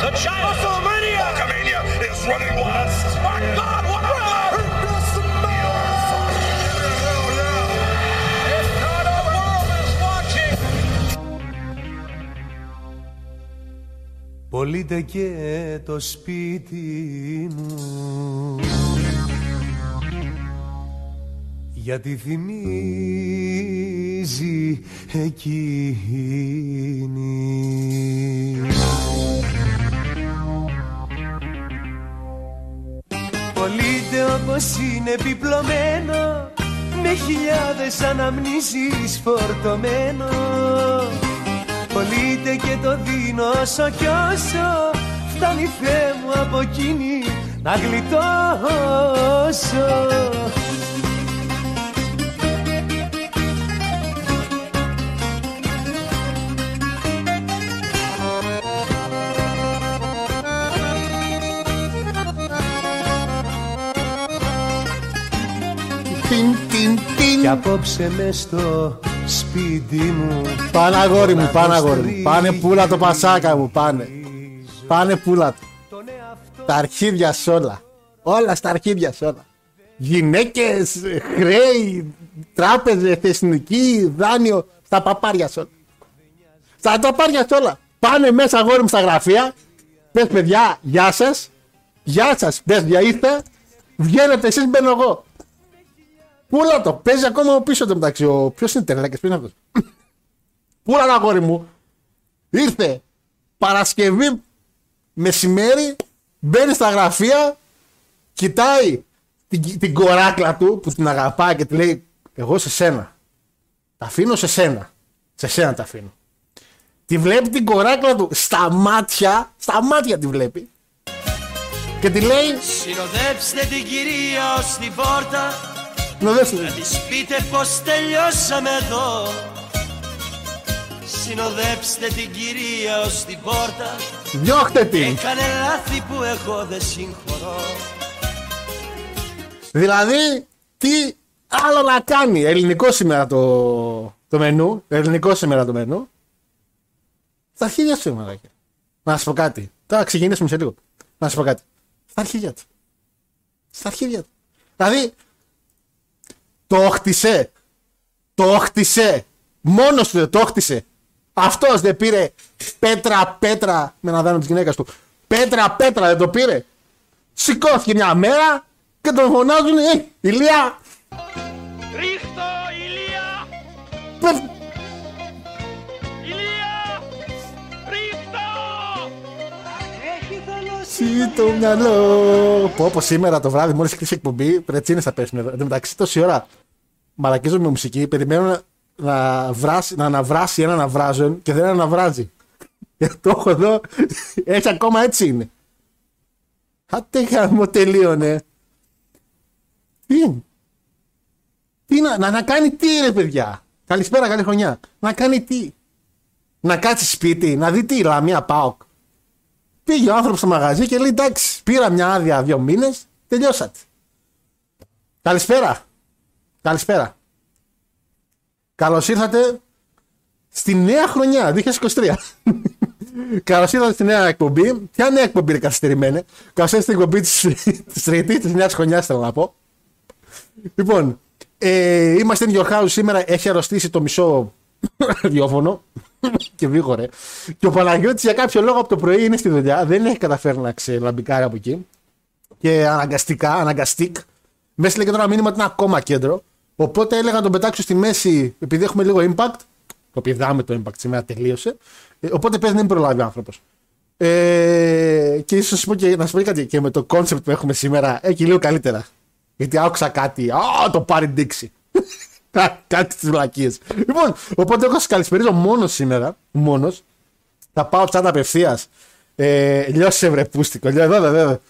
Andre, the China. WrestleMania! Hulkamania is running wild! My God, what a Πολύτε και το σπίτι μου γιατί θυμίζει εκείνη Πολύτε όπως είναι επιπλωμένο με χιλιάδες αναμνήσεις φορτωμένο. Πολύτε και το δίνω όσο κι όσο φτάνει Θεέ μου από εκείνη να γλιτώσω απόψε μες στο σπίτι μου Πάνε αγόρι μου, πάνε αγόρι μου. Πάνε πουλα το πασάκα μου, πάνε. Πάνε πουλα το. Τα αρχίδια σ' όλα. Όλα στα αρχίδια σ' όλα. Γυναίκες, χρέη, τράπεζες, εθνική, δάνειο, στα παπάρια σ' όλα. Στα παπάρια σ' όλα. Πάνε μέσα αγόρι μου στα γραφεία. Πες παιδιά, γεια σας. Γεια σας, πες για ήρθα. Βγαίνετε εσείς, μπαίνω εγώ. Πούλα το, παίζει ακόμα πίσω το μεταξύ. Ο... Ποιος είναι τερλάκε, ποιος είναι αυτός; Πούλα το αγόρι μου. Ήρθε Παρασκευή μεσημέρι, μπαίνει στα γραφεία, κοιτάει την, την κοράκλα του που την αγαπάει και τη λέει: Εγώ σε σένα. Τα αφήνω σε σένα. Σε σένα τα αφήνω. Τη βλέπει την κοράκλα του στα μάτια, στα μάτια τη βλέπει. Και τη λέει: Συνοδέψτε την κυρία ως την πόρτα Συνοδεύστε. Να της πείτε πως τελειώσαμε εδώ Συνοδέψτε την κυρία ως την πόρτα Διώχτε την. Έκανε λάθη που εγώ δεν συγχωρώ Δηλαδή, τι άλλο να κάνει; Ελληνικό σήμερα το, το μενού. Ελληνικό σήμερα το μενού. Στα αρχίδια σου, μαλάκια. Να σου πω κάτι. Τώρα ξεκινήσουμε σε λίγο. Να σου πω κάτι. Στα αρχίδια του. Στα αρχίδια του. Δηλαδή, το χτισε. Το χτισε. Μόνος του δεν το χτισε. Αυτός δεν πήρε πέτρα πέτρα με ένα δάνειο της γυναίκας του. Πέτρα πέτρα δεν το πήρε. Σηκώθηκε μια μέρα και τον φωνάζουν ε, Ηλία. Ρίχτω, Ηλία! πες, Ηλία! Σι το μυαλό. Πω πω σήμερα το βράδυ μόλις κλείσει η εκπομπή πρετσίνες θα πέσουν εδώ. Εν τω μεταξύ τόση ώρα μαλακίζω με μουσική περιμένω να, να, βράσει, να αναβράσει ένα αναβράζον και δεν αναβράζει. Και το έχω εδώ έτσι ακόμα έτσι είναι. Άτε γάμο τελείωνε. Τι είναι; Τι να, να, να κάνει τι ρε παιδιά; Καλησπέρα, καλή χρονιά. Να κάνει τι; Να κάτσει σπίτι, να δει τι λαμία ΠΑΟΚ. Πήγε ο άνθρωπος στο μαγαζί και λέει: Εντάξει, πήρα μια άδεια δύο μήνες, τελειώσατε. Καλησπέρα. Καλησπέρα. Καλώς ήρθατε στη νέα χρονιά 2023. Καλώς ήρθατε στη νέα εκπομπή. Ποια νέα εκπομπή είναι καθυστερημένη. Καλώς ήρθατε στην εκπομπή της Τρίτη, της νέα χρονιάς, θέλω να πω. Λοιπόν, ε, είμαστε in your house σήμερα. Έχει αρρωστήσει το μισό ραδιόφωνο και βίγορε. Και ο Παναγιώτης για κάποιο λόγο από το πρωί είναι στη δουλειά. Δεν έχει καταφέρει να ξελαμπικάρει από εκεί. Και αναγκαστικά, αναγκαστικ, μέσα λέει και τώρα μήνυμα ότι είναι ακόμα κέντρο. Οπότε έλεγα να τον πετάξω στη μέση, επειδή έχουμε λίγο impact. Το πηδάμε το impact σήμερα, τελείωσε. Ε, οπότε πες δεν προλάβει ο άνθρωπος. Ε, και ίσως πω και να σου πω κάτι και με το concept που έχουμε σήμερα, έχει λίγο καλύτερα. Γιατί άκουσα κάτι. Α, το πάρει ντύξη. Κά- κάτι στι βλακίες. Λοιπόν, οπότε εγώ σας καλησπέριζω μόνος σήμερα. Μόνος. Θα πάω τσάτα απευθείας. Ε, λιώσε βρε πούστικο. Λέω, εδώ, εδώ, εδώ.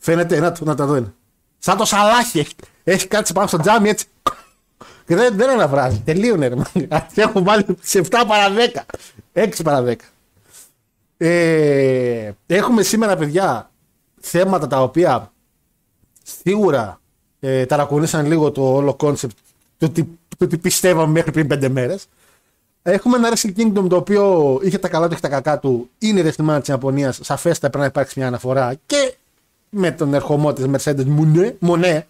Φαίνεται, να, το- να τα δω. Σαν το σαλάχι. Έχει, έχει κάτσει πάνω στο τζάμι έτσι. Και δεν, δεν αναβράζει. Τελείωνε. Ρε. μάγκα. Έχω βάλει σε 7 παρα 10. 6 παρα 10. Ε, έχουμε σήμερα, παιδιά, θέματα τα οποία σίγουρα ε, ταρακουνήσαν λίγο το όλο concept το τι, το τι πιστεύαμε μέχρι πριν πέντε μέρες. Έχουμε ένα Wrestle Kingdom το οποίο είχε τα καλά του, είχε τα κακά του. Είναι η WrestleMania της Ιαπωνίας. Σαφέστατα πρέπει να υπάρξει μια αναφορά και με τον ερχομό της Mercedes Moné. Moné.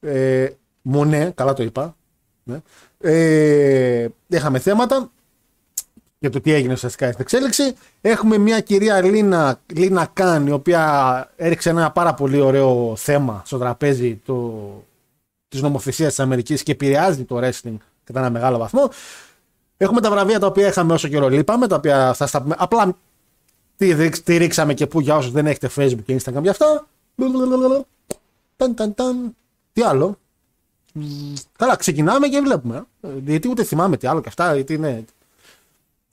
Ε, Μονέ, καλά το είπα. Ναι. Ε, είχαμε θέματα για το τι έγινε ουσιαστικά στην εξέλιξη. Έχουμε μια κυρία Λίνα, Λίνα Καν, η οποία έριξε ένα πάρα πολύ ωραίο θέμα στο τραπέζι το, της νομοθεσίας της Αμερικής και επηρεάζει το wrestling κατά ένα μεγάλο βαθμό. Έχουμε τα βραβεία τα οποία είχαμε όσο καιρό λείπαμε, τα οποία θα στα πούμε. Απλά τι, ρίξ- τι ρίξαμε και πού για όσους δεν έχετε Facebook και Instagram για αυτά. Ταν, ταν, ταν. Τι άλλο; Μ, Καλά, ξεκινάμε και βλέπουμε. ε. Γιατί ούτε θυμάμαι τι άλλο και αυτά, γιατί είναι.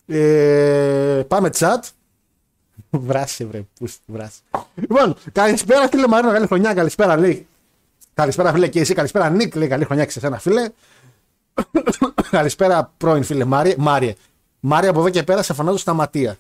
Ε, πάμε chat. Βράσε, βρε, πούστη, βράσε. Λοιπόν, καλησπέρα φίλε Μαρίνο, καλή χρονιά, καλησπέρα λέει. Καλησπέρα φίλε και εσύ, καλησπέρα Νίκ, λέει καλή χρονιά και σε σένα φίλε. καλησπέρα πρώην φίλε Μάριε. Μάριε. Μάριε από εδώ και πέρα σε φωνάζω στα ματία.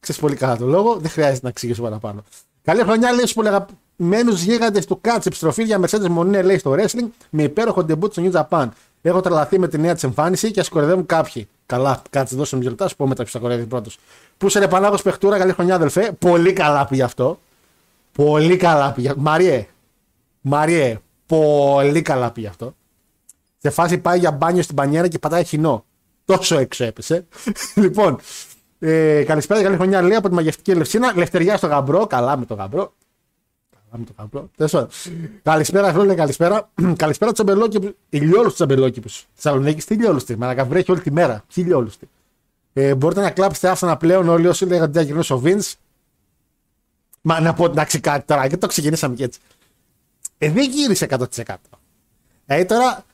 Ξέρεις πολύ καλά το λόγο, δεν χρειάζεται να εξηγήσω παραπάνω. Καλή χρονιά λέει στους πολύ αγαπημένου γίγαντες του Κάτς. Επιστροφή για Mercedes Μονέ λέει στο wrestling με υπέροχο ντεμπούτ στο New Japan. Έχω τρελαθεί με τη νέα της εμφάνιση και ασκορεδεύουν κάποιοι. Καλά, κάτσε δώσε μου λεπτά, σου πω μετά ποιος θα κορεύει πρώτος. Πού σε ρε Πανάγος παιχτούρα, καλή χρονιά αδελφέ. Πολύ καλά πήγε αυτό. Πολύ καλά πήγε. Μαριέ. Μαριέ. Πολύ καλά πήγε αυτό. Σε φάση πάει για μπάνιο στην πανιέρα και πατάει χινό. Τόσο έξω έπεσε. λοιπόν, ε, καλησπέρα, καλή χρονιά λέει από τη μαγευτική Ελευσίνα. Λευτεριά στο γαμπρό. Καλά με το γαμπρό. Καλά με το γαμπρό. Τέλος πάντων. καλησπέρα, φίλε, καλησπέρα. καλησπέρα του τσαμπελόκηπου. Ηλιόλους του τσαμπελόκηπου. Θεσσαλονίκης, τι ηλιόλουστη. Μαρακαβρέχει όλη τη μέρα. Τι ηλιόλουστη. Ε, μπορείτε να κλάψετε άφθονα πλέον όλοι όσοι λέγατε ότι θα γυρνούσε ο Βιν. Μα να πω εντάξει κάτι τώρα, γιατί το ξεκινήσαμε και έτσι. Ε, δεν γύρισε 100%. Ε, τώρα.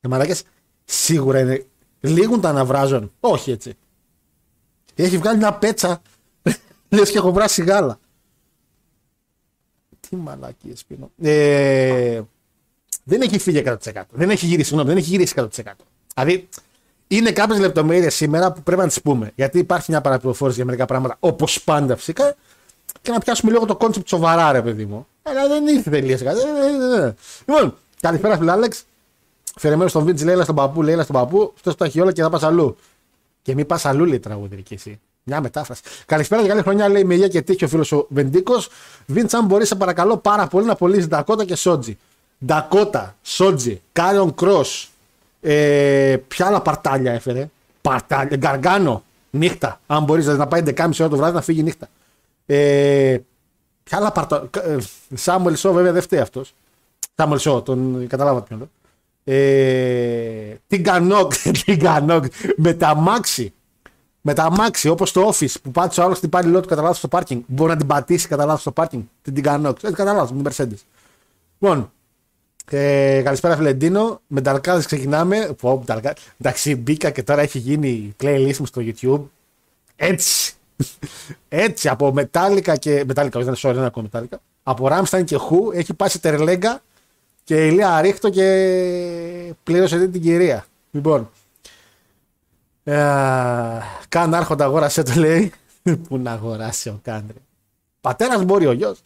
Οι μαλάκες σίγουρα είναι. Λήγουν τα αναβράζοντα. Όχι έτσι. Έχει βγάλει μια πέτσα. Λες και έχω βράσει γάλα. Τι μαλακίες πίνω. Ε, δεν έχει φύγει 100%. Δεν έχει γυρίσει, συγγνώμη, δεν έχει γυρίσει 100%. Δηλαδή, είναι κάποιες λεπτομέρειες σήμερα που πρέπει να τις πούμε. Γιατί υπάρχει μια παραπληροφόρηση για μερικά πράγματα, όπως πάντα φυσικά, και να πιάσουμε λίγο το concept σοβαρά, ρε παιδί μου. Αλλά δεν ήρθε τελείως κάτι. Ε, ε, ε. Λοιπόν, καλησπέρα, φίλε Άλεξ. Φερεμένος στον Βίντζ, λέει έλα στον παππού, λέει έλα στον παππού. Αυτός το έχει όλα και θα πας αλλού. Και μη πας αλλού, λέει τραγούδι και εσύ. Μια μετάφραση. Καλησπέρα και καλή χρονιά, λέει με υγεία και τύχη ο φίλος ο Βεντίκος. Βίντζ, αν μπορείς, σε παρακαλώ πάρα πολύ να πωλήσεις Ντακότα και Σότζι. Ντακότα, Σότζι, Κάριον Κρός. Ε, ποια άλλα παρτάλια έφερε. Παρτάλια, Γκαργάνο, νύχτα. Αν μπορείς να πάει 11.30 ώρα το βράδυ να φύγει νύχτα. Ε, ποια άλλα παρτάλια. Σάμουελ Σο, βέβαια δεν φταίει αυτός. Σάμουελ Σο, τον καταλάβατε ποιον. λέω. Ε, την Κανόκ, την Κανόκ, με τα μάξι. Με τα μάξι, όπως το office που πάτησε ο άλλος την πάλι του κατά λάθο στο πάρκινγκ. Μπορεί να την πατήσει κατά λάθο στο πάρκινγκ. Την Τιγκανόκ. Έτσι κατά λάθο, με την Mercedes. Λοιπόν, ε, καλησπέρα Φιλεντίνο. Με Νταρκάδε ξεκινάμε. Πω, Νταρκάδες. Εντάξει, μπήκα και τώρα έχει γίνει playlist μου στο YouTube. Έτσι. Έτσι, από Metallica και. Metallica, όχι, δεν sorry, δεν ακούω Metallica. Από Ramstein και Who έχει πάει σε Τερλέγκα και ηλία ρίχτω και πλήρωσε την κυρία. Λοιπόν. Ε, καν άρχοντα αγόρασε το λέει. Πού να αγοράσει ο Κάντρε. Πατέρας μπορεί ο γιος.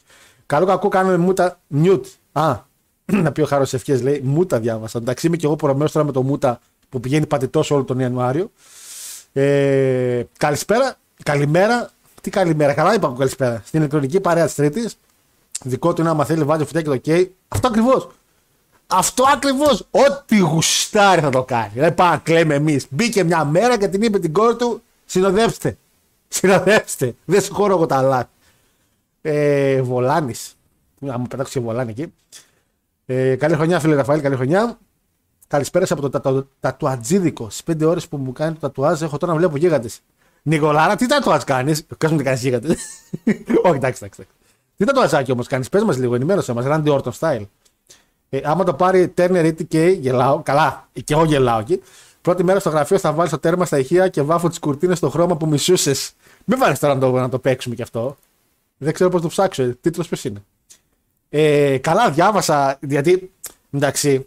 Καλό κακό κάνουμε μούτα νιούτ. Α, να πει ο Χάρος Ευχέ λέει μούτα διάβασα. Εντάξει είμαι και εγώ προμένο τώρα με το μούτα που πηγαίνει πατητός όλο τον Ιανουάριο. Ε, καλησπέρα, καλημέρα. Τι καλημέρα, καλά είπα καλησπέρα. Στην ηλεκτρονική παρέα της Τρίτης. Δικό του είναι άμα θέλει βάζει φωτιά και το OK. Αυτό ακριβώς. Αυτό ακριβώς. Ό,τι γουστάρει θα το κάνει. Δεν πάμε να κλαίμε εμείς. Μπήκε μια μέρα και την είπε την κόρη του: Συνοδεύστε. Συνοδεύστε. Δεν συγχωρώ εγώ τα λάθη. Ε, Βολάνης. Να μου πετάξω και βολάνη εκεί. Ε, καλή χρονιά, φίλε Ραφαήλ, καλή χρονιά. Καλησπέρα από το τατου- τατουατζίδικο. Στις 5 ώρες που μου κάνει το τατουάζ, έχω τώρα να βλέπω γίγαντες. Νικολάρα, τι τατουάζ κάνεις; Κάτσε μου τι κάνει γίγαντε. Όχι, εντάξει, εντάξει. Τι τατουαζάκι όμως κάνεις, πες μας λίγο, ενημέρωσε μας. Randy Orton style. Ε, άμα το πάρει Turner ETK, γελάω. Καλά, και εγώ γελάω εκεί. Πρώτη μέρα στο γραφείο θα βάλεις το τέρμα στα ηχεία και βάφω τις κουρτίνες στο χρώμα που μισούσες. Μην βάλεις τώρα να το, να το παίξουμε κι αυτό. Δεν ξέρω πώς το ψάξω. Τίτλος ποιος είναι. Ε, καλά, διάβασα. Γιατί εντάξει,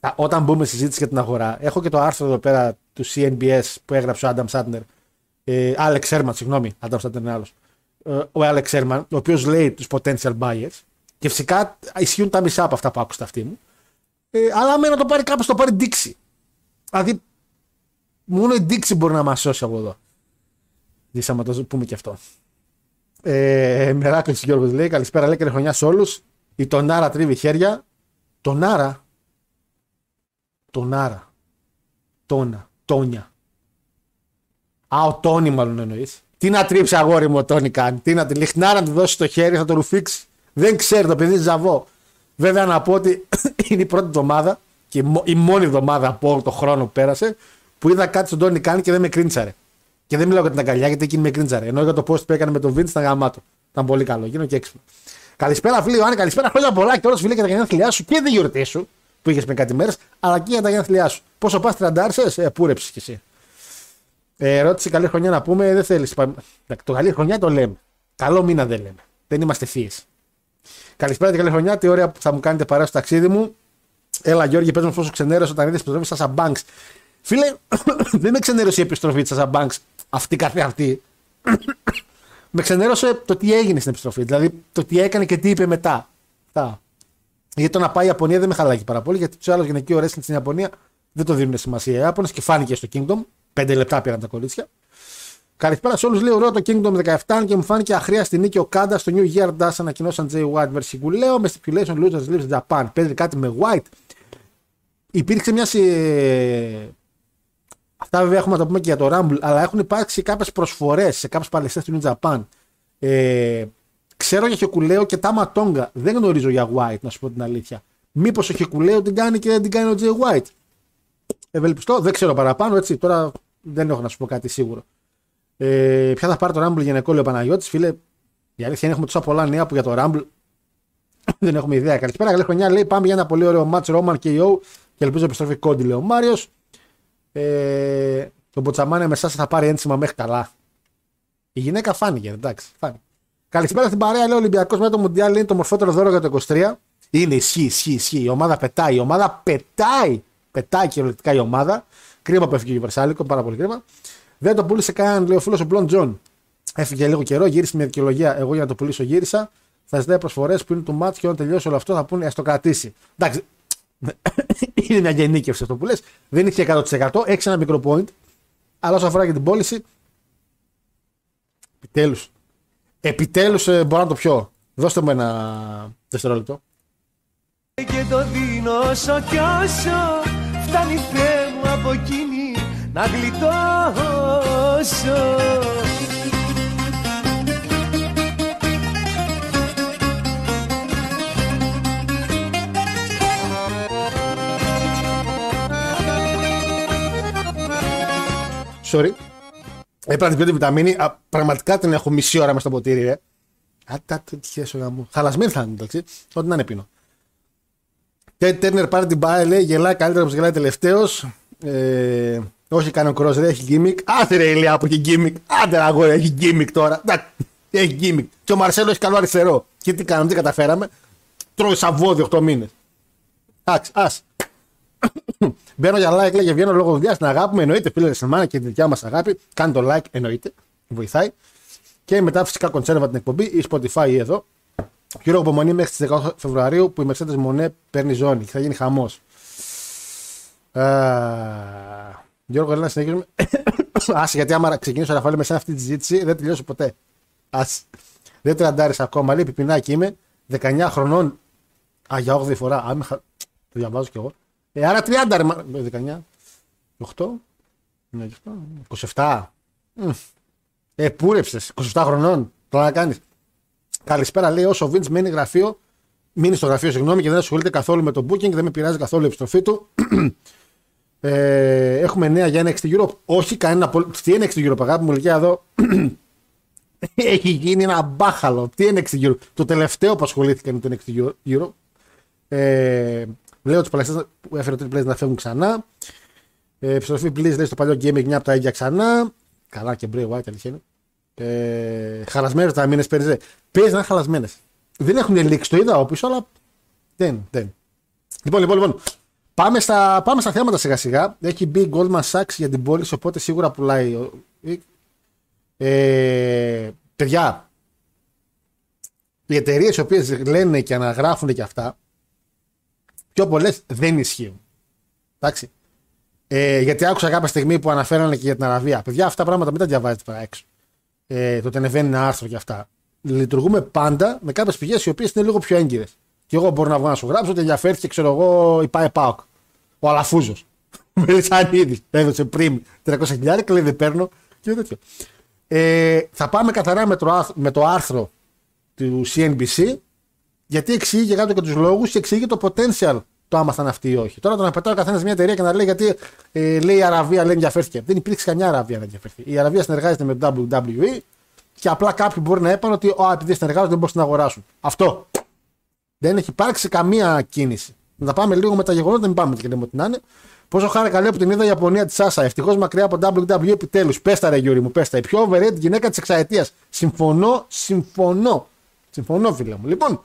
α, όταν μπούμε στη συζήτηση για την αγορά, έχω και το άρθρο εδώ πέρα του CNBS που έγραψε ο Άνταμ Σάντνερ. Ε, Alex Sherman, συγγνώμη, Άνταμ Σάντνερ είναι άλλος. Ε, ο Alex Sherman, ο οποίος λέει τους potential buyers. Και φυσικά ισχύουν τα μισά από αυτά που άκουσα αυτή μου. Ε, αλλά με να το πάρει κάποιος, το πάρει Dixie. Δηλαδή, μόνο η Dixie μπορεί να μας σώσει από εδώ. Δίσαμε να το πούμε και αυτό. Ε, Μεράκλη Γιώργο λέει: Καλησπέρα, λέει και χρονιά σε όλους. Η Τονάρα τρίβει χέρια. Τονάρα. Τονάρα. Τόνα. Τόνια. Α, ο Τόνι μάλλον εννοείς. Τι να τρίψει αγόρι μου ο Τόνι κάνει. Τι να τη λιχνάρα να του δώσει το χέρι, θα το ρουφήξει. Δεν ξέρει το παιδί ζαβό. Βέβαια να πω ότι είναι η πρώτη εβδομάδα και η μο- η μόνη εβδομάδα από όλο το χρόνο που πέρασε που είδα κάτι στον Τόνι κάνει και δεν με κρίντσαρε. Και δεν μιλάω για την αγκαλιά γιατί εκείνη με κρίντσαρε. Ενώ για το post που έκανε με τον Βίντ ήταν γαμάτο. Ήταν πολύ καλό. Γίνω και έξυπνο. Καλησπέρα φίλοι, Ιωάννη, καλησπέρα. Χρόνια πολλά και όλος φίλοι για τα γενέθλιά σου και τη γιορτή σου που είχες πριν κάτι μέρες, αλλά και για τα γενέθλιά σου. Πόσο πας τριαντάρσε, ε, πούρεψε κι εσύ. Ε, ερώτηση καλή χρονιά να πούμε, δεν θέλεις. Το καλή χρονιά το λέμε. Καλό μήνα δεν λέμε. Δεν είμαστε θείες. Καλησπέρα και καλή χρονιά. Τι ωραία που θα μου κάνετε παρέα στο ταξίδι μου. Έλα, Γιώργη, πες μου πόσο ξενέρωσε όταν είδες επιστροφή τη Σάσα Banks. Φίλε, δεν με ξενέρωσε η επιστροφή της Σάσα Banks αυτή καθε αυτή. με ξενέρωσε το τι έγινε στην επιστροφή. Δηλαδή το τι έκανε και τι είπε μετά. Αυτά. Γιατί το να πάει η Ιαπωνία δεν με χαλάει και πάρα πολύ, γιατί τους άλλους γυναικείο wrestling στην Ιαπωνία δεν το δίνουν σημασία. Οι Ιάπωνες και φάνηκε στο Kingdom. Πέντε λεπτά πήραν τα κορίτσια. Καλησπέρα σε όλους. Λέει ωραίο το Kingdom 17 και μου φάνηκε αχρίαστη νίκη ο Κάντα στο New Year Dash ανακοινώσαν Jay White vs. Guleo με stipulation losers lives Japan. Παίζει κάτι με White. Υπήρξε μια. συ- Αυτά βέβαια έχουμε να τα πούμε και για το Rumble, αλλά έχουν υπάρξει κάποιες προσφορές σε κάποιους παλαιστές του New Japan. Ε, ξέρω για Χεκουλέο και Τάμα Τόγκα. Δεν γνωρίζω για White, να σου πω την αλήθεια. Μήπως ο Χεκουλέο την κάνει και δεν την κάνει ο Jay White; Ευελπιστώ, δεν ξέρω παραπάνω, έτσι. Τώρα δεν έχω να σου πω κάτι σίγουρο. Ε, ποια θα πάρει το Rumble γυναικό, λέει ο Παναγιώτης. Φίλε, η αλήθεια είναι έχουμε τόσα πολλά νέα που για το Rumble δεν έχουμε ιδέα. Καλησπέρα, καλή χρονιά. Λέει πάμε για ένα πολύ ωραίο match Roman και O και ελπίζω επιστροφή κόντι, λέει ο Μάριος. Ε, το Μποτσαμάνια με εσάς θα πάρει ένσημα μέχρι καλά. Η γυναίκα φάνηκε, εντάξει. Φάνηκε. Καλησπέρα στην παρέα, λέει ο Ολυμπιακός με το Μουντιάλ είναι το μορφότερο δώρο για το 23. Είναι ισχύει, ισχύει, ισχύει. Η ομάδα πετάει. Η ομάδα πετάει. Πετάει κυριολεκτικά η ομάδα. Κρίμα που έφυγε ο Βερσάλικο, πάρα πολύ κρίμα. Δεν το πούλησε καν, λέει ο φίλος ο Μπλον Τζον. Έφυγε λίγο καιρό, γύρισε με δικαιολογία. Εγώ για να το πουλήσω γύρισα. Θα ζητάει προσφορές που είναι του μάτς και όταν τελειώσει όλο αυτό θα πούνε ας το κρατήσει. Εντάξει. είναι μια γενίκευση αυτό που λες. Δεν είναι και 100%. Έχεις ένα μικρό point. Αλλά όσο αφορά και την πώληση. Επιτέλους. Επιτέλους μπορώ να το πιω. Δώστε μου ένα δευτερόλεπτο. Και το δίνω όσο κι όσο Φτάνει Θεέ μου από εκείνη να γλιτώσω Sorry. Έπρεπε να την πιω τη βιταμίνη. Α, πραγματικά την έχω μισή ώρα με στο ποτήρι, ρε. Α, τα τέτοια σου γαμού. Χαλασμένη θα είναι, εντάξει. Ό,τι να είναι πίνω. Ted Turner πάρει την μπάε, λέει, γελάει καλύτερα όπως γελάει τελευταίος. Ε, όχι κάνει ο Cross, δεν έχει gimmick. Άντε ρε ηλιά που έχει gimmick. Άντε ρε αγόρι, έχει gimmick τώρα. Εντάξει, έχει gimmick. Και ο Μαρσέλο έχει καλό αριστερό. Και τι κάνουμε, τι καταφέραμε. Τρώει σαβόδι 8 μήνες. Εντάξει, ας. Μπαίνω για like, λέει, και βγαίνω λόγω δουλειάς. Την αγάπη μου εννοείται, φίλε Ρεσελμάνα και τη δικιά μας αγάπη. Κάνει το like, εννοείται. Βοηθάει. Και μετά φυσικά κονσέρβα την εκπομπή ή Spotify ή εδώ. Χειρό απομονή μέχρι τις 18 Φεβρουαρίου που η Mercedes Μονέ παίρνει ζώνη και θα γίνει χαμός. Γιώργο, έλα να συνεχίσουμε. Άσε, γιατί άμα ξεκινήσω να φάλω με σένα αυτή τη συζήτηση δεν τελειώσω ποτέ. Άσε. Δεν τραντάρεις ακόμα. Λέει πιπινάκι είμαι 19 χρονών. Α, για 8η φορά. Α, με χα... Το διαβάζω κι εγώ. Ε, άρα 30 ρε. μα- 19. 8. Ναι, 8. 27. Μμ. Ε, πούρεψες. 27 χρονών. Τώρα να κάνεις. Καλησπέρα, λέει. Όσο ο Vince μένει γραφείο, μείνει στο γραφείο, συγγνώμη, και δεν ασχολείται καθόλου με το booking, δεν με πειράζει καθόλου η επιστροφή του. ε, έχουμε νέα για NXT Europe. Όχι, κανένα. απο- Τι NXT Europe, αγάπη μου, ηλικία εδώ. Έχει γίνει ένα μπάχαλο. Τι NXT Europe. Το τελευταίο που ασχολήθηκαν με το NXT Europe. Ε, λέω τους παλαιστέ που έφερε το Triple H να φεύγουν ξανά. Ε, επιστροφή Bliss λέει στο παλιό gaming μια από τα ίδια ξανά. Καλά και Bray White αλήθεια είναι. Ε, χαλασμένες τα μήνες πέρυσι. Παίζει να είναι χαλασμένες. Δεν έχουν λήξει, το είδα όπισθο, αλλά δεν, δεν. Λοιπόν, λοιπόν, λοιπόν. Πάμε στα, πάμε στα θέματα σιγά σιγά. Έχει μπει Goldman Sachs για την πόλη, οπότε σίγουρα πουλάει. Ε, παιδιά, οι εταιρείες οι οποίες λένε και αναγράφουν και αυτά, πιο πολλές δεν ισχύουν. Εντάξει. Ε, γιατί άκουσα κάποια στιγμή που αναφέρανε και για την Αραβία. Παιδιά, αυτά πράγματα μην τα διαβάζετε παρά έξω. Ε, το ότι ανεβαίνει ένα άρθρο και αυτά. Λειτουργούμε πάντα με κάποιες πηγές οι οποίες είναι λίγο πιο έγκυρες. Και εγώ μπορώ να βγω να σου γράψω ότι ενδιαφέρθηκε, ξέρω εγώ, η ΠΑΕ ΠΑΟΚ. Ο Αλαφούζος. Μελισανίδη. Έδωσε πριν 300 χιλιάρια και λέει δεν παίρνω και τέτοιο. Ε, θα πάμε καθαρά με το, με το άρθρο του CNBC γιατί εξηγεί για κάτω και τους λόγους και εξηγεί το potential το άμα θα είναι αυτή ή όχι. Τώρα το να πετάει ο καθένας μια εταιρεία και να λέει γιατί ε, λέει η Αραβία λέει ενδιαφέρθηκε. Δεν υπήρξε καμιά Αραβία να ενδιαφερθεί. Η Αραβία συνεργάζεται με το WWE και απλά κάποιοι μπορεί να έπανε ότι ο, επειδή συνεργάζονται δεν μπορούν να αγοράσουν. Αυτό. Δεν έχει υπάρξει καμία κίνηση. Να τα πάμε λίγο με τα γεγονότα, μην πάμε και λέμε ότι να είναι. Πόσο χάρη καλέ που την είδα η Ιαπωνία της Σάσα. Ευτυχώς μακριά από WWE επιτέλους. Πέστα ρε Γιώργη μου, πέστα. Η πιο overrated γυναίκα της εξαετίας. Συμφωνώ, συμφωνώ. Συμφωνώ, φίλε μου. Λοιπόν,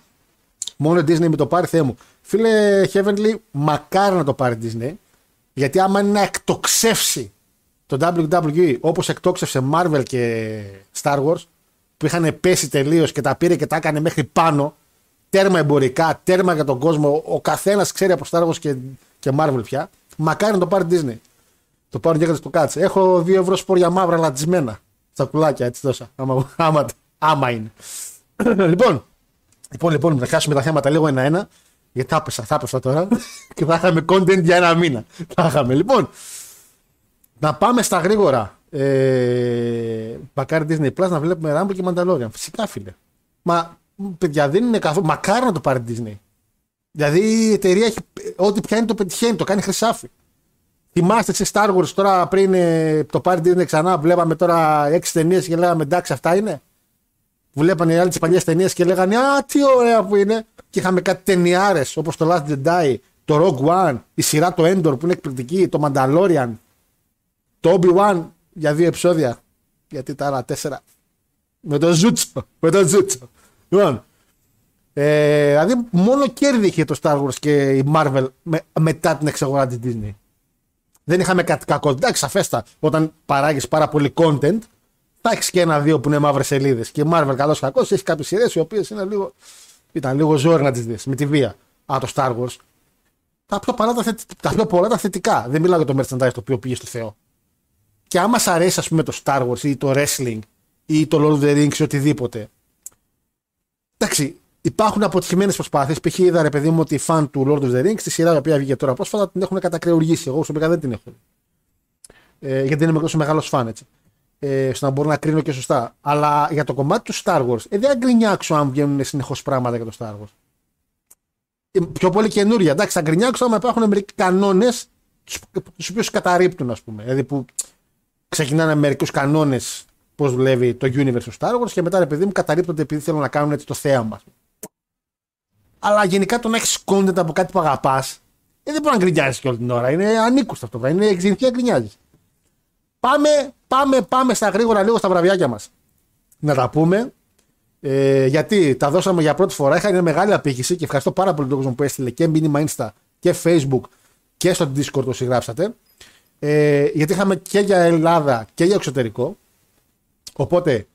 μόνο η Disney με το πάρει Θεέ μου. Φίλε Heavenly, μακάρι να το πάρει Disney. Γιατί άμα είναι να εκτοξεύσει το WWE όπως εκτόξευσε Marvel και Star Wars, που είχαν πέσει τελείως και τα πήρε και τα έκανε μέχρι πάνω, τέρμα εμπορικά, τέρμα για τον κόσμο, ο καθένας ξέρει από Star Wars και, και Marvel πια, μακάρι να το πάρει Disney. Το πάρουν και το κάτσε. Έχω 2 ευρώ σπόρια μαύρα λατζισμένα. Στα κουλάκια έτσι τόσα. Άμα, άμα, άμα είναι. λοιπόν, λοιπόν, λοιπόν, να χάσουμε τα θέματα λίγο ένα-ένα. Γιατί θα έπεσα, θα έπεσα τώρα και θα είχαμε content για ένα μήνα. Θα είχαμε. Λοιπόν, να πάμε στα γρήγορα. Ε, Μπακάρι Disney Plus να βλέπουμε Rumble και Mandalorian. Φυσικά, φίλε. Μα παιδιά δεν είναι καθόλου. Μακάρι να το πάρει Disney. Δηλαδή η εταιρεία έχει. Ό,τι πιάνει το πετυχαίνει, το κάνει χρυσάφι. Θυμάστε σε Star Wars τώρα πριν ε, το πάρει Disney ξανά, βλέπαμε τώρα έξι ταινίες και λέγαμε εντάξει αυτά είναι. Βλέπανε οι άλλοι τις παλιές ταινίες και λέγανε Α, τι ωραία που είναι. Και είχαμε κάτι ταινιάρες όπως το Last Jedi, το Rogue One, η σειρά το Endor που είναι εκπληκτική, το Mandalorian, το Obi-Wan για δύο επεισόδια. Γιατί τα άλλα τέσσερα. Με το Ζούτσο. Με το Ζούτσο. Λοιπόν. Ε, δηλαδή μόνο κέρδη είχε το Star Wars και η Marvel με, μετά την εξαγορά της Disney. Δεν είχαμε κάτι κακό. Εντάξει, σαφέστα, όταν παράγεις πάρα πολύ content, θα έχεις και ένα-δύο που είναι μαύρες σελίδες. Και η Marvel, καλό κακό, έχει κάποιες σειρές οι οποίες είναι λίγο. Ήταν λίγο ζόρι να τις δεις με τη βία. Α, το Star Wars. Τα πιο, πολλά, τα, τα πιο πολλά τα θετικά. Δεν μιλάω για το merchandise το οποίο πήγε στο Θεό. Και άμα σ' αρέσει, ας πούμε, το Star Wars ή το wrestling ή το Lord of the Rings ή οτιδήποτε. Εντάξει, υπάρχουν αποτυχημένες προσπάθειες. Π.χ. είδα ρε παιδί μου ότι οι φαν του Lord of the Rings, τη σειρά η οποία βγήκε τώρα πρόσφατα, την έχουν κατακρεουργήσει. Εγώ προσωπικά δεν την έχω. Ε, γιατί δεν είμαι τόσο μεγάλος φαν έτσι ε, στο να μπορώ να κρίνω και σωστά. Αλλά για το κομμάτι του Star Wars, ε, δεν γκρινιάξω αν βγαίνουν συνεχώς πράγματα για το Star Wars. Ε, πιο πολύ καινούρια. Εντάξει, θα γκρινιάξω άμα υπάρχουν μερικοί κανόνες του οποίους καταρρύπτουν, ας πούμε. Δηλαδή που ξεκινάνε με μερικούς κανόνες πώς δουλεύει το universe του Star Wars και μετά επειδή μου καταρρύπτονται επειδή θέλουν να κάνουν έτσι το θέαμα. Αλλά γενικά το να έχεις content από κάτι που αγαπάς, ε, δεν μπορεί να γκρινιάζεις και όλη την ώρα. Είναι ανήκουστο αυτό. Είναι εξειδικιά γκρινιάζεις. Πάμε, πάμε, πάμε στα γρήγορα λίγο στα βραβιάκια μας. Να τα πούμε. Ε, γιατί τα δώσαμε για πρώτη φορά. Είχα μια μεγάλη απήχηση και ευχαριστώ πάρα πολύ τον κόσμο που έστειλε και μήνυμα Insta και Facebook και στο Discord όσοι γράψατε. Ε, γιατί είχαμε και για Ελλάδα και για εξωτερικό. Οπότε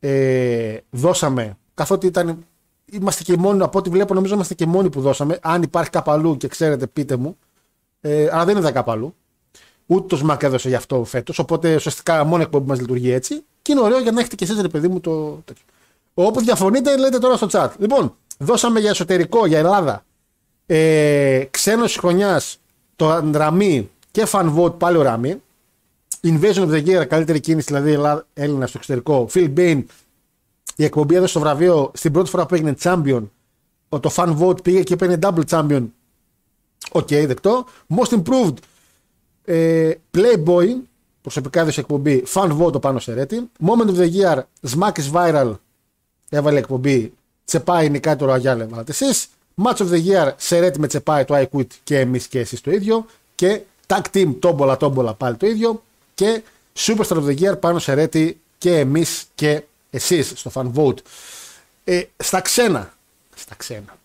ε, δώσαμε, καθότι ήταν, είμαστε και μόνοι, από ό,τι βλέπω νομίζω είμαστε και μόνοι που δώσαμε. Αν υπάρχει κάπου αλλού και ξέρετε πείτε μου. Ε, αλλά δεν είδα κάπου αλλού. Ούτε το ΣΜΑΚ έδωσε γι' αυτό φέτος. Οπότε ουσιαστικά μόνο εκπομπή μας λειτουργεί έτσι. Και είναι ωραίο για να έχετε και εσείς, ρε παιδί μου, το τέτοιο. Όπου διαφωνείτε, λέτε τώρα στο chat. Λοιπόν, δώσαμε για εσωτερικό, για Ελλάδα. Ε, Ξένος χρονιάς, το Ραμί και fan vote πάλι ο Ραμί. Invasion of the Year, καλύτερη κίνηση δηλαδή Έλληνας στο εξωτερικό. Phil Bain, η εκπομπή έδωσε το βραβείο στην πρώτη φορά που έγινε champion. Το fan vote πήγε και έπαιρνε double champion. Οκ, okay, δεκτό. Most improved ε, Playboy, προσωπικά έδωσε εκπομπή Fan Vote πάνω σε ρέτη. Moment of the Year, Smack is Viral, έβαλε εκπομπή Τσεπάι νικάει το Ραγιάλ, έβαλατε εσείς. Match of the Year, σε ρέτη με Τσεπάι το I Quit και εμείς και εσείς το ίδιο. Και Tag Team, τόμπολα τόμπολα πάλι το ίδιο. Και Superstar of the Year πάνω σε ρέτη και εμείς και εσείς στο fan vote. Ε, στα ξένα. Στα ξένα.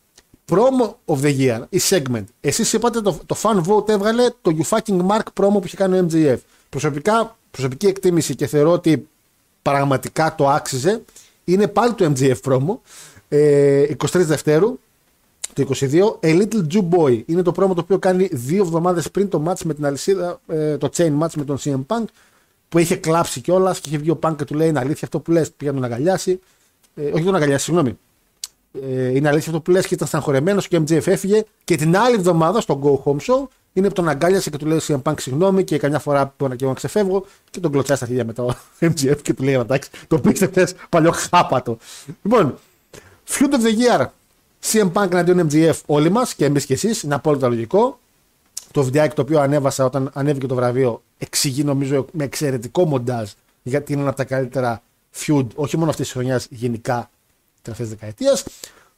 Promo of the year, η segment. Εσείς είπατε το, το fan vote έβγαλε το You fucking mark promo που είχε κάνει ο MJF. Προσωπικά, προσωπική εκτίμηση και θεωρώ ότι πραγματικά το άξιζε. Είναι πάλι το MJF promo. Ε, 23 Δευτέρου το 22. A Little Jew Boy είναι το πρόμο το οποίο κάνει δύο εβδομάδες πριν το match με την αλυσίδα, ε, το chain match με τον CM Punk που είχε κλάψει κιόλας και είχε βγει ο Punk και του λέει Είναι αλήθεια αυτό που λες. Πήγα να τον αγκαλιάσει. Ε, όχι τον αγκαλιάσει, συγγνώμη. Ε, είναι αλήθεια αυτό που λες και ήταν στεναχωρεμένος και ο MJF έφυγε. Και την άλλη εβδομάδα στο Go Home Show είναι που τον αγκάλιασε και του λέει CM Punk συγγνώμη και καμιά φορά που και εγώ να ξεφεύγω και τον κλωτσάει στα χέρια μετά ο MJF και του λέει εντάξει, το πίστευτε παλιό χάπατο. Λοιπόν, Feud of the Year CM Punk εναντίον MGF όλοι μας και εμείς και εσείς, είναι απόλυτα λογικό. Το βιντεάκι το οποίο ανέβασα όταν ανέβηκε το βραβείο εξηγεί νομίζω με εξαιρετικό μοντάζ γιατί είναι ένα από τα καλύτερα feud, όχι μόνο αυτής της χρονιάς, γενικά τελευταία δεκαετίας.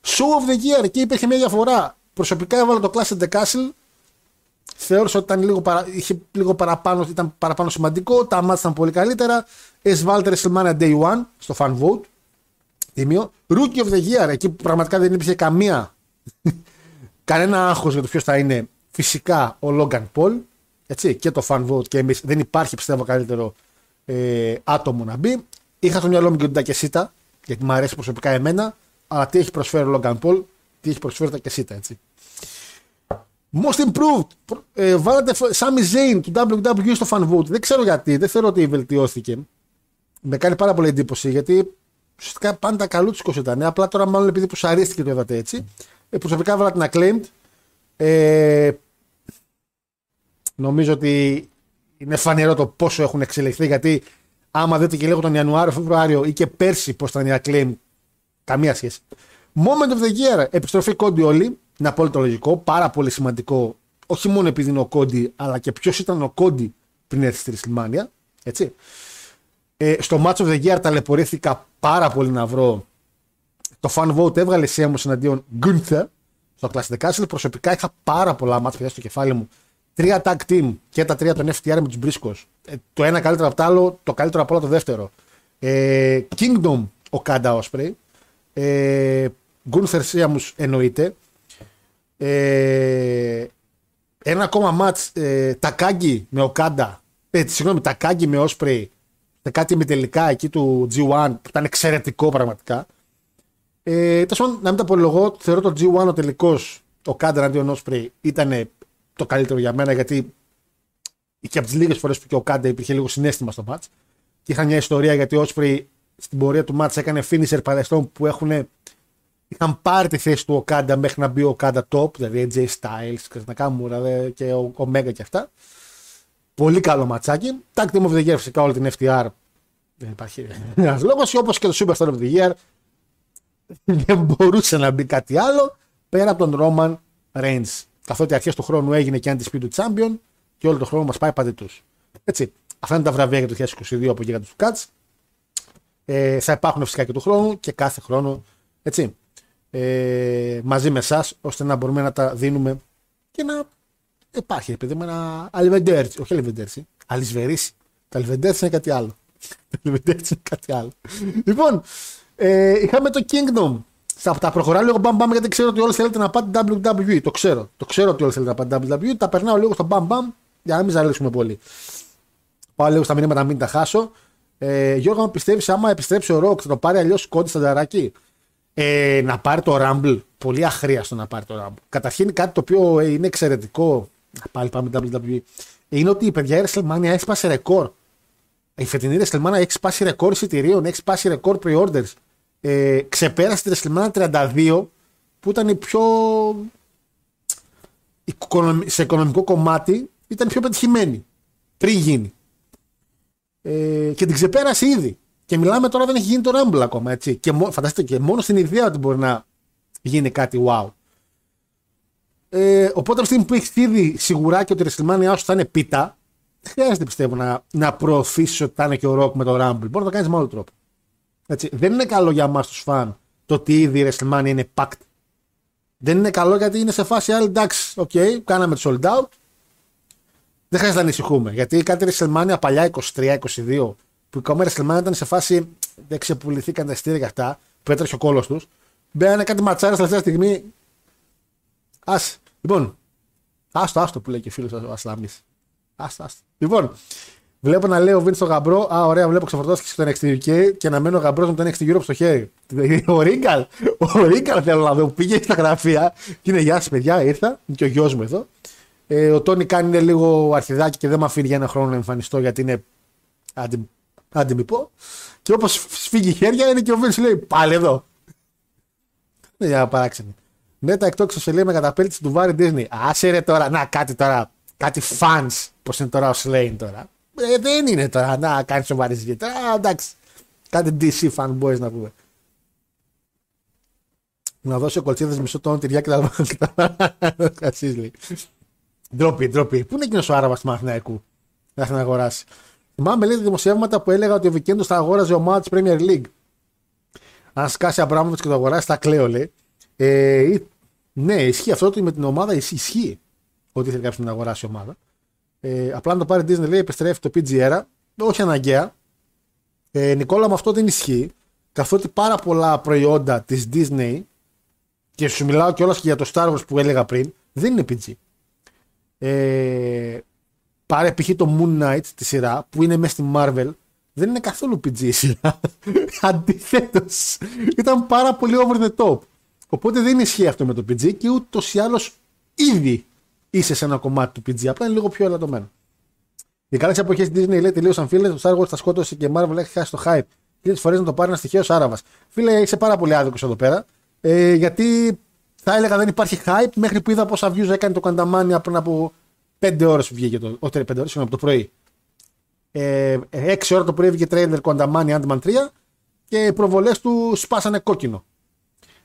Show of the year, εκεί υπήρχε μια διαφορά. Προσωπικά έβαλα το Clash of the Castle. Θεώρησα ότι ήταν λίγο, παρα... είχε λίγο παραπάνω, ήταν παραπάνω σημαντικό. Τα μάτια ήταν πολύ καλύτερα. Εσβάλτε WrestleMania Day 1 στο fan vote. Τίμιο. Rookie of the Year, εκεί που πραγματικά δεν υπήρχε καμία. κανένα άγχος για το ποιος θα είναι. Φυσικά ο Logan Paul. Έτσι, και το fan vote και εμείς. Δεν υπάρχει πιστεύω καλύτερο ε, άτομο να μπει. Είχα στο μυαλό μου και τον Τακεσίτα, γιατί μου αρέσει προσωπικά εμένα. Αλλά τι έχει προσφέρει ο Logan Paul, τι έχει προσφέρει ο Τακεσίτα, έτσι. Most improved. Ε, βάλατε Sami Zayn του WWE στο fan vote. Δεν ξέρω γιατί, δεν θεωρώ ότι βελτιώθηκε. Με κάνει πάρα πολύ εντύπωση γιατί ουσιαστικά πάντα καλούτσικο ήταν. Απλά τώρα, μάλλον επειδή που αρίστηκε το είδατε έτσι. Ε, προσωπικά έβαλα την acclaimed. Ε, νομίζω ότι είναι φανερό το πόσο έχουν εξελιχθεί γιατί άμα δείτε και λίγο τον Ιανουάριο, Φεβρουάριο ή και πέρσι πώς ήταν η acclaimed, καμία σχέση. Moment of the year, επιστροφή κόντι όλοι. Είναι απόλυτο λογικό, πάρα πολύ σημαντικό. Όχι μόνο επειδή είναι ο κόντι, αλλά και ποιος ήταν ο κόντι πριν έρθει στη Ριστιλμάνια. Έτσι. Ε, στο Match of the Year ταλαιπωρήθηκα πάρα πολύ να βρω. Το fan vote έβγαλε Σέμο εναντίον Gunther στο Classic Castle. Προσωπικά είχα πάρα πολλά μάτια στο κεφάλι μου. Τρία tag team και τα τρία των FTR με τους Μπρίσκος. Ε, το ένα καλύτερο από το άλλο, το καλύτερο από όλα το δεύτερο. Ε, Kingdom ο Κάντα Osprey. Ε, Gunther Σέμου εννοείται. Ε, ένα ακόμα μάτς ε, Τακάγκη με ο Κάντα. Ε, συγγνώμη, Τακάγκη με Osprey σε κάτι με τελικά εκεί του G1 που ήταν εξαιρετικό πραγματικά. Ε, Τόσο να μην τα απολογώ, θεωρώ το G1 ο τελικός, ο Κάντερ αντίον Όσπρι ήταν το καλύτερο για μένα γιατί και από τις λίγες φορές που και ο Κάντερ υπήρχε λίγο συνέστημα στο match. Και είχα μια ιστορία γιατί ο Όσπρι στην πορεία του match έκανε finisher παρεστών που έχουν, είχαν πάρει τη θέση του ο Κάντα μέχρι να μπει ο Κάντα top, δηλαδή AJ Styles, Νακάμουρα και ο, ο Μέγα και αυτά. Πολύ καλό ματσάκι. Tag Team of the Year φυσικά όλη την FTR. Δεν υπάρχει ένας λόγος. Όπως και το Superstar of the Year δεν μπορούσε να μπει κάτι άλλο πέρα από τον Roman Reigns. Καθότι αρχές του χρόνου έγινε και Undisputed Champion και όλο τον χρόνο μας πάει παντού. Έτσι. Αυτά είναι τα βραβεία για το 2022 από εκεί για του Cats. Ε, θα υπάρχουν φυσικά και του χρόνου και κάθε χρόνο έτσι, ε, μαζί με εσάς ώστε να μπορούμε να τα δίνουμε και να Υπάρχει, παιδί μου, ένα αλιβεντέρτσι. Όχι αλιβεντέρτσι. Αλισβερίσι. Τα αλιβεντέρτσι είναι κάτι άλλο. Τα αλιβεντέρτσι είναι κάτι άλλο. λοιπόν, ε, είχαμε το Kingdom. Θα τα προχωράω λίγο μπαμ μπαμ γιατί ξέρω ότι όλοι θέλετε να πάτε WWE. Το ξέρω. Το ξέρω ότι όλοι θέλετε να πάτε WWE. Τα περνάω λίγο στο μπαμ μπαμ για να μην ζαλίσουμε πολύ. Πάω λίγο στα μηνύματα να μην τα χάσω. Ε, Γιώργο, αν πιστεύεις, άμα επιστρέψει ο Ροκ, θα το πάρει αλλιώς κόντι στα ταράκι. Ε, να πάρει το Rumble. Πολύ αχρίαστο να πάρει το Rumble. Καταρχήν κάτι το οποίο είναι εξαιρετικό Πάλι πάμε WWE. Είναι ότι η παιδιά η WrestleMania έχει σπάσει ρεκόρ. Η φετινή WrestleMania έχει σπάσει ρεκόρ εισιτηρίων, έχει σπάσει ρεκόρ pre-orders. Ε, ξεπέρασε τη WrestleMania 32 που ήταν η πιο. σε οικονομικό κομμάτι ήταν η πιο πετυχημένη. Πριν γίνει. Ε, και την ξεπέρασε ήδη. Και μιλάμε τώρα δεν έχει γίνει το Rumble ακόμα. Έτσι. Και φανταστείτε και μόνο στην ιδέα ότι μπορεί να γίνει κάτι wow. Ε, οπότε από τη στιγμή που έχεις ήδη σιγουρά και ότι η WrestleMania σου θα είναι πίτα, δεν χρειάζεται πιστεύω να, να προωθήσει ότι θα είναι και ο Rock με το Rumble. Μπορεί να το κάνεις με άλλο τρόπο. Έτσι. Δεν είναι καλό για εμάς τους φαν το ότι ήδη η WrestleMania είναι packed. Δεν είναι καλό γιατί είναι σε φάση άλλη εντάξει, OK, okay, κάναμε το sold out. Δεν χρειάζεται να ανησυχούμε. Γιατί κάτι WrestleMania παλιά 23-22 που η κόμμα WrestleMania ήταν σε φάση δεν ξεπουληθήκαν τα εισιτήρια και αυτά, που έτρεχε ο κώλος τους. Μπαίνανε κάτι ματσάρες τελευταία στιγμή. Α. Λοιπόν, άστο, άστο που λέει και ο φίλος ο Ασλάμι. Άστο, άστο. Λοιπόν, βλέπω να λέει ο Vince το γαμπρό. Α, ωραία, βλέπω ξεφορτώθηκε το NXT UK και να μένει ο γαμπρός με το NXT Europe στο χέρι. Ο Ρίγκαλ, ο Ρίγκαλ θέλω να δω που πήγε στα γραφεία και είναι γεια σας, παιδιά, ήρθα και ο γιος μου εδώ. Ε, ο Τόνι κάνει είναι λίγο αρχιδάκι και δεν με αφήνει για ένα χρόνο να εμφανιστώ γιατί είναι. Άντε, άντε μη πω. Και όπως σφίγγει χέρια είναι και ο Βίντ λέει πάλι εδώ. Είναι για παράξενη. Ναι, τα εκτόξω σε λέει με καταπέλτηση του Βάρη Disney. Άσε ρε τώρα, να κάτι τώρα. Κάτι fans, πώς είναι τώρα ο Σλέιν τώρα. Ε, δεν είναι τώρα να κάνεις σοβαρή συζήτηση. Τώρα εντάξει. Κάτι DC fanboys να πούμε. Να δώσει ο κολτσίδα μισό τόνο τυριά και τα Κασίσλι. Ντροπή, ντροπή. Πού είναι εκείνος ο Άραβας του Μαθηναϊκού να έρθει να αγοράσει; Θυμάμαι λέει δημοσιεύματα που έλεγα ότι ο Βικέντος θα αγόραζε ομάδα τη Premier League. Αν σκάσει Αμπράμοβιτ και το αγοράσει, θα κλαίω λέει. Ε, ναι, ισχύει αυτό ότι με την ομάδα ισχύει ότι θέλει κάποιος να αγοράσει ομάδα. Ε, απλά να το πάρει Disney λέει επιστρέφει το PGR, όχι αναγκαία. Ε, Νικόλα, με αυτό δεν ισχύει. Καθότι πάρα πολλά προϊόντα της Disney και σου μιλάω κιόλας και για το Star Wars που έλεγα πριν, δεν είναι PG. Ε, πάρε π.χ. το Moon Knight τη σειρά που είναι μέσα στη Marvel, δεν είναι καθόλου PG η σειρά. Αντιθέτως, ήταν πάρα πολύ over the top. Οπότε δεν ισχύει αυτό με το PG και ούτως ή άλλως ήδη είσαι σε ένα κομμάτι του PG. Απλά είναι λίγο πιο ελαττωμένο. Οι καλέ εποχές της Disney λέει τελείωσαν φίλε. Το Star Wars τα σκότωσε και η Marvel έχει χάσει το hype. Τρεις φορές να το πάρει ένα στοιχείο Άραβας. Φίλε, είσαι πάρα πολύ άδικος εδώ πέρα. Ε, γιατί θα έλεγα δεν υπάρχει hype μέχρι που είδα πόσα views έκανε το Κανταμάνια πριν από 5 ώρες που βγήκε το. Όχι 5 ώρες, από το πρωί. Ε, 6 ώρα το πρωί βγήκε τρέιλερ Κανταμάνια Ant-Man 3 και οι προβολές του σπάσανε κόκκινο.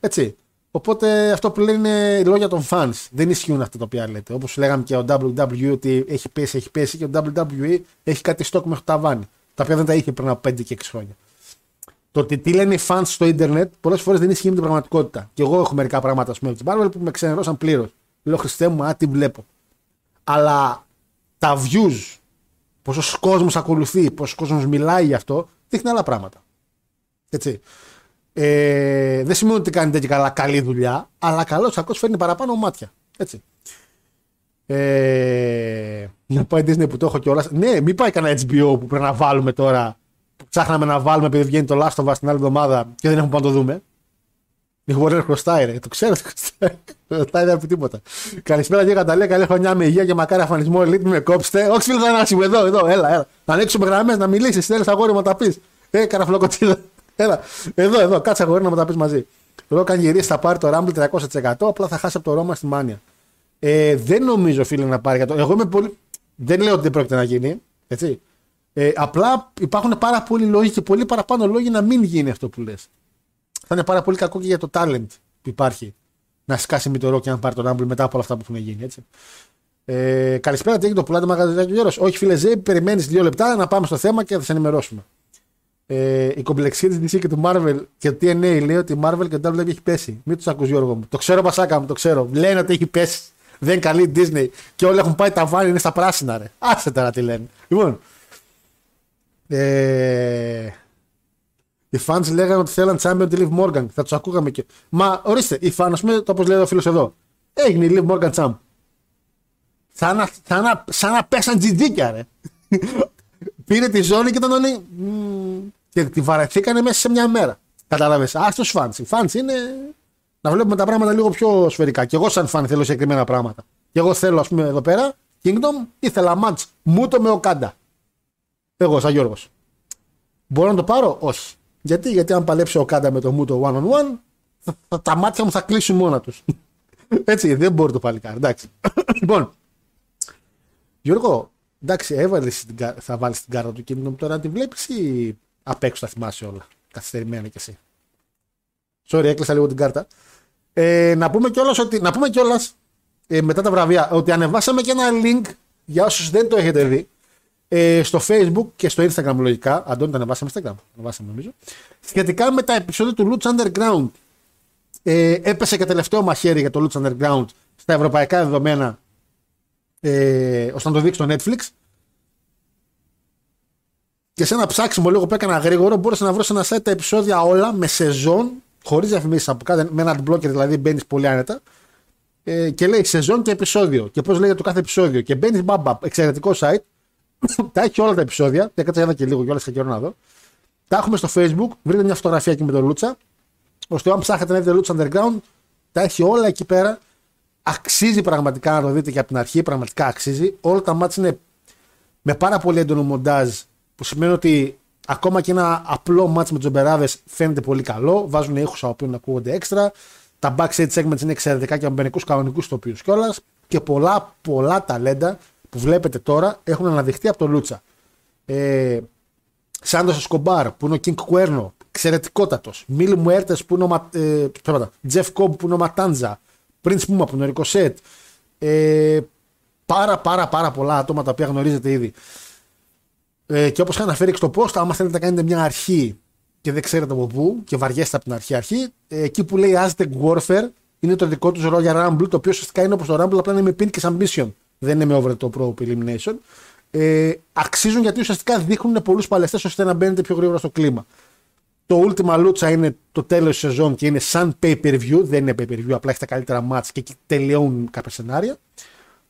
Έτσι. Οπότε αυτό που λένε είναι λόγια των fans. Δεν ισχύουν αυτά τα οποία λέτε. Όπως λέγαμε και ο WWE ότι έχει πέσει, έχει πέσει και ο WWE έχει κάτι στόκ μέχρι το ταβάνι. Τα οποία δεν τα είχε πριν από 5 και 6 χρόνια. Το ότι τι λένε οι fans στο Ιντερνετ πολλές φορές δεν ισχύει με την πραγματικότητα. Και εγώ έχω μερικά πράγματα ας πούμε, από την Marvel που με ξενερώσαν πλήρως. Λέω Χριστέ μου, α, τι βλέπω. Αλλά τα views, πόσος κόσμος ακολουθεί, πόσος κόσμος μιλάει γι' αυτό, δείχνει άλλα πράγματα. Έτσι. Ε, δεν σημαίνει ότι κάνετε και καλά καλή δουλειά, αλλά καλός κακός φέρνει παραπάνω μάτια. Έτσι. Ε, να πάει Disney που το έχω κιόλας. Ναι, μην πάει κανένα HBO που πρέπει να βάλουμε τώρα. Που ψάχναμε να βάλουμε επειδή βγαίνει το Last of Us την άλλη εβδομάδα και δεν έχουμε πάνω να το δούμε. Η Warner χρωστάει, ρε. Το ξέρω, το χρωστάει. Δεν δεν τίποτα. Καλησπέρα και Καταλία. Καλή χρονιά με υγεία και μακάρι αφανισμό. Ελίτ, με κόψτε. Όχι, φίλε, θα εδώ, εδώ, έλα, έλα. Να ανοίξουμε γραμμές, να μιλήσεις. Θέλεις αγόρι μου τα πεις. Ε, καραφλοκοτσίδα. Έλα, εδώ, εδώ, κάτσε αγόρι να μου τα πεις μαζί. Εδώ κάνει γυρίσει θα πάρει το Rumble 300%, απλά θα χάσει από το Ρώμα στη Μάνια. Ε, δεν νομίζω, φίλε, να πάρει. Εγώ είμαι πολύ. Δεν λέω ότι δεν πρόκειται να γίνει. Έτσι. Ε, απλά υπάρχουν πάρα πολλοί λόγοι και πολύ παραπάνω λόγοι να μην γίνει αυτό που λες. Θα είναι πάρα πολύ κακό και για το talent που υπάρχει να σκάσει με το ρο και να πάρει το Rumble μετά από όλα αυτά που έχουν γίνει. Έτσι. Ε, καλησπέρα, τι έχει το πουλάτε μαγαζάκι ο Όχι, φίλε Ζέι, περιμένεις δύο λεπτά να πάμε στο θέμα και θα σε ενημερώσουμε ε, η κομπλεξία της DC και του Marvel και το TNA λέει ότι η Marvel και το WWE έχει πέσει. Μην τους ακούς Γιώργο μου. Το ξέρω, Πασάκα μου, το ξέρω. Λένε ότι έχει πέσει. Δεν καλή Disney και όλοι έχουν πάει τα βάνη, είναι στα πράσινα, ρε. Άσε τώρα τι λένε. Λοιπόν. Ε, οι fans λέγανε ότι θέλαν champion τη Liv Morgan. Θα τους ακούγαμε και. Μα ορίστε, οι fans, ας πούμε, το όπως λέει ο φίλος εδώ. Έγινε η Liv Morgan champ. Σαν να, σαν να, σαν να πέσαν τζιτζίκια, ρε. Πήρε τη ζώνη και ήταν όλοι. Και τη βαρεθήκανε μέσα σε μια μέρα. Κατάλαβες. Α του φαν. Οι φαν είναι να βλέπουμε τα πράγματα λίγο πιο σφαιρικά. Και εγώ, σαν φαν, θέλω συγκεκριμένα πράγματα. Και εγώ θέλω, ας πούμε, εδώ πέρα, Kingdom, ήθελα μάτ μου το με ο Κάντα. Εγώ, σαν Γιώργος. Μπορώ να το πάρω, όχι. Γιατί, Γιατί αν παλέψει ο Κάντα με το μου το one on one, τα μάτια μου θα κλείσουν μόνα τους. Έτσι, δεν μπορεί το παλικάρι. Εντάξει. λοιπόν, Γιώργο, εντάξει, έβαλες, θα βάλεις την κάρτα του Kingdom τώρα να τη βλέπεις ή απ' έξω θα θυμάσαι όλα. Καθυστερημένα κι εσύ; Sorry, έκλεισα λίγο την κάρτα. Ε, να πούμε κιόλας ότι. Να πούμε κιόλας, ε, μετά τα βραβεία ότι ανεβάσαμε και ένα link για όσους δεν το έχετε δει ε, στο Facebook και στο Instagram λογικά. Αντώνη, το ανεβάσαμε στο Instagram; Ανεβάσαμε νομίζω. Σχετικά με τα επεισόδια του Lutz Underground. Ε, έπεσε και τελευταίο μαχαίρι για το Lutz Underground στα ευρωπαϊκά δεδομένα ε, ώστε να το δείξει στο Netflix. Και σε ένα ψάξιμο λίγο που έκανα γρήγορο, μπορούσα να βρω σε ένα site τα επεισόδια όλα με σεζόν, χωρίς διαφημίσεις από κάτω, με ένα blocker δηλαδή μπαίνεις πολύ άνετα. Ε, και λέει σεζόν και επεισόδιο. Και πώς λέγεται το κάθε επεισόδιο. Και μπαίνεις μπαμπα, εξαιρετικό site. τα έχει όλα τα επεισόδια. Και κάτσε ένα και λίγο κιόλας και καιρό να δω. Τα έχουμε στο facebook. Βρείτε μια φωτογραφία εκεί με τον Λούτσα. ώστε αν ψάχνετε να δείτε Λούτσα Underground, τα έχει όλα εκεί πέρα. Αξίζει πραγματικά να το δείτε και από την αρχή. Πραγματικά αξίζει. Όλα τα μάτια είναι με πάρα πολύ έντονο μοντάζ που σημαίνει ότι ακόμα και ένα απλό μάτς με τζομπεράδες φαίνεται πολύ καλό. Βάζουν ήχους από οποίου ακούγονται έξτρα. Τα backstage segments είναι εξαιρετικά και από μερικούς κανονικούς τοπίους κιόλας. Και πολλά πολλά ταλέντα που βλέπετε τώρα έχουν αναδειχθεί από το Λούτσα. Ε, Σάντος Σκομπάρ που είναι ο King Κουέρνο, εξαιρετικότατος. Μίλ Μουέρτες που είναι ο ε, Τζεφ Κόμπ που είναι ο Ματάντζα. Prince Πούμα που είναι ο Ρικοσέτ. Ε, πάρα πάρα πάρα πολλά άτομα τα οποία γνωρίζετε ήδη. Ε, και όπως είχα αναφέρει και στο post, άμα θέλετε να κάνετε μια αρχή και δεν ξέρετε από πού και βαριέστε από την αρχή αρχή, ε, εκεί που λέει Aztec Warfare είναι το δικό τους Royal Rumble, το οποίο ουσιαστικά είναι όπως το Rumble, απλά είναι με pin και ambition. Δεν είναι με over το Pro Elimination. Ε, αξίζουν γιατί ουσιαστικά δείχνουν πολλούς παλαιστές ώστε να μπαίνετε πιο γρήγορα στο κλίμα. Το Ultima Lucha είναι το τέλος της σεζόν και είναι σαν pay per view, δεν είναι pay per view, απλά έχει τα καλύτερα match και εκεί τελειώνουν κάποια σενάρια.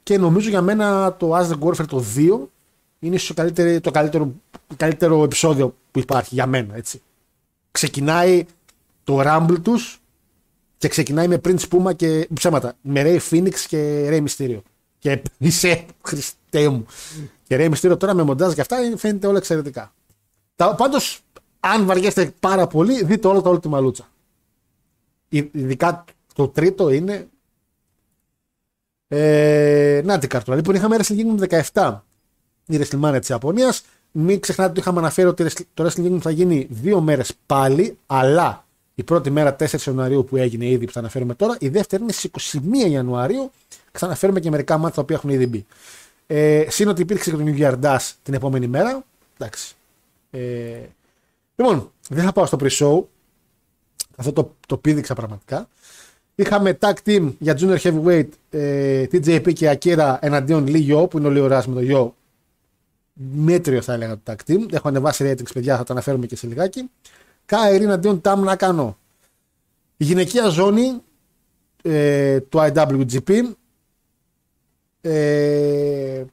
Και νομίζω για μένα το Aztec Warfare το 2 είναι το καλύτερο, το καλύτερο, καλύτερο επεισόδιο που υπάρχει για μένα. Έτσι. Ξεκινάει το Rumble τους και ξεκινάει με Prince Puma και ψέματα. Με Ray Phoenix και Ray Mysterio. Και είσαι Χριστέ μου. Και Ray Mysterio τώρα με μοντάζ και αυτά φαίνεται όλα εξαιρετικά. Πάντως, αν βαριέστε πάρα πολύ, δείτε όλα τα όλη τη μαλούτσα. Ειδικά το τρίτο είναι. Ε, να την καρτούρα. Λοιπόν, είχαμε Wrestling 17 η WrestleMania της Ιαπωνίας. Μην ξεχνάτε ότι είχαμε αναφέρει ότι το Wrestling Kingdom θα γίνει δύο μέρες πάλι, αλλά η πρώτη μέρα 4 Ιανουαρίου που έγινε ήδη που θα αναφέρουμε τώρα, η δεύτερη είναι στις 21 Ιανουαρίου και θα αναφέρουμε και μερικά μάτια τα οποία έχουν ήδη μπει. Ε, Συν ότι υπήρξε και το New Year Dash την επόμενη μέρα. Εντάξει. Ε, λοιπόν, δεν θα πάω στο pre-show. Αυτό το, το πήδηξα πραγματικά. Είχαμε tag team για junior heavyweight ε, TJP και Akira εναντίον Lee Yo, που είναι ο Leo Rush με το Yo μέτριο θα έλεγα το tag team. Έχω ανεβάσει ratings, παιδιά, θα τα αναφέρουμε και σε λιγάκι. Καερή αντίον Τάμ να κάνω. Η γυναικεία ζώνη ε, του IWGP ε,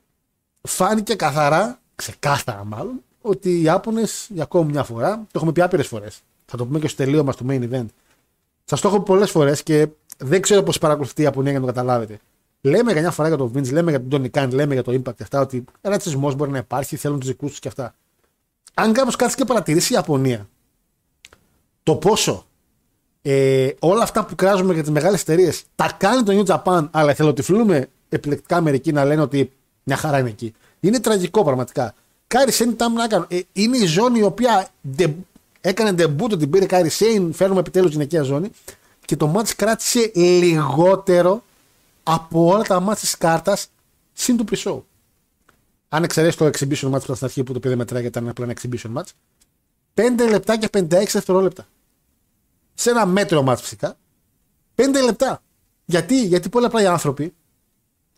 φάνηκε καθαρά, ξεκάθαρα μάλλον, ότι οι Ιάπωνε για ακόμη μια φορά, το έχουμε πει άπειρες φορές. Θα το πούμε και στο τελείωμα στο main event. Σας το έχω πει πολλές φορές και δεν ξέρω πώς παρακολουθεί η Ιαπωνία για να το καταλάβετε. Λέμε καμιά φορά για τον Vince, λέμε για τον Tony Khan, λέμε για το Impact αυτά, ότι ρατσισμός μπορεί να υπάρχει, θέλουν τους δικούς τους και αυτά. Αν κάποιος κάτσει και παρατηρήσει η Ιαπωνία, το πόσο ε, όλα αυτά που κράζουμε για τις μεγάλες εταιρείες τα κάνει το New Japan, αλλά εθελοτυφλούμε επιλεκτικά μερικοί να λένε ότι μια χαρά είναι εκεί. Είναι τραγικό πραγματικά. Κάρι Σέιν Ταμ Νακάνο; Ε, είναι η ζώνη η οποία ντε, έκανε ντεμπούτο την πήρε Κάρι Σέιν, φέρνουμε επιτέλους γυναικεία ζώνη και το ματς κράτησε λιγότερο από όλα τα ματς της κάρτας συν του pre Αν εξαιρέσει το exhibition match που ήταν στην αρχή που το πήρε μετρά γιατί ήταν απλά ένα exhibition match, 5 λεπτά και 56 δευτερόλεπτα. Σε ένα μέτριο match φυσικά. 5 λεπτά. Γιατί, γιατί πολλοί απλά οι άνθρωποι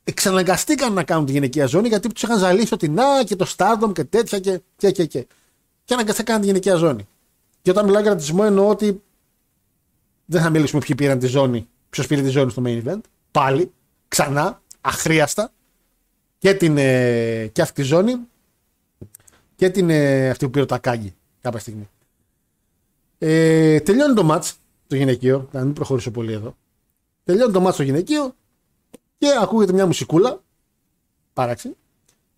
εξαναγκαστήκαν να κάνουν τη γυναικεία ζώνη γιατί τους είχαν ζαλίσει ότι να και το Stardom και τέτοια και και και. Και, και αναγκαστήκαν τη γυναικεία ζώνη. Και όταν μιλάω για ρατσισμό εννοώ ότι δεν θα μιλήσουμε ποιοι πήραν τη ζώνη, ποιος πήρε τη ζώνη στο main event πάλι, ξανά, αχρίαστα και, την, ε, και αυτή τη ζώνη και την, ε, αυτή που πήρε το Ακάγκη κάποια στιγμή. Ε, τελειώνει το μάτς το γυναικείο, να μην προχωρήσω πολύ εδώ. Τελειώνει το μάτς το γυναικείο και ακούγεται μια μουσικούλα, παράξενη,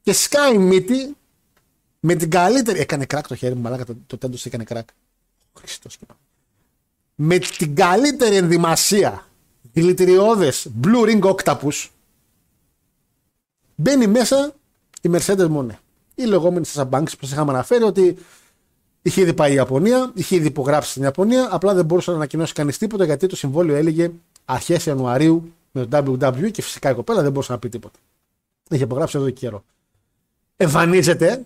και σκάει μύτη με την καλύτερη. Έκανε κράκ το χέρι μου, μαλάκα το, το τέντος έκανε κράκ. Χριστός Με την καλύτερη ενδυμασία δηλητηριώδες Blue Ring Octopus μπαίνει μέσα η Mercedes Monet. Η λεγόμενη Sasha Banks που είχαμε αναφέρει ότι είχε ήδη πάει η Ιαπωνία, είχε ήδη υπογράψει στην Ιαπωνία, απλά δεν μπορούσε να ανακοινώσει κανείς τίποτα γιατί το συμβόλαιο έλεγε αρχές Ιανουαρίου με το WWE και φυσικά η κοπέλα δεν μπορούσε να πει τίποτα. Είχε υπογράψει εδώ και καιρό. Εμφανίζεται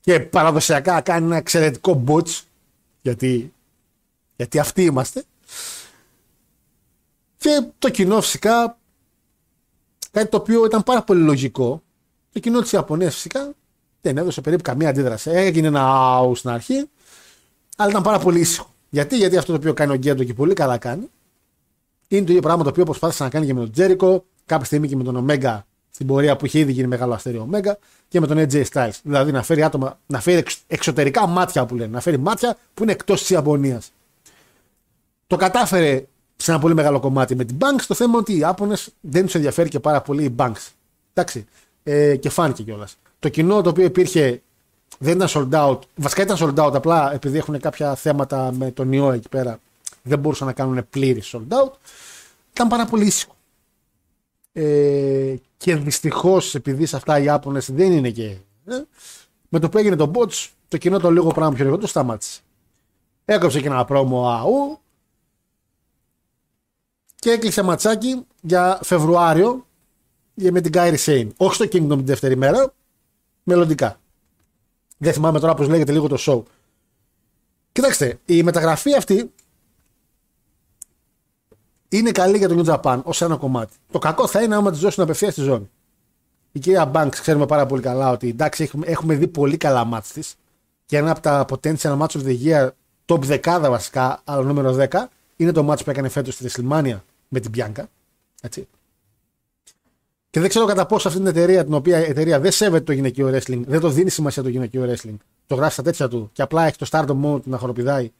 και παραδοσιακά κάνει ένα εξαιρετικό butch γιατί, γιατί αυτοί είμαστε και το κοινό φυσικά, κάτι το οποίο ήταν πάρα πολύ λογικό, το κοινό της Ιαπωνίας φυσικά Δεν έδωσε περίπου καμία αντίδραση. Έγινε ένα αου στην αρχή, αλλά ήταν πάρα πολύ ήσυχο. Γιατί, γιατί αυτό το οποίο κάνει ο Γκέντο και πολύ καλά κάνει, είναι το ίδιο πράγμα το οποίο προσπάθησε να κάνει και με τον Τζέρικο, κάποια στιγμή και με τον Ομέγκα στην πορεία που είχε ήδη γίνει μεγάλο αστέριο Ομέγκα και με τον AJ Styles. Δηλαδή να φέρει άτομα, να φέρει εξωτερικά μάτια που λένε, να φέρει μάτια που είναι εκτός της Ιαπωνίας. Το κατάφερε σε ένα πολύ μεγάλο κομμάτι με την Banks. Το θέμα είναι ότι οι Ιάπωνες δεν τους ενδιαφέρει και πάρα πολύ η Banks. Εντάξει. Ε, και φάνηκε κιόλας. Το κοινό το οποίο υπήρχε δεν ήταν sold out. Βασικά ήταν sold out, απλά επειδή έχουν κάποια θέματα με τον ιό εκεί πέρα, δεν μπορούσαν να κάνουν πλήρη sold out. Ήταν πάρα πολύ ήσυχο. Ε, και δυστυχώς επειδή σε αυτά οι Ιάπωνε δεν είναι και. Ε, με το που έγινε το bots, το κοινό το λίγο πράγμα πιο λίγο το σταμάτησε. Έκοψε και ένα πρόμο αού και έκλεισε ματσάκι για Φεβρουάριο για με την Κάιρι Σέιν. Όχι στο Kingdom την δεύτερη μέρα, μελλοντικά. Δεν θυμάμαι τώρα πώς λέγεται λίγο το show. Κοιτάξτε, η μεταγραφή αυτή είναι καλή για το New Japan ως ένα κομμάτι. Το κακό θα είναι άμα τη δώσουν απευθεία στη ζώνη. Η κυρία Banks ξέρουμε πάρα πολύ καλά ότι εντάξει έχουμε, έχουμε δει πολύ καλά μάτς της και ένα από τα potential match of the year top 10 βασικά, αλλά νούμερο 10 είναι το match που έκανε φέτος στη WrestleMania με την Bianca. Έτσι. Και δεν ξέρω κατά πόσο αυτή την εταιρεία, την οποία η εταιρεία δεν σέβεται το γυναικείο wrestling, δεν το δίνει σημασία το γυναικείο wrestling, το γράφει στα τέτοια του και απλά έχει το stardom mode να χοροπηδάει,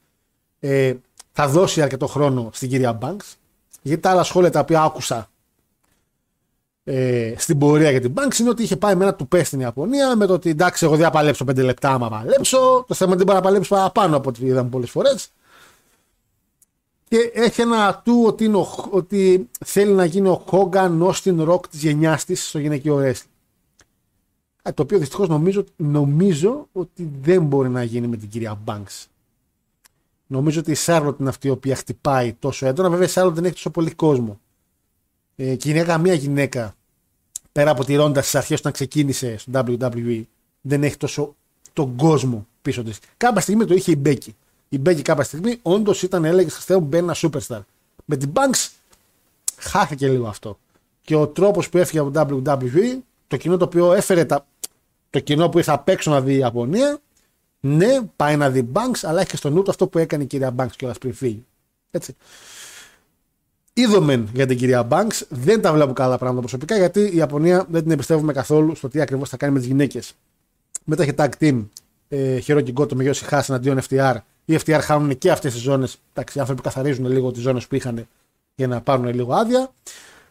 ε, θα δώσει αρκετό χρόνο στην κυρία Banks. Γιατί τα άλλα σχόλια τα οποία άκουσα ε, στην πορεία για την Banks είναι ότι είχε πάει με ένα του πε στην Ιαπωνία με το ότι εντάξει, εγώ δεν θα παλέψω 5 λεπτά άμα παλέψω. Το θέμα είναι ότι δεν μπορεί να παραπάνω από ό,τι είδαμε πολλές φορές και έχει ένα του ότι, είναι ο, ότι θέλει να γίνει ο Χόγκαν Όστιν Ροκ της γενιάς της στο γυναικείο wrestling. Το οποίο δυστυχώς νομίζω, νομίζω ότι δεν μπορεί να γίνει με την κυρία Banks. Νομίζω ότι η Σάρλοτ είναι αυτή η οποία χτυπάει τόσο έντονα. Βέβαια η Σάρλοτ δεν έχει τόσο πολύ κόσμο. Ε, και είναι καμία γυναίκα πέρα από τη ρόντα στις αρχές όταν ξεκίνησε στο WWE δεν έχει τόσο τον κόσμο πίσω της. Κάποια στιγμή το είχε η Μπέκη η Μπέγκη κάποια στιγμή όντως ήταν, έλεγε Θεό μου, μπαίνει ένα superstar. Με την Banks χάθηκε λίγο αυτό. Και ο τρόπος που έφυγε από το WWE, το κοινό το οποίο έφερε τα, το κοινό που ήρθε απ' έξω να δει η Ιαπωνία, ναι, πάει να δει Banks, αλλά έχει και στο νου του αυτό που έκανε η κυρία Banks κιόλας πριν φύγει. Έτσι. Ίδωμεν για την κυρία Banks, δεν τα βλέπω καλά πράγματα προσωπικά γιατί η Ιαπωνία δεν την εμπιστεύουμε καθόλου στο τι ακριβώς θα κάνει με τις γυναίκες. Μετά έχει tag team ε, Χιρόκι Γκότο με Yoshi-Hashi εναντίον FTR οι FTR χάνουν και αυτές τις ζώνες. Εντάξει, οι άνθρωποι καθαρίζουν λίγο τις ζώνες που είχαν για να πάρουν λίγο άδεια.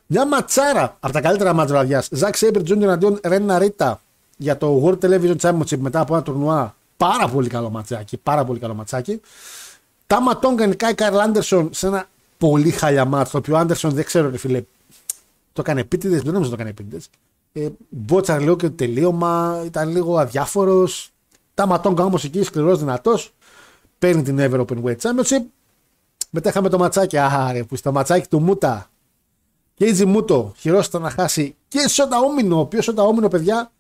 Μια ματσάρα από τα καλύτερα ματς της βραδιάς. Zack Sabre Jr. εναντίον Ren Narita για το World Television Championship μετά από ένα τουρνουά. Πάρα πολύ καλό ματσάκι. Πάρα πολύ καλό ματσάκι. Τάμα Τόγκα νικάει Καρλ Άντερσον σε ένα πολύ χαλιά μάτσα. Το οποίο ο Άντερσον δεν ξέρω, ρε φίλε. Το έκανε επίτηδες, δεν νομίζω το έκανε επίτηδες. Ε, μπότσαρ λίγο και το τελείωμα, ήταν λίγο αδιάφορος. Τάμα Τόγκα όμως εκεί σκληρός δυνατός παίρνει την Ever Open Weight Championship. Μετά είχαμε το ματσάκι, άρε, που στο ματσάκι του Μούτα. Και η Μούτο χειρόστατα να χάσει και Σότα Όμινο, ο οποίος Σότα Όμινο, παιδιά,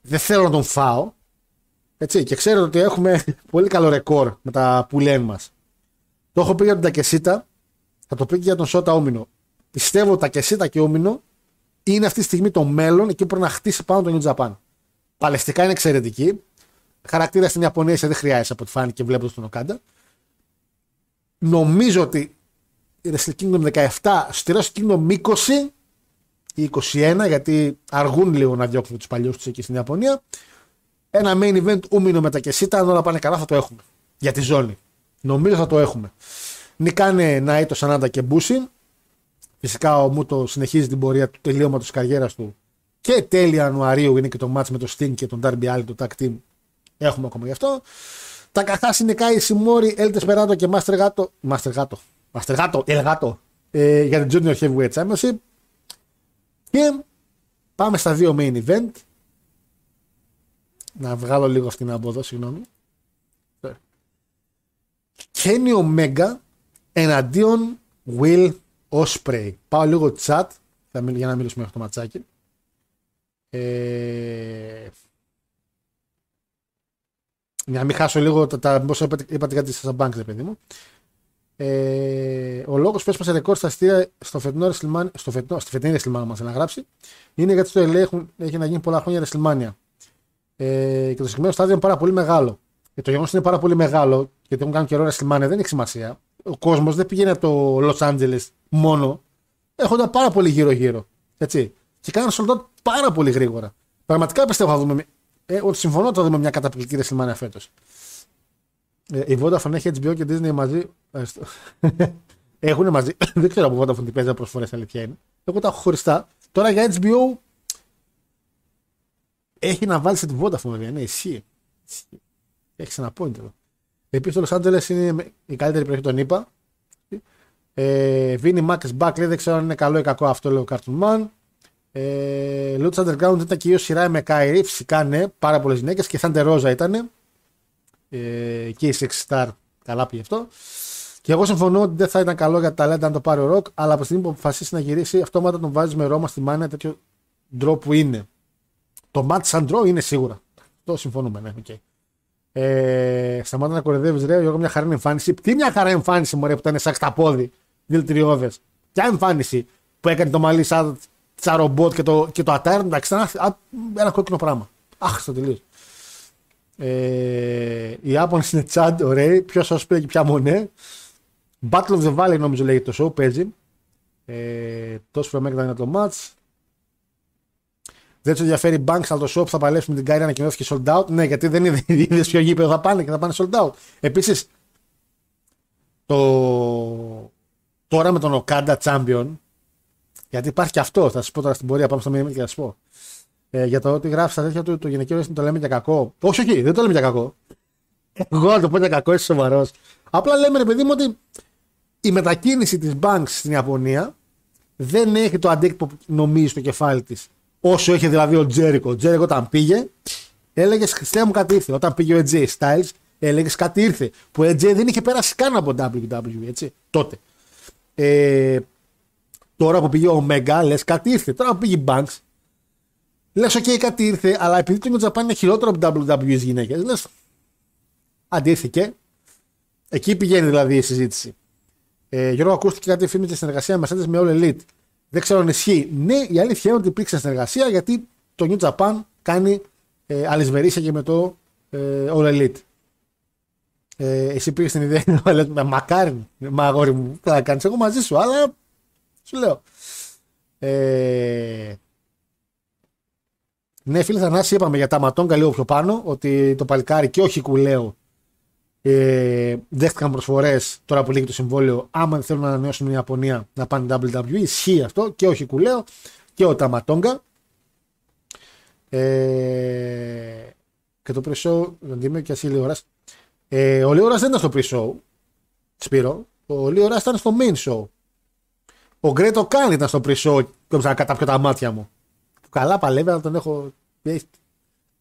δεν θέλω να τον φάω. Έτσι, και ξέρω ότι έχουμε πολύ καλό ρεκόρ με τα που λένε μας. Το έχω πει για τον Τακεσίτα, θα το πει και για τον Σότα Όμινο. Πιστεύω ότι Τακεσίτα και Όμινο είναι αυτή τη στιγμή το μέλλον εκεί που πρέπει να χτίσει πάνω το New Japan. Παλαιστικά είναι εξαιρετική χαρακτήρα στην Ιαπωνία δεν χρειάζεται από ό,τι φάνηκε βλέποντας τον Οκάντα. Νομίζω ότι η Wrestle Kingdom 17, στη Wrestle Kingdom 20 ή 21, γιατί αργούν λίγο να διώξουν τους παλιούς τους εκεί στην Ιαπωνία. Ένα main event ούμινο με τα κεσίτα, αν όλα πάνε καλά θα το έχουμε. Για τη ζώνη. Νομίζω θα το έχουμε. Νικάνε Ναΐτο Σανάντα και Μπούσιν. Φυσικά ο Μούτο συνεχίζει την πορεία του τελείωματος τη καριέρας του. Και τέλη Ιανουαρίου είναι και το match με το Sting και τον Darby Allin, το tag team Έχουμε ακόμα γι' αυτό. Τα καθά είναι Κάι Σιμόρι, Έλτε Περάτο και Μάστερ Γάτο. Μάστερ Γάτο. Μάστερ Γάτο, Ελ Γάτο. Ε, για την Junior Heavyweight Championship. Και πάμε στα δύο main event. Να βγάλω λίγο αυτήν από εδώ, συγγνώμη. Kenny Omega εναντίον Will Osprey. Πάω λίγο chat για να μιλήσουμε για αυτό το ματσάκι. Ε, για να μην χάσω λίγο τα, τα είπατε, είπατε κάτι στα bank, παιδί μου. Ε, ο λόγος που έσπασε ρεκόρ στα αστεία στο φετινό WrestleMania, στο φετινό, στη φετινή WrestleMania μα να γράψει, είναι γιατί στο LA έχουν, έχει να γίνει πολλά χρόνια WrestleMania. Ε, και το συγκεκριμένο στάδιο είναι πάρα πολύ μεγάλο. Και το γεγονός είναι πάρα πολύ μεγάλο, γιατί έχουν κάνει καιρό WrestleMania, δεν έχει σημασία. Ο κόσμος δεν πηγαίνει από το Los Angeles μόνο. Έχονταν πάρα πολύ γύρω-γύρω. Έτσι. Και κάνουν sold out πάρα πολύ γρήγορα. Πραγματικά πιστεύω θα δούμε. Ε, ότι συμφωνώ ότι θα δούμε μια καταπληκτική WrestleMania φέτος. Ε, η Vodafone έχει HBO και Disney μαζί. Έχουν μαζί. δεν ξέρω από Vodafone τι παίζει προσφορέ, αλήθεια είναι. Εγώ τα έχω χωριστά. Τώρα για HBO έχει να βάλει σε τη Vodafone, βέβαια. Ναι, ισχύει. Έχει ένα point εδώ. Επίσης το Los Angeles είναι η καλύτερη περιοχή των ΗΠΑ. Ε, Vinny Max Back λέει δεν ξέρω αν είναι καλό ή κακό αυτό λέει ο Cartoon Man. Ε, Lutz Underground ήταν κυρίως σειρά με Kyrie. Φυσικά ναι, πάρα πολλές γυναίκες και Thunder Rosa ήταν. Ε, και η Six Star. Καλά πήγε αυτό. Και εγώ συμφωνώ ότι δεν θα ήταν καλό για τα ταλέντα αν το πάρει ο Ροκ, αλλά από τη στιγμή που αποφασίσει να γυρίσει, αυτόματα τον βάζει με Ρώμα στη μάνα τέτοιο ντρό που είναι. Το μάτ σαν ντρό είναι σίγουρα. Το συμφωνούμε, ναι, okay. Ε, σταμάτα να κορυδεύει, ρε. Εγώ μια χαρά εμφάνιση. Τι μια χαρά εμφάνιση, μωρέ, που ήταν σαν στα πόδι. Δηλητηριώδε. Ποια εμφάνιση που έκανε το μαλλί σαν, σαν ρομπότ και το, και το ατάρ. Εντάξει, ένα, ένα κόκκινο πράγμα. Αχ, στο τελείως. Ε, οι Άπωνες είναι τσάντ, ωραίοι. Ποιος σα πει και ποια μονέ. Battle of the Valley νομίζω λέγεται το show, παίζει. Ε, τόσο φρεμέκτα είναι το match. Δεν τους ενδιαφέρει Banks, αλλά το show που θα παλέψει με την Κάρια ανακοινώθηκε sold out. Ναι, γιατί δεν είναι είδες ποιο γήπεδο θα πάνε και θα πάνε sold out. Επίσης, το... τώρα με τον Okada Champion, γιατί υπάρχει και αυτό, θα σα πω τώρα στην πορεία, πάμε στο μήνυμα και θα σα πω. Ε, για το ότι γράφεις στα τέτοια του το γυναικείο το λέμε για κακό. Όχι, όχι, δεν το λέμε για κακό. Εγώ το πω για κακό, είσαι σοβαρός. Απλά λέμε, ρε παιδί μου, ότι η μετακίνηση της Banks στην Ιαπωνία δεν έχει το αντίκτυπο που νομίζεις στο κεφάλι της Όσο είχε δηλαδή ο Τζέρικο. Ο Τζέρικο όταν πήγε, έλεγες Χριστέ μου κάτι ήρθε. Όταν πήγε ο AJ Styles, έλεγες κάτι ήρθε. Που ο AJ δεν είχε πέρασει καν από WWE, έτσι, τότε. Ε, τώρα που πήγε ο Omega, λες κάτι ήρθε. Τώρα που πήγε η Banks, λες: OK, κάτι ήρθε, αλλά επειδή το New Japan είναι χειρότερο από WWE γυναίκες, λες. Αντίθεκε. Εκεί πηγαίνει δηλαδή η συζήτηση. Ε, Γιώργο, ακούστηκε κάτι φήμη τη συνεργασία Mercedes με All Elite. Δεν ξέρω αν ισχύει. Ναι, η αλήθεια είναι ότι υπήρξε συνεργασία γιατί το New Japan κάνει ε, αλυσβερίσια και με το ε, All Elite. Ε, εσύ πήγες στην ιδέα να λες, μακάρι, μα αγόρι μου, τι θα κάνεις εγώ μαζί σου, αλλά σου λέω. Ε, ναι, φίλε Θανάση, είπαμε για τα ματόγκα λίγο πιο πάνω, ότι το παλικάρι και όχι κουλέο ε, δέχτηκαν προσφορές τώρα που λύγει το συμβόλαιο. Άμα θέλουν να ανανεώσουν μια Ιαπωνία να πάνε WWE, ισχύει αυτό και όχι κουλέο και ο Ταματόγκα. Ε, και το pre-show, δεν είμαι και εσύ Λίωρα. Ε, ο Λίωρα δεν ήταν στο pre-show, Σπύρο. Ο Λίωρα ήταν στο main show. Ο Γκρέτο Καν ήταν στο pre-show και να καταπιώ τα μάτια μου. Καλά παλεύει, αλλά τον έχω.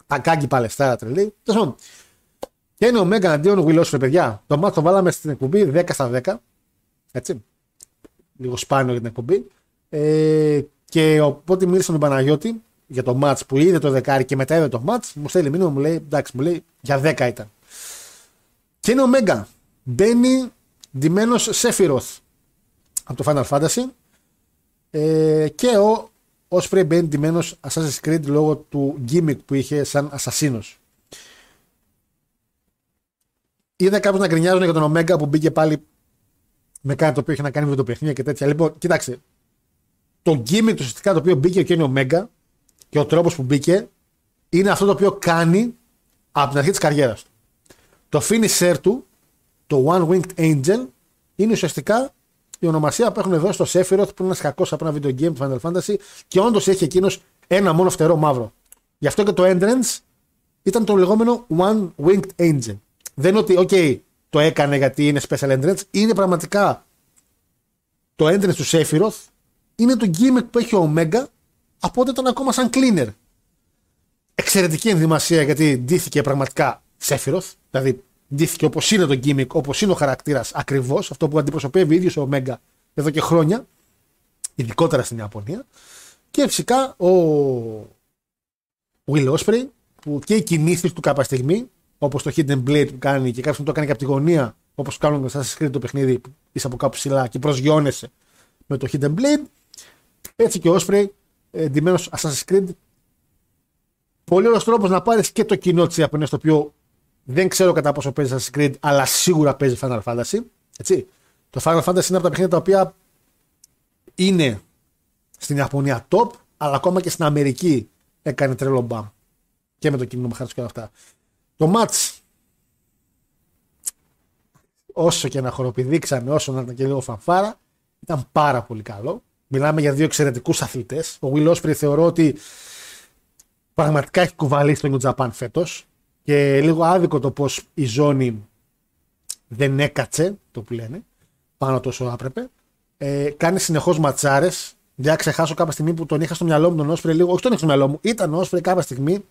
Τα κάγκη παλαιστάρα τρελή. Τέλος και είναι ο Μέγκα αντίον Will Ospreay, παιδιά. Το μάτι το βάλαμε στην εκπομπή 10 στα 10. Έτσι. Λίγο σπάνιο για την εκπομπή. Ε, και οπότε μίλησα με τον Παναγιώτη για το match που είδε το δεκάρι και μετά είδε το match. Μου στέλνει μήνυμα, μου λέει εντάξει, μου λέει για 10 ήταν. Και είναι ο Μέγκα. Μπαίνει ντυμένος Σέφυροθ από το Final Fantasy. Ε, και ο Ospreay μπαίνει ντυμένος Assassin's Creed λόγω του gimmick που είχε σαν assassin. Είδα κάποιους να γκρινιάζουν για τον Ομέγκα που μπήκε πάλι με κάτι το οποίο είχε να κάνει με το παιχνίδι και τέτοια. Λοιπόν, κοιτάξτε. Το gimmick του ουσιαστικά το οποίο μπήκε ο Κένι Ομέγκα και ο τρόπος που μπήκε είναι αυτό το οποίο κάνει από την αρχή της καριέρας του. Το finisher του, το One Winged Angel, είναι ουσιαστικά η ονομασία που έχουν δώσει στο Sephiroth που είναι ένας κακός από ένα video game του Final Fantasy και όντως έχει εκείνος ένα μόνο φτερό μαύρο. Γι' αυτό και το entrance ήταν το λεγόμενο One Winged Angel. Δεν είναι ότι, OK, το έκανε γιατί είναι special entrance. Είναι πραγματικά το entrance του Sephiroth. Είναι το gimmick που έχει ο Omega από όταν ήταν ακόμα σαν cleaner. Εξαιρετική ενδυμασία γιατί ντύθηκε πραγματικά Sephiroth. Δηλαδή ντύθηκε όπως είναι το gimmick, όπως είναι ο χαρακτήρας ακριβώς. Αυτό που αντιπροσωπεύει ο ίδιος ο Omega εδώ και χρόνια. Ειδικότερα στην Ιαπωνία. Και φυσικά ο Will Osprey που και οι κινήσει του κάποια στιγμή όπως το Hidden Blade που κάνει και κάποιος το έκανε και από τη γωνία Όπως κάνουν στα Assassin's Creed το παιχνίδι που είσαι από κάπου ψηλά και προσγειώνεσαι με το Hidden Blade. Έτσι και ο Osprey, ε, εντυμένος Assassin's Creed. Πολύ ωραίος τρόπος να πάρεις και το κοινό της Ιαπωνίας, το οποίο δεν ξέρω κατά πόσο παίζει Assassin's Creed, αλλά σίγουρα παίζει Final Fantasy. Έτσι. Το Final Fantasy είναι από τα παιχνίδια τα οποία είναι στην Ιαπωνία top, αλλά ακόμα και στην Αμερική έκανε τρελό μπαμ. Και με το Kingdom Hearts και όλα αυτά. Το match όσο και να χοροπηδήξαμε, όσο να ήταν και λίγο φανφάρα, ήταν πάρα πολύ καλό. Μιλάμε για δύο εξαιρετικούς αθλητές. Ο Will Ospreay θεωρώ ότι πραγματικά έχει κουβαλήσει το New Japan φέτος. Και λίγο άδικο το πώ η ζώνη δεν έκατσε, το που λένε, πάνω τόσο άπρεπε. Ε, κάνει συνεχώς ματσάρες. Για να ξεχάσω κάποια στιγμή που τον είχα στο μυαλό μου τον Όσπρε λίγο. Όχι τον είχα στο μυαλό μου, ήταν ο Όσπρε κάποια στιγμή.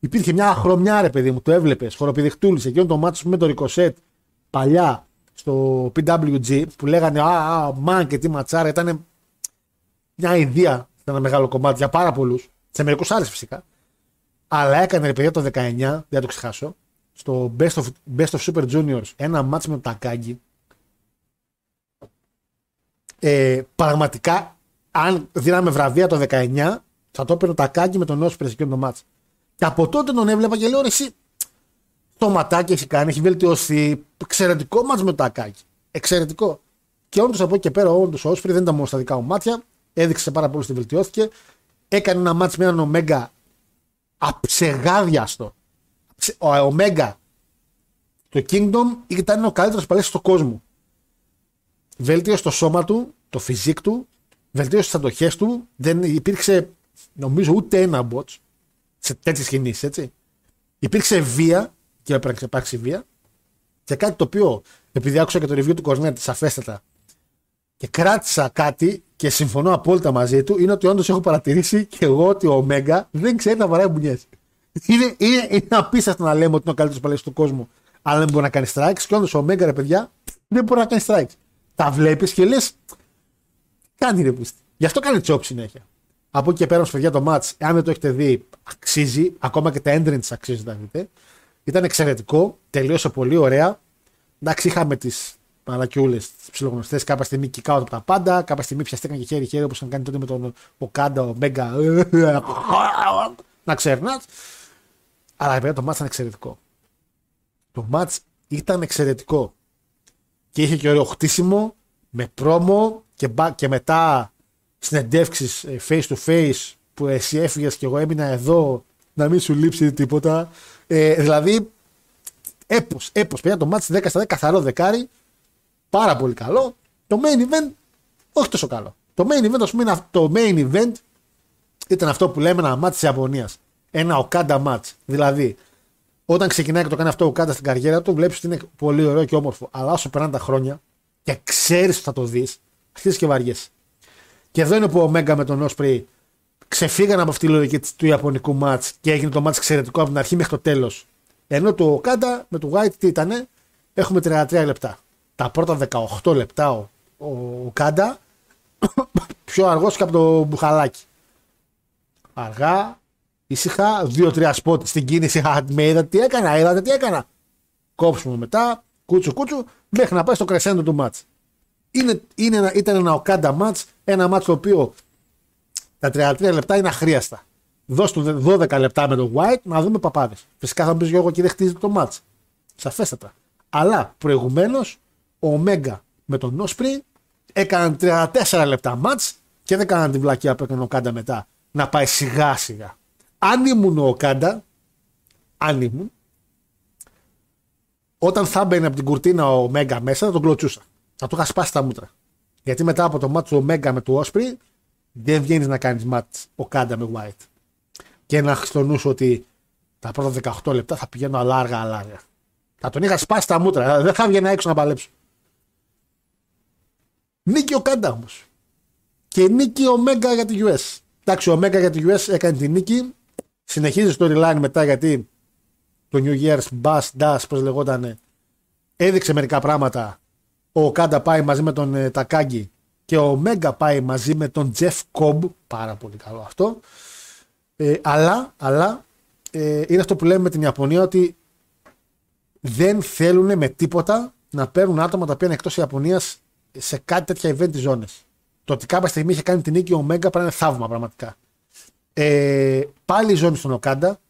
Υπήρχε μια χρωμιά, ρε παιδί μου, το έβλεπες. Χοροπηδιχτούλησε. Εκείνο το μάτι με το Ρικοσέτ παλιά στο PWG που λέγανε Α, α μαν και τι ματσάρα. Ήταν μια ιδέα σε ένα μεγάλο κομμάτι για πάρα πολλούς. Σε μερικούς άλλου φυσικά. Αλλά έκανε ρε παιδιά το 19, δεν το ξεχάσω, στο Best of, Best of Super Juniors ένα μάτσο με τον Τακάγκη. Ε, πραγματικά, αν δίναμε βραβεία το 19, θα το έπαιρνε ο Τακάγκη με τον Όσπρε και το μάτς. Και από τότε τον έβλεπα και λέω εσύ, το ματάκι έχει κάνει, έχει βελτιωθεί. Εξαιρετικό μάτς με το Τακάγκη. Εξαιρετικό. Και όντως από εκεί και πέρα, όντως ο Όσπρε δεν ήταν μόνο στα δικά μου μάτια. Έδειξε πάρα πολύ ότι βελτιώθηκε. Έκανε ένα μάτς με έναν Ομέγκα αψεγάδιαστο. Ο Ομέγκα το Kingdom ήταν ο καλύτερος παλέστη στον κόσμο. Βελτίωσε το σώμα του, το φυσικ του, βελτίωσε τις αντοχές του. Δεν υπήρξε, νομίζω, ούτε ένα bot σε τέτοιες κινήσει, έτσι. Υπήρξε βία και έπρεπε να υπάρξει βία. Και κάτι το οποίο, επειδή άκουσα και το review του Κορνέτη σαφέστατα και κράτησα κάτι και συμφωνώ απόλυτα μαζί του, είναι ότι όντως έχω παρατηρήσει και εγώ ότι ο Ωμέγα δεν ξέρει να βαράει μπουνιές. Είναι, είναι, είναι απίστευτο να λέμε ότι είναι ο καλύτερος παλαιό του κόσμου, αλλά δεν μπορεί να κάνει strikes. Και όντως ο Ωμέγα, ρε παιδιά, δεν μπορεί να κάνει strikes. Τα βλέπεις και λες, κάνει ρε πίστη. Γι' αυτό κάνει τσόπ συνέχεια. Από εκεί και πέρα, παιδιά, το match, αν δεν το έχετε δει, αξίζει. Ακόμα και τα entrance αξίζει να δείτε. Ήταν εξαιρετικό, τελείωσε πολύ ωραία. Εντάξει, είχαμε τις μαλακιούλε, τις ψιλογνωστές. Κάποια στιγμή κικάω από τα πάντα. Κάποια στιγμή πιαστήκαν και χέρι-χέρι όπως είχαν κάνει τότε με τον Οκάντα, ο Μέγκα. να ξέρνα. Αλλά βέβαια το μάτς ήταν εξαιρετικό. Το μάτς ήταν εξαιρετικό. Και είχε και ωραίο χτίσιμο με πρόμο και, και μετά συνεντεύξεις ε, face to face που εσύ έφυγες και εγώ έμεινα εδώ να μην σου λείψει τίποτα. Ε, δηλαδή, έπω, έπω. Παιδιά το μάτι 10 στα 10, καθαρό δεκάρι. Πάρα πολύ καλό. Το main event, όχι τόσο καλό. Το main event, ας πούμε, το main event ήταν αυτό που λέμε ένα μάτι της Ιαπωνίας. Ένα οκάντα match. Δηλαδή, όταν ξεκινάει και το κάνει αυτό ο Οκάντα στην καριέρα του, βλέπεις ότι είναι πολύ ωραίο και όμορφο. Αλλά όσο περνάνε τα χρόνια και ξέρεις ότι θα το δεις, αρχίζεις και βαριέσαι. Και εδώ είναι που ο Ομέγκα με τον Όσπρι ξεφύγαν από αυτή τη λογική του Ιαπωνικού ματς και έγινε το ματς εξαιρετικό από την αρχή μέχρι το τέλος. Ενώ το Οκάντα με το White τι ήταν, έχουμε 33 λεπτά. Τα πρώτα 18 λεπτά ο, ο Οκάντα πιο αργός και από το Μπουχαλάκη. Αργά, ήσυχα, 2-3 σποτ στην κίνηση. Με είδατε τι έκανα, είδατε τι έκανα. Κόψουμε μετά, κούτσου κούτσου, μέχρι να πάει στο κρεσέντο του μάτς. Είναι, είναι, ήταν ένα Οκάντα μάτς, ένα μάτς το οποίο τα 33 λεπτά είναι αχρίαστα. Δώσ' του 12 λεπτά με τον White να δούμε παπάδες. Φυσικά θα μου πεις Γιώργο και δεν χτίζεται το match. Σαφέστατα. Αλλά προηγουμένως ο Ωμέγα με τον Όσπρι έκαναν 34 λεπτά match και δεν έκαναν την βλακία που έκανε ο Κάντα μετά να πάει σιγά σιγά. Αν ήμουν ο Κάντα, αν ήμουν, όταν θα μπαίνει από την κουρτίνα ο Μέγκα μέσα θα τον κλωτσούσα. Θα του είχα σπάσει τα μούτρα. Γιατί μετά από το μάτσο του Μέγκα με του Όσπρι δεν βγαίνεις να κάνεις ματ ο Κάντα με White. Και να έχει στο νου ότι τα πρώτα 18 λεπτά θα πηγαίνω αλάργα, αλάργα. Θα τον είχα σπάσει τα μούτρα. Δεν θα βγαίνει έξω να παλέψω. Νίκη ο Κάντα όμω. Και νίκη ο Μέγκα για τη US. Εντάξει, ο Μέγκα για τη US έκανε τη νίκη. Συνεχίζει το storyline μετά γιατί το New Year's Bass Dash, πώς λεγόταν, έδειξε μερικά πράγματα. Ο Κάντα πάει μαζί με τον ε, Τακάγκη και ο Μέγκα πάει μαζί με τον Jeff Cobb, πάρα πολύ καλό αυτό. Ε, αλλά αλλά ε, είναι αυτό που λέμε με την Ιαπωνία ότι δεν θέλουν με τίποτα να παίρνουν άτομα τα οποία είναι εκτός Ιαπωνίας σε κάτι τέτοια event ζώνε. Το ότι κάποια στιγμή είχε κάνει την νίκη ο Μέγκα πρέπει να είναι θαύμα πραγματικά. Ε, πάλι η ζώνη στον Οκάντα.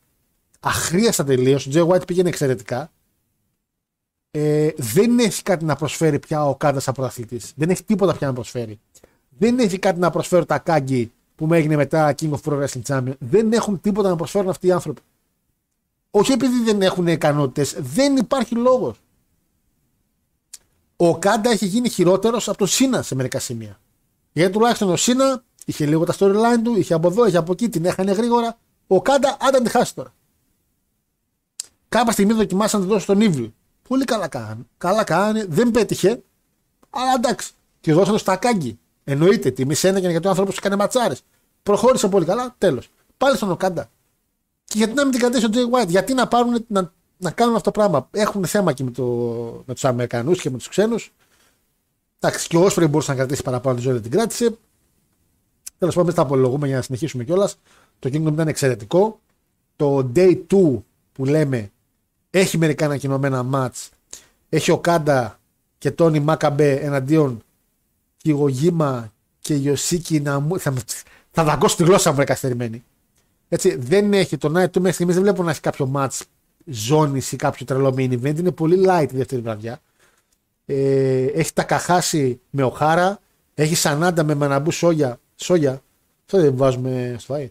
Αχρίαστα τελείως. Ο Τζέι White πήγαινε εξαιρετικά. Ε, δεν έχει κάτι να προσφέρει πια ο Κάντα σαν πρωταθλητή. Δεν έχει τίποτα πια να προσφέρει. Δεν έχει κάτι να προσφέρει τα Κάγκη που με έγινε μετά King of Pro Wrestling Champion. Δεν έχουν τίποτα να προσφέρουν αυτοί οι άνθρωποι. Όχι επειδή δεν έχουν ικανότητες, δεν υπάρχει λόγος. Ο Κάντα έχει γίνει χειρότερος από τον Σίνα σε μερικά σημεία. Γιατί τουλάχιστον ο Σίνα είχε λίγο τα storyline του, είχε από εδώ, είχε από εκεί, την έχανε γρήγορα. Ο Κάντα, άντα τη χάσει τώρα. Κάποια στιγμή δοκιμάσαν να τη δώσει στον Ήβλ. Πολύ καλά κάνει. Καλά κάνει, δεν πέτυχε. Αλλά εντάξει. Τη δώσαν στο Ακάγκη. Εννοείται, τιμή ένεγε γιατί ο άνθρωπο έκανε ματσάρες. Προχώρησε πολύ καλά, τέλος. Πάλι στον Οκάντα. Και γιατί να μην την κρατήσει ο Τζέι White, γιατί να πάρουν να, να κάνουν αυτό το πράγμα. Έχουν θέμα και με, το, με τους Αμερικανούς και με τους ξένους. Εντάξει, και ο Όσπρι μπορούσε να κρατήσει παραπάνω τη ζωή, δεν την κράτησε. Τέλος πάντων, δεν τα απολογούμε για να συνεχίσουμε κιόλας. Το Kingdom ήταν εξαιρετικό. Το Day 2 που λέμε έχει μερικά ανακοινωμένα match. Έχει ο Κάντα και Τόνι Μάκαμπε εναντίον Κιγογίμα και Ιωσίκη να μου. Θα, θα δαγκώσω τη γλώσσα μου καθυστερημένη. Έτσι, δεν έχει το Night 2 μέχρι στιγμής δεν βλέπω να έχει κάποιο match ζώνη ή κάποιο τρελό main event. Είναι πολύ light η δεύτερη βραδιά. Ε, έχει Τακαχάσι με Οχάρα. Έχει Σανάδα με Μαναμπού Σόγια. Σόγια. Αυτό δεν βάζουμε στο φαΐ.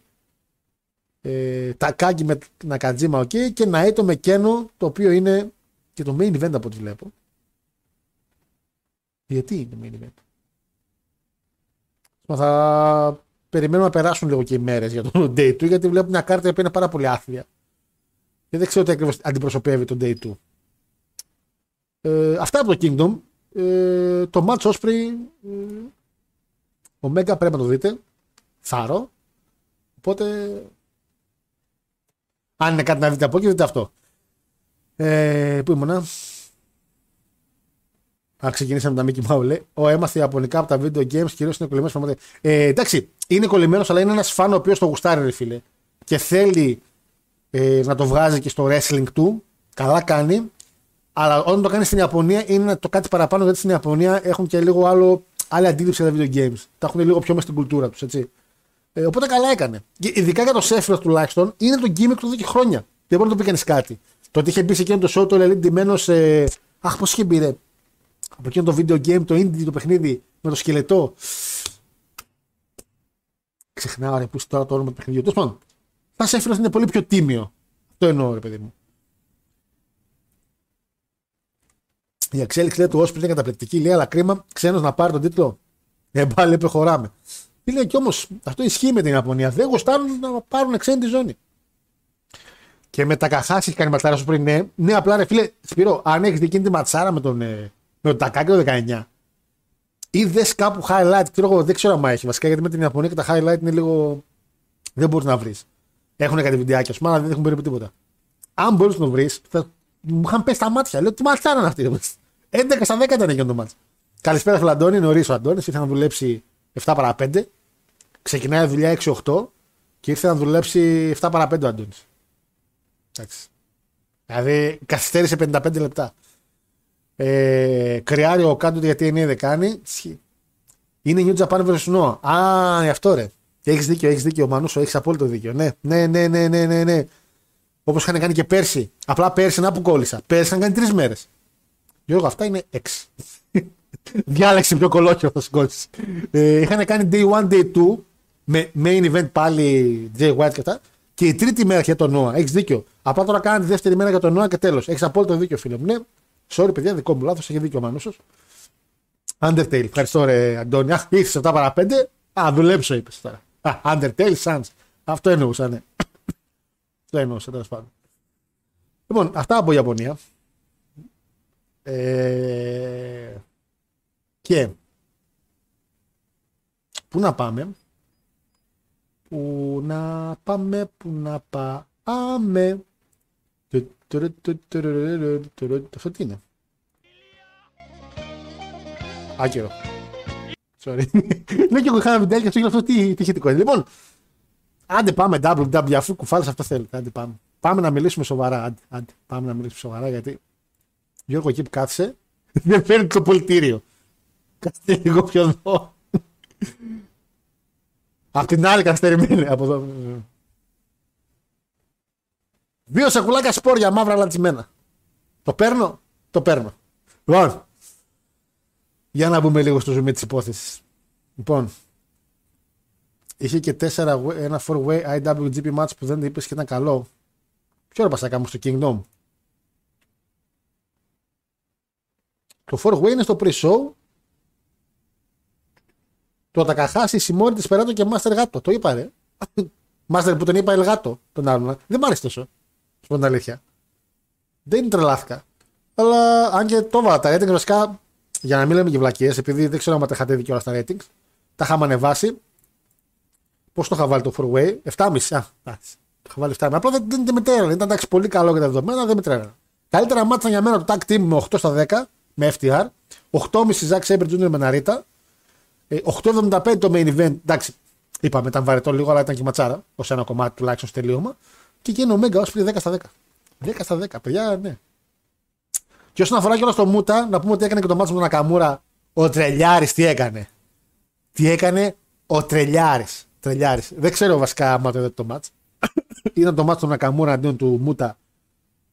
Ε, Τακάκι με Νακατζίμα, OK. Okay, και Νάιτο με Κένο, το οποίο είναι και το main event από ό,τι βλέπω. Γιατί είναι main event; Μα θα περιμένουμε να περάσουν λίγο και οι μέρες για το day 2, γιατί βλέπω μια κάρτα που είναι πάρα πολύ άθλια. Και δεν ξέρω τι ακριβώς αντιπροσωπεύει το day 2. Ε, αυτά από το Kingdom. Ε, το Match Osprey. Ε, ο Μέγκα πρέπει να το δείτε. Θάρρο. Οπότε. Αν είναι κάτι να δείτε από εκεί, δείτε αυτό. Ε, πού ήμουνα; Α, ξεκινήσαμε τα Mickey Mouse, λέει. Ο έμαθε Ιαπωνικά από τα video games, κυρίως είναι κολλημένος Ε, εντάξει, είναι κολλημένος, αλλά είναι ένας φαν ο οποίος το γουστάρει, ρε φίλε. Και θέλει ε, να το βγάζει και στο wrestling του. Καλά κάνει. Αλλά όταν το κάνει στην Ιαπωνία είναι το κάτι παραπάνω, γιατί στην Ιαπωνία έχουν και λίγο άλλο, άλλη αντίληψη για τα video games. Τα έχουν λίγο πιο μέσα στην κουλτούρα τους, έτσι. Ε, οπότε καλά έκανε. Και ειδικά για το Σέφυρο τουλάχιστον είναι το gimmick του εδώ και χρόνια. Δεν μπορεί να το πει κανείς κάτι. Το ότι είχε μπει σε εκείνο το show το Elite ντυμένος σε. Αχ, πώς είχε μπει, ρε. Από εκείνο το video game, το indie, το παιχνίδι με το σκελετό. Ξεχνάω, ρε, που τώρα το όνομα του παιχνιδιού. Τέλος πάντων, θα Σέφυρο είναι πολύ πιο τίμιο. Αυτό εννοώ, ρε παιδί μου. Η εξέλιξη λέει, του Όσπρι είναι καταπληκτική. Λέει, αλλά κρίμα ξένος να πάρει τον τίτλο. Ε, πάλι προχωράμε. Τι λέει και όμως αυτό ισχύει με την Ιαπωνία. Δεν γουστάρουν να πάρουν ξένη τη ζώνη. Και με τα καχάσει έχει κάνει ματσάρα σου πριν. Ναι, ναι, απλά ρε φίλε, Σπυρό, αν έχεις δει τη ματσάρα με τον, ε, με τον Τακάκι το 19, ή δες κάπου highlight, ξέρω εγώ, δεν ξέρω αν έχει βασικά γιατί με την Ιαπωνία και τα highlight είναι λίγο. Δεν μπορείς να βρεις. Έχουν κάτι βιντεάκια σου, αλλά δεν έχουν περίπου τίποτα. Αν μπορείς να το βρεις, θα μου είχαν πέσει τα μάτια. Λέω τι ματσάρα είναι αυτή. 11 στα 10 ήταν εκείνο το μάτσα. Καλησπέρα, Φιλαντώνη. Νωρίς ο Αντώνης. Ήρθε να δουλέψει 7 παρα 5. Ξεκινάει δουλειά 6-8 και ήρθε να δουλέψει 7 παρα 5 ο Αντώνης. Εντάξει. Δηλαδή καθυστέρησε 55 λεπτά. Ε, κρυάρει ο Κάντο γιατί είναι δεν κάνει. Είναι New Japan vs. Noah. Α, αυτό ρε. Έχεις δίκιο, έχεις δίκιο, Μανούσο, έχεις απόλυτο δίκιο. Ναι, ναι, ναι, ναι, ναι, ναι. ναι. Όπως είχαν κάνει και πέρσι. Απλά πέρσι να που κόλλησα. Πέρσι είχαν κάνει τρεις μέρες. Γιώργο, αυτά είναι έξι. Διάλεξε πιο κολόκιο θα σκότσει. Ε, είχαν κάνει day 1, day 2 με main event πάλι Jay White και αυτά. Και η τρίτη μέρα για τον Νόα. Έχεις δίκιο. Απλά τώρα κάνει τη δεύτερη μέρα για τον Νόα και τέλος. Έχεις απόλυτο δίκιο, φίλε μου. Ναι, sorry, παιδιά, δικό μου λάθος. Έχει δίκιο ο Μανούσος. Undertale. Ευχαριστώ, ρε Αντώνια. Αχ, ήρθες 7 παρα 5. Α, δουλέψω, είπες τώρα. Α, Undertale, Sans. Αυτό εννοούσα, ναι. Αυτό εννοούσα, τέλο πάντων. Λοιπόν, αυτά από Ιαπωνία. Ε, και πού να πάμε, πού να πάμε, πού να πάμε. Αυτό τι είναι. Άκυρο. Sorry. Ναι και εγώ είχα ένα βιντεάκι αυτό αυτό τι, τι είναι. Λοιπόν, άντε πάμε WW αφού κουφάλες αυτό θέλετε. Άντε πάμε. Πάμε να μιλήσουμε σοβαρά. Άντε, άντε, πάμε να μιλήσουμε σοβαρά γιατί Γιώργο εκεί που κάθισε Δεν φέρνει το πολιτήριο. Κάτσε λίγο πιο εδώ. Απ' την άλλη καθυστερημένη από εδώ. Δύο σακουλάκια σπόρια μαύρα λαντσιμένα. Το παίρνω, το παίρνω. Λοιπόν, για να μπούμε λίγο στο ζουμί της υπόθεσης. Λοιπόν, είχε και τέσσερα, ένα 4-way IWGP match που δεν είπες και ήταν καλό. Ποιο ρε πασάκα μου στο Kingdom; Το 4-way είναι στο pre-show. Το Τακαχάση, Σιμόρι, της Περάτο και Master Gato. Το είπα ρε. Master που τον είπα Ελγάτο τον άλλον. Δεν μ' άρεσε τόσο. Σου πω την αλήθεια. Δεν τρελάθηκα. Αλλά αν και το έβαλα τα ratings βασικά για να μην λέμε και βλακίες, επειδή δεν ξέρω αν τα είχατε δει όλα στα ratings, τα είχαμε ανεβάσει. Πώς το είχα βάλει το 4way, 7,5. Α, εντάξει. Το είχα βάλει 7,5. Απλά δεν, δεν, δεν μετρέρανε. Ήταν εντάξει, πολύ καλό για τα δεδομένα, δεν μετρέρανε. Καλύτερα μάτσα για μένα το tag team με 8 στα 10 με FTR. 8,5 Zack Saber Jr. με Ναρίτα. 8,75 το main event. Εντάξει, είπαμε, ήταν βαρετό λίγο, αλλά ήταν και ματσάρα. Ω ένα κομμάτι τουλάχιστον στο τελείωμα. Και εκεί είναι ο Μέγκα ως 10 στα 10. 10 στα 10, παιδιά, ναι. Και όσον αφορά και όλο στο Μούτα, να πούμε ότι έκανε και το μάτσο με τον Νακαμούρα. Ο Τρελιάρης τι έκανε; Τι έκανε ο Τρελιάρης. Τρελιάρης. Δεν ξέρω βασικά άμα το είδατε το μάτσο. Ήταν το μάτσο του Νακαμούρα αντίον του Μούτα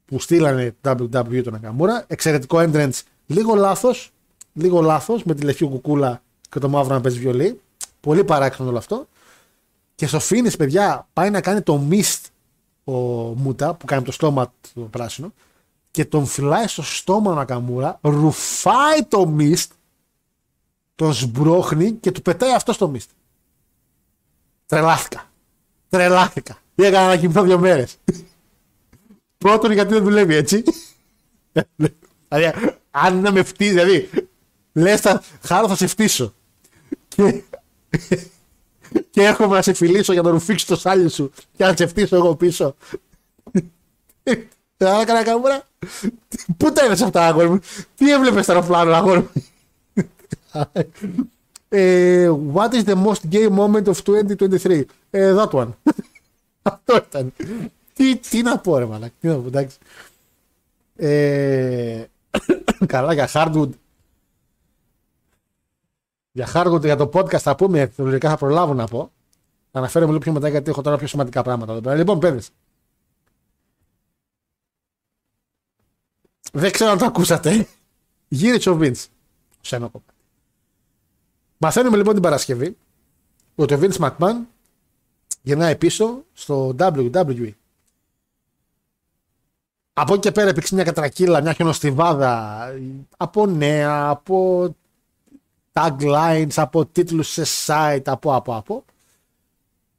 που στείλανε WWE τον Νακαμούρα. Εξαιρετικό entrance. Λίγο λάθος. Λίγο λάθος με τη λεφτή κουκούλα και το μαύρο να παίζει βιολί. Πολύ παράξενο όλο αυτό. Και στο Φίνι, παιδιά, πάει να κάνει το mist ο Μούτα που κάνει το στόμα του πράσινο και τον φυλάει στο στόμα ο Νακαμούρα, ρουφάει το μιστ, τον σμπρώχνει και του πετάει αυτό στο μιστ. Τρελάθηκα. Τρελάθηκα. Έκανα να κοιμηθώ δύο μέρες. Πρώτον, γιατί δεν δουλεύει έτσι. δηλαδή, αν να με φτύσει, δηλαδή, λες, χάρο θα σε φτύσω. Και, και έρχομαι να σε φιλήσω για να ρουφήξεις το σάλι σου και να σε φτύσω εγώ πίσω. Δεν έκανα καμπούρα. Πού τα είδες αυτά, αγόρι μου; Τι έβλεπες στο αεροπλάνο, αγόρι μου; Ε, what is the most gay moment of 2023? Ε, that one. Αυτό ήταν. Τι, τι να πω, ρε μαλακ. Τι να πω, εντάξει. Ε, καλά, για Hardwood. Για Hardwood, για το podcast θα πούμε, θεωρητικά θα προλάβω να πω. Θα αναφέρομαι λίγο πιο μετά γιατί έχω τώρα πιο σημαντικά πράγματα εδώ πέρα. Λοιπόν, παιδες. Δεν ξέρω αν το ακούσατε. Γύρισε ο Vince. Σε ένα κομμάτι. Μαθαίνουμε λοιπόν την Παρασκευή ότι ο Vince McMahon γυρνάει πίσω στο WWE. Από εκεί και πέρα υπήρξε μια κατρακύλα, μια χιονοστιβάδα από νέα, από taglines, από τίτλους σε site, από από από.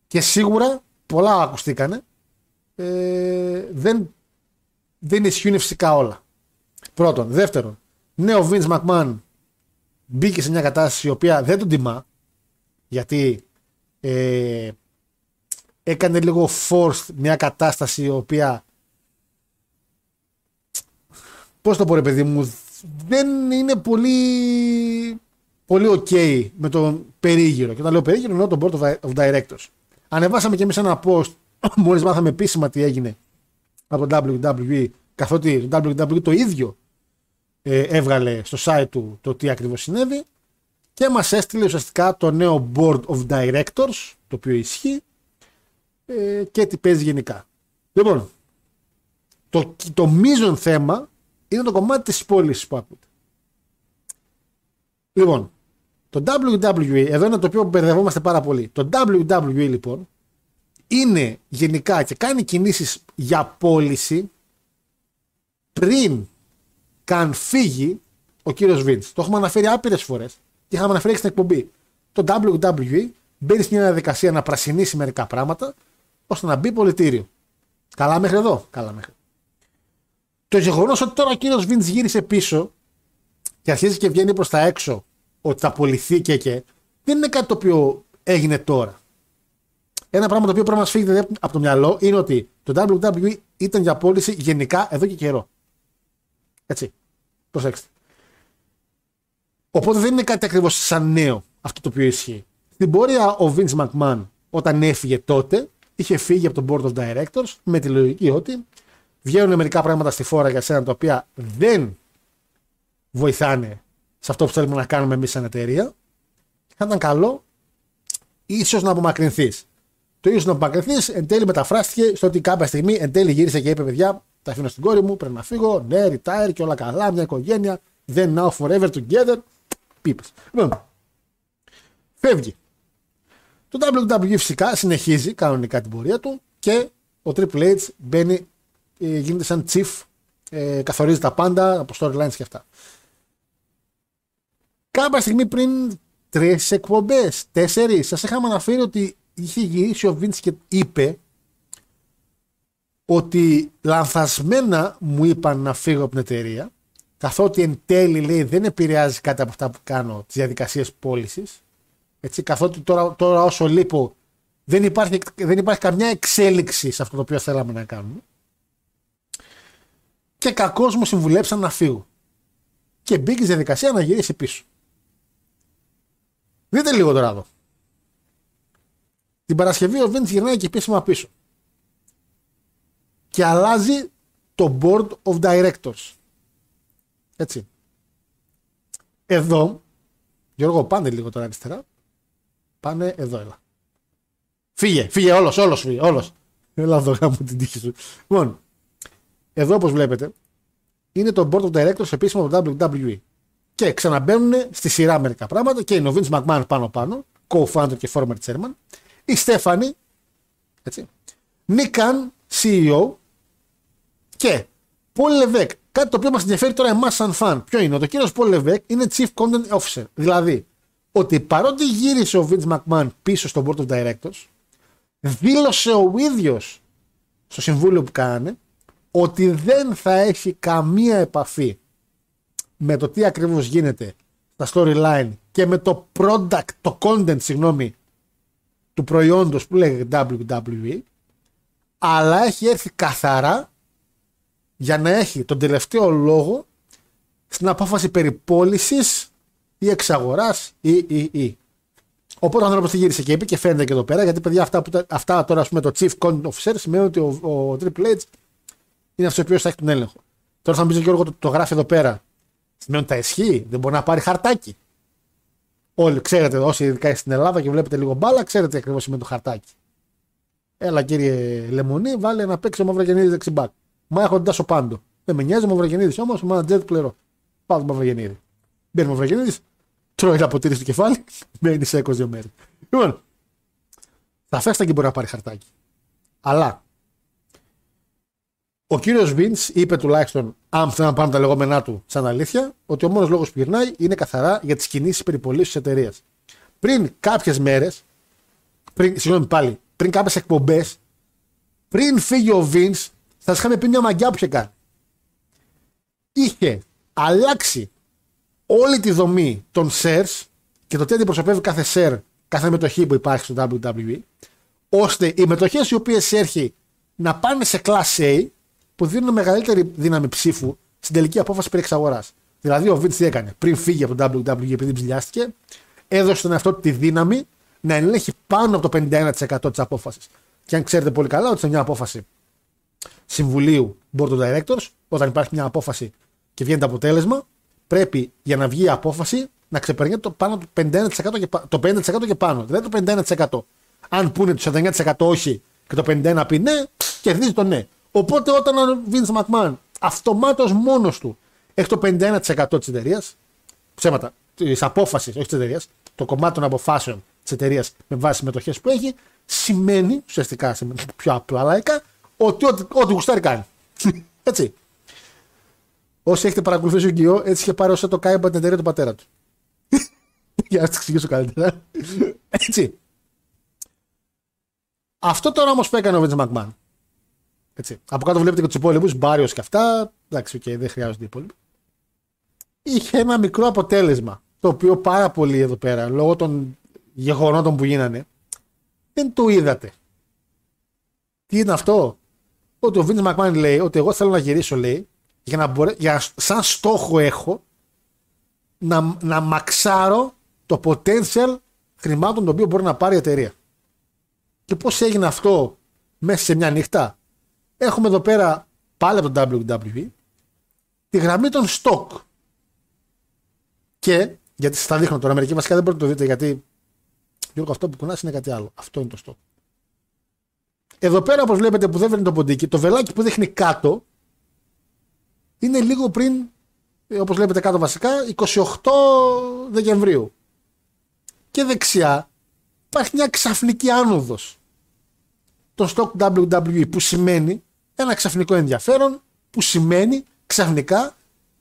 Και σίγουρα πολλά ακουστήκανε. Ε, δεν, δεν ισχύουν φυσικά όλα. Πρώτον. Δεύτερον, ναι, ο Vince McMahon μπήκε σε μια κατάσταση η οποία δεν τον τιμά γιατί ε, έκανε λίγο forced μια κατάσταση η οποία πώς το πω ρε παιδί μου δεν είναι πολύ πολύ ok με τον περίγυρο και όταν λέω περίγυρο εννοώ τον board of directors ανεβάσαμε και εμείς ένα post μόλις μάθαμε επίσημα τι έγινε από το WWE καθότι το WWE το ίδιο ε, έβγαλε στο site του το τι ακριβώς συνέβη και μας έστειλε ουσιαστικά το νέο Board of Directors, το οποίο ισχύει ε, και τι παίζει γενικά. Λοιπόν, το, το μείζον θέμα είναι το κομμάτι της πώλησης που ακούτε. Λοιπόν, το WWE, εδώ είναι το οποίο μπερδευόμαστε πάρα πολύ. Το WWE λοιπόν είναι γενικά και κάνει κινήσεις για πώληση πριν καν φύγει ο κύριος Βίντς. Το έχουμε αναφέρει άπειρες φορές και είχαμε αναφέρει στην εκπομπή. Το WWE μπαίνει σε μια διαδικασία να πρασινίσει μερικά πράγματα ώστε να μπει πολιτήριο. Καλά μέχρι εδώ. Καλά μέχρι. Το γεγονός ότι τώρα ο κύριος Βίντς γύρισε πίσω και αρχίζει και βγαίνει προς τα έξω ότι θα απολυθεί και και δεν είναι κάτι το οποίο έγινε τώρα. Ένα πράγμα το οποίο πρέπει να μας φύγει από το μυαλό είναι ότι το WWE ήταν για πώληση γενικά εδώ και καιρό. Έτσι. Προσέξτε. Οπότε δεν είναι κάτι ακριβώς σαν νέο αυτό το οποίο ισχύει. Στην πορεία ο Vince McMahon όταν έφυγε τότε είχε φύγει από το Board of Directors με τη λογική ότι βγαίνουν μερικά πράγματα στη φόρα για σένα τα οποία δεν βοηθάνε σε αυτό που θέλουμε να κάνουμε εμείς σαν εταιρεία. Θα ήταν καλό ίσως να απομακρυνθείς. Το ίσως να απομακρυνθείς εν τέλει μεταφράστηκε στο ότι κάποια στιγμή εν τέλει γύρισε και είπε: Παιδιά, τα αφήνω στην κόρη μου, πρέπει να φύγω. Ναι, retire και όλα καλά, μια οικογένεια. Then now forever together. Πίπες. Λοιπόν, φεύγει. Το WWE φυσικά συνεχίζει κανονικά την πορεία του και ο Triple H μπαίνει, ε, γίνεται σαν chief, ε, καθορίζει τα πάντα από storylines και αυτά. Κάποια στιγμή πριν τρεις εκπομπές, τέσσερις, σας είχαμε αναφέρει ότι είχε γυρίσει ο Vince και είπε ότι λανθασμένα μου είπαν να φύγω από την εταιρεία καθότι εν τέλει λέει δεν επηρεάζει κάτι από αυτά που κάνω τις διαδικασίες πώλησης. έτσι καθότι τώρα, τώρα όσο λείπω δεν υπάρχει, δεν υπάρχει καμιά εξέλιξη σε αυτό το οποίο θέλαμε να κάνουμε. Και κακώς μου συμβουλέψαν να φύγω. Και μπήκε στη διαδικασία να γυρίσει πίσω. Δείτε λίγο τώρα εδώ. Την Παρασκευή ο Βίντ γυρνάει και επίσημα πίσω και αλλάζει το board of directors έτσι. Εδώ, Γιώργο, πάνε λίγο τώρα αριστερά. Πάνε εδώ, έλα. Φύγε, φύγε όλος, όλος φύγε, όλος. Έλα εδώ γάμω την τύχη σου. Λοιπόν, εδώ όπως βλέπετε, είναι το board of directors επίσημο από το WWE. Και ξαναμπαίνουν στη σειρά μερικά πράγματα και είναι ο Vince McMahon πάνω πάνω, co-founder και former chairman, η Στέφανη, έτσι, Νίκαν, CEO και Πολ Λεβέκ, Κάτι το οποίο μας ενδιαφέρει τώρα εμάς σαν φαν. Ποιο είναι, ότι ο κύριος Πολ Λεβέκ είναι Chief Content Officer. Δηλαδή, ότι παρότι γύρισε ο Vince McMahon πίσω στο Board of Directors, δήλωσε ο ίδιος στο συμβούλιο που κάνει ότι δεν θα έχει καμία επαφή με το τι ακριβώς γίνεται στα storyline και με το product, το content, συγγνώμη, του προϊόντος που λέγεται WWE, αλλά έχει έρθει καθαρά για να έχει τον τελευταίο λόγο στην απόφαση περί πώληση ή εξαγοράς ή, ή, ή. Οπότε ο άνθρωπος τη γύρισε και είπε και φαίνεται και εδώ πέρα, γιατί παιδιά αυτά, που, αυτά τώρα, ας πούμε, το Chief Content Officer σημαίνει ότι ο, ο Triple H είναι αυτός ο οποίος θα έχει τον έλεγχο. Τώρα θα μου πεις και το, το γράφει εδώ πέρα. Σημαίνει ότι τα ισχύει, δεν μπορεί να πάρει χαρτάκι. Όλοι ξέρετε, όσοι ειδικά στην Ελλάδα και βλέπετε λίγο μπάλα, ξέρετε ακριβώς σημαίνει το χαρτάκι. Έλα κύριε Λεμονή, βάλε να παίξει ο Μαυρογεννίδη δεξιμπάκ. Μα έχω τον Τάσο Πάντο. Δεν με νοιάζει ο Μαυρογεννίδης όμως, μα τζετ πληρώ. Πάω τον Μαυρογεννίδη. Μπαίνει ο Μαυρογεννίδης, τρώει ένα ποτήρι στο κεφάλι, μπαίνει σε έκος δύο μέρες. Λοιπόν, θα φέστα και μπορεί να πάρει χαρτάκι. Αλλά ο κύριος Βίντς είπε τουλάχιστον, αν θέλουν να πάμε τα λεγόμενά του σαν αλήθεια, ότι ο μόνος λόγος που γυρνάει είναι καθαρά για τις κινήσεις περιπολίσεως της εταιρείας. Πριν κάποιες μέρες, πριν, συγγνώμη πάλι, πριν κάποιες εκπομπές, πριν φύγει ο Βίντς θα σας είχαμε πει μια μαγιά που είχε κάνει. Είχε αλλάξει όλη τη δομή των shares και το τι αντιπροσωπεύει κάθε share, κάθε μετοχή που υπάρχει στο WWE, ώστε οι μετοχές οι οποίες έρχει να πάνε σε Class A που δίνουν μεγαλύτερη δύναμη ψήφου στην τελική απόφαση περί εξαγοράς. Δηλαδή, ο Vince τι έκανε πριν φύγει από το WWE επειδή ψηλιάστηκε, έδωσε στον εαυτό του τη δύναμη να ελέγχει πάνω από το 51% της απόφασης. Και αν ξέρετε πολύ καλά ότι σε μια απόφαση συμβουλίου board of directors, όταν υπάρχει μια απόφαση και βγαίνει το αποτέλεσμα, πρέπει για να βγει η απόφαση να ξεπερνάει το, πάνω το 51% και, το 50% και πάνω. Δηλαδή το 51%. Αν πούνε το 49% όχι και το 51% πει ναι, κερδίζει το ναι. Οπότε όταν ο Vince McMahon αυτομάτως μόνος του έχει το 51% της εταιρείας, ψέματα, της απόφασης, όχι της εταιρείας, το κομμάτι των αποφάσεων της εταιρείας με βάση τι μετοχέ που έχει, σημαίνει ουσιαστικά σε πιο απλά λαϊκά ότι ό,τι, ό,τι γουστάρει κάνει. έτσι. Όσοι έχετε παρακολουθήσει ο Γκυό, έτσι είχε πάρει όσο το κάνει από την εταιρεία του πατέρα του. Για να σας εξηγήσω καλύτερα. έτσι. Αυτό τώρα όμως που έκανε ο Βίτζ Μακμάν. Έτσι. Από κάτω βλέπετε και τους υπόλοιπους, Μπάριος και αυτά. Εντάξει, okay, δεν χρειάζονται οι υπόλοιποι. Είχε ένα μικρό αποτέλεσμα. Το οποίο πάρα πολύ εδώ πέρα, λόγω των γεγονότων που γίνανε, δεν το είδατε. Τι είναι αυτό, ότι ο Vince McMahon λέει ότι εγώ θέλω να γυρίσω, λέει, για να μπορέ, για, σαν στόχο έχω να, να μαξάρω το potential χρημάτων το οποίο μπορεί να πάρει η εταιρεία. Και πώς έγινε αυτό μέσα σε μια νύχτα; Έχουμε εδώ πέρα πάλι από το WWE τη γραμμή των stock. Και, γιατί σας τα δείχνω τώρα, μερικοί βασικά δεν μπορείτε να το δείτε γιατί. Γιώργο, αυτό που κουνάς είναι κάτι άλλο. Αυτό είναι το στόχο. Εδώ πέρα, όπως βλέπετε, που δεν βρει το ποντίκι, το βελάκι που δείχνει κάτω είναι λίγο πριν, όπως βλέπετε κάτω βασικά, 28 Δεκεμβρίου. Και δεξιά υπάρχει μια ξαφνική άνοδος το stock WWE που σημαίνει ένα ξαφνικό ενδιαφέρον που σημαίνει ξαφνικά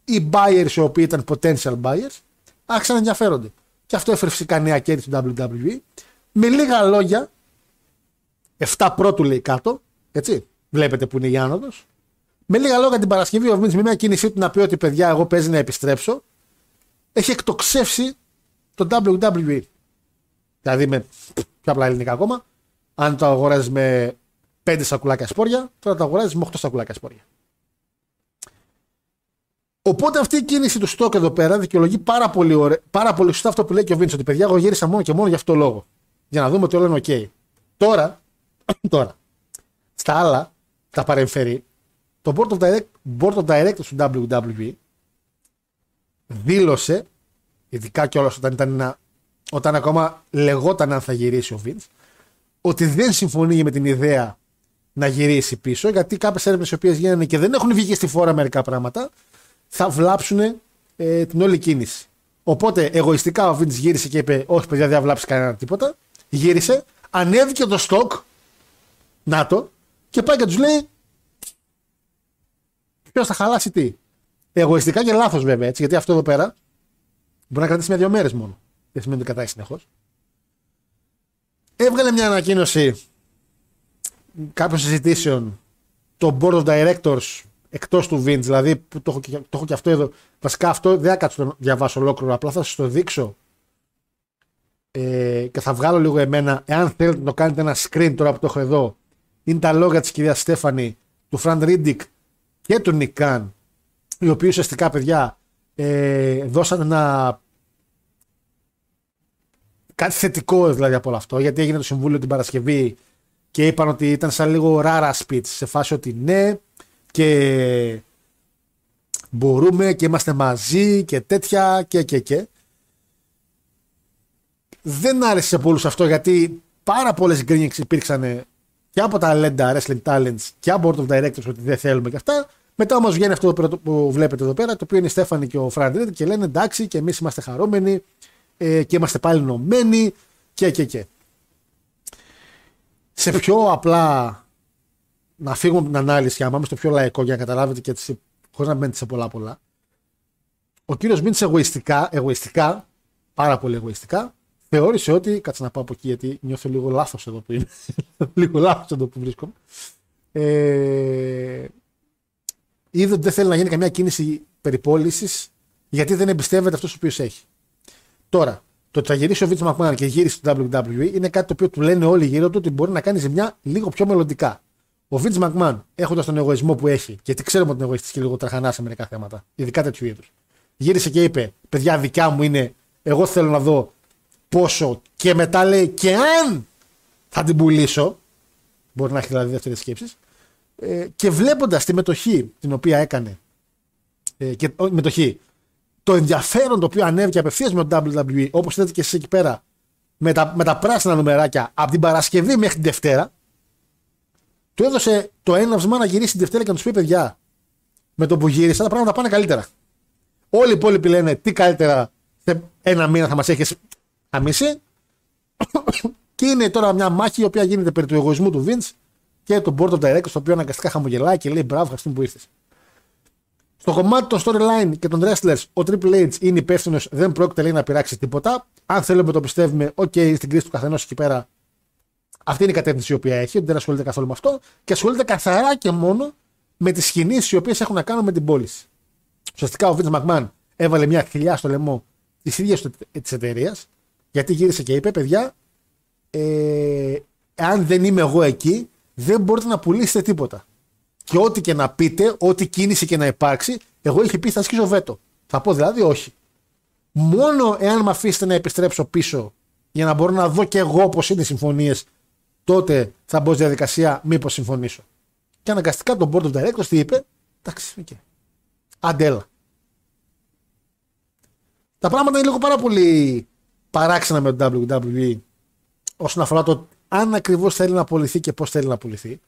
οι buyers οι οποίοι ήταν potential buyers άρχισαν να ενδιαφέρονται. Και αυτό έφερε φυσικά νέα κέρδη του WWE. Με λίγα λόγια, 7 πρώτου λέει κάτω, έτσι, βλέπετε που είναι η άνοδος. Με λίγα λόγια την Παρασκευή ο Vince με μια κίνησή του να πει ότι παιδιά εγώ παίζει να επιστρέψω, έχει εκτοξεύσει το WWE. Δηλαδή με πιο απλά ελληνικά ακόμα, αν το αγοράζεις με 5 σακουλάκια σπόρια, τώρα το αγοράζεις με 8 σακουλάκια σπόρια. Οπότε αυτή η κίνηση του στόκ εδώ πέρα δικαιολογεί πάρα πολύ, ωραί, πάρα πολύ σωστά αυτό που λέει και ο Βίντσο. Ότι παιδιά, εγώ γύρισα μόνο και μόνο για αυτό το λόγο. Για να δούμε ότι όλα είναι OK. Τώρα, τώρα στα άλλα, τα παρεμφέρει, το Board of, Direct, Board of Directors του WWE δήλωσε, ειδικά κιόλας όταν, ήταν όταν ακόμα λεγόταν αν θα γυρίσει ο Vince, ότι δεν συμφωνεί με την ιδέα να γυρίσει πίσω, γιατί κάποιες έρευνες οι οποίες γίνανε και δεν έχουν βγει και στη φόρα μερικά πράγματα, θα βλάψουν ε, την όλη κίνηση. Οπότε εγωιστικά ο Vince γύρισε και είπε: Όχι, παιδιά, δεν θα βλάψει κανένα τίποτα. Γύρισε, ανέβηκε το στόκ, να το, και πάει και τους λέει: Ποιος θα χαλάσει τι. Εγωιστικά και λάθος βέβαια έτσι, γιατί αυτό εδώ πέρα μπορεί να κρατήσει με δύο μέρες μόνο. Δεν σημαίνει ότι κρατάει συνεχώς. Έβγαλε μια ανακοίνωση κάποιων συζητήσεων το board of directors εκτός του Vince, δηλαδή που το έχω, και, το έχω και αυτό εδώ. Βασικά αυτό δεν θα κάτσω να διαβάσω ολόκληρο, απλά θα σας το δείξω ε, και θα βγάλω λίγο εμένα. Εάν θέλετε να το κάνετε ένα screen τώρα που το έχω εδώ, είναι τα λόγια της κυρίας Στέφανη, του Frank Riddick και του Nick Khan, οι οποίοι ουσιαστικά παιδιά ε, δώσαν ένα κάτι θετικό δηλαδή από όλο αυτό, γιατί έγινε το Συμβούλιο την Παρασκευή και είπαν ότι ήταν σαν λίγο rah-rah speech σε φάση ότι ναι και μπορούμε και είμαστε μαζί και τέτοια και και και. Δεν άρεσε σε πολλούς αυτό γιατί πάρα πολλές γκρίνιξ υπήρξαν και από τα Lenda Wrestling Talents και από Board of Directors ότι δεν θέλουμε και αυτά. Μετά όμως βγαίνει αυτό που βλέπετε εδώ πέρα, το οποίο είναι η Στέφανη και ο Φραντ και λένε εντάξει και εμείς είμαστε χαρούμενοι ε, και είμαστε πάλι ενωμένοι και και και. Σε πιο απλά να φύγουμε από την ανάλυση και να πάμε στο πιο λαϊκό για να καταλάβετε και τις, χωρίς να μένετε σε πολλά πολλά. Ο κύριος Μίντς εγωιστικά, εγωιστικά, πάρα πολύ εγωιστικά, θεώρησε ότι, κάτσε να πάω από εκεί γιατί νιώθω λίγο λάθος εδώ που είμαι, λίγο λάθος εδώ που βρίσκομαι, ε, είδε ότι δεν θέλει να γίνει καμία κίνηση περιπόλησης γιατί δεν εμπιστεύεται αυτός ο οποίος έχει. Τώρα, το ότι θα γυρίσει ο Βίτσο Μακμάν και γύρισε στο WWE είναι κάτι το οποίο του λένε όλοι γύρω του ότι μπορεί να κάνει ζημιά λίγο πιο μελλοντικά. Ο Βίντ Μακμάν, έχοντας τον εγωισμό που έχει, γιατί ξέρουμε ότι είναι εγωιστής και λίγο τραχανά σε μερικά θέματα, ειδικά τέτοιου είδους, γύρισε και είπε: Παιδιά, δικιά μου είναι, εγώ θέλω να δω πόσο. Και μετά λέει: Και αν θα την πουλήσω, μπορεί να έχει δηλαδή δεύτερες σκέψεις, ε, και βλέποντας τη μετοχή την οποία έκανε, ε, και, ό, μετοχή, το ενδιαφέρον το οποίο ανέβηκε απευθείας με το WWE, όπως είδατε και εσείς εκεί πέρα, με τα, με τα πράσινα νομεράκια από την Παρασκευή μέχρι την Δευτέρα, του έδωσε το έναυσμα να γυρίσει την Δευτέρα και να τους πει: Παιδιά, με το που γύρισα τα πράγματα πάνε καλύτερα. Όλοι οι υπόλοιποι λένε τι καλύτερα σε ένα μήνα θα μας έχεις αμίσει. και είναι τώρα μια μάχη η οποία γίνεται περί του εγωισμού του Vince και του Board of Directors, το οποίο αναγκαστικά χαμογελάει και λέει: Μπράβο, ευχαριστούμε που ήρθες. Στο κομμάτι των storyline και των wrestlers, ο Triple H είναι υπεύθυνος, δεν πρόκειται λέει, να πειράξει τίποτα. Αν θέλουμε να το πιστεύουμε, OK, στην κρίση του καθενός εκεί πέρα αυτή είναι η κατεύθυνση η οποία έχει, δεν ασχολείται καθόλου με αυτό και ασχολείται καθαρά και μόνο με τις κινήσεις οι οποίες έχουν να κάνουν με την πώληση. Ουσιαστικά ο Βίντ Μακμάν έβαλε μια χιλιά στο λαιμό της ίδιας της εταιρείας, γιατί γύρισε και είπε: Παιδιά, ε, αν δεν είμαι εγώ εκεί, δεν μπορείτε να πουλήσετε τίποτα. Και ό,τι και να πείτε, ό,τι κίνηση και να υπάρξει, εγώ είχε πει θα ασκήσω βέτο. Θα πω δηλαδή όχι. Μόνο εάν με αφήσετε να επιστρέψω πίσω για να μπορώ να δω και εγώ πώς είναι οι συμφωνίες τότε θα μπω στη διαδικασία μήπως συμφωνήσω. Και αναγκαστικά το board of directors τι είπε, εντάξει, okay. αντέλα. τα πράγματα είναι λίγο πάρα πολύ παράξενα με το WWE όσον αφορά το αν ακριβώς θέλει να απολυθεί και πώς θέλει να απολυθεί.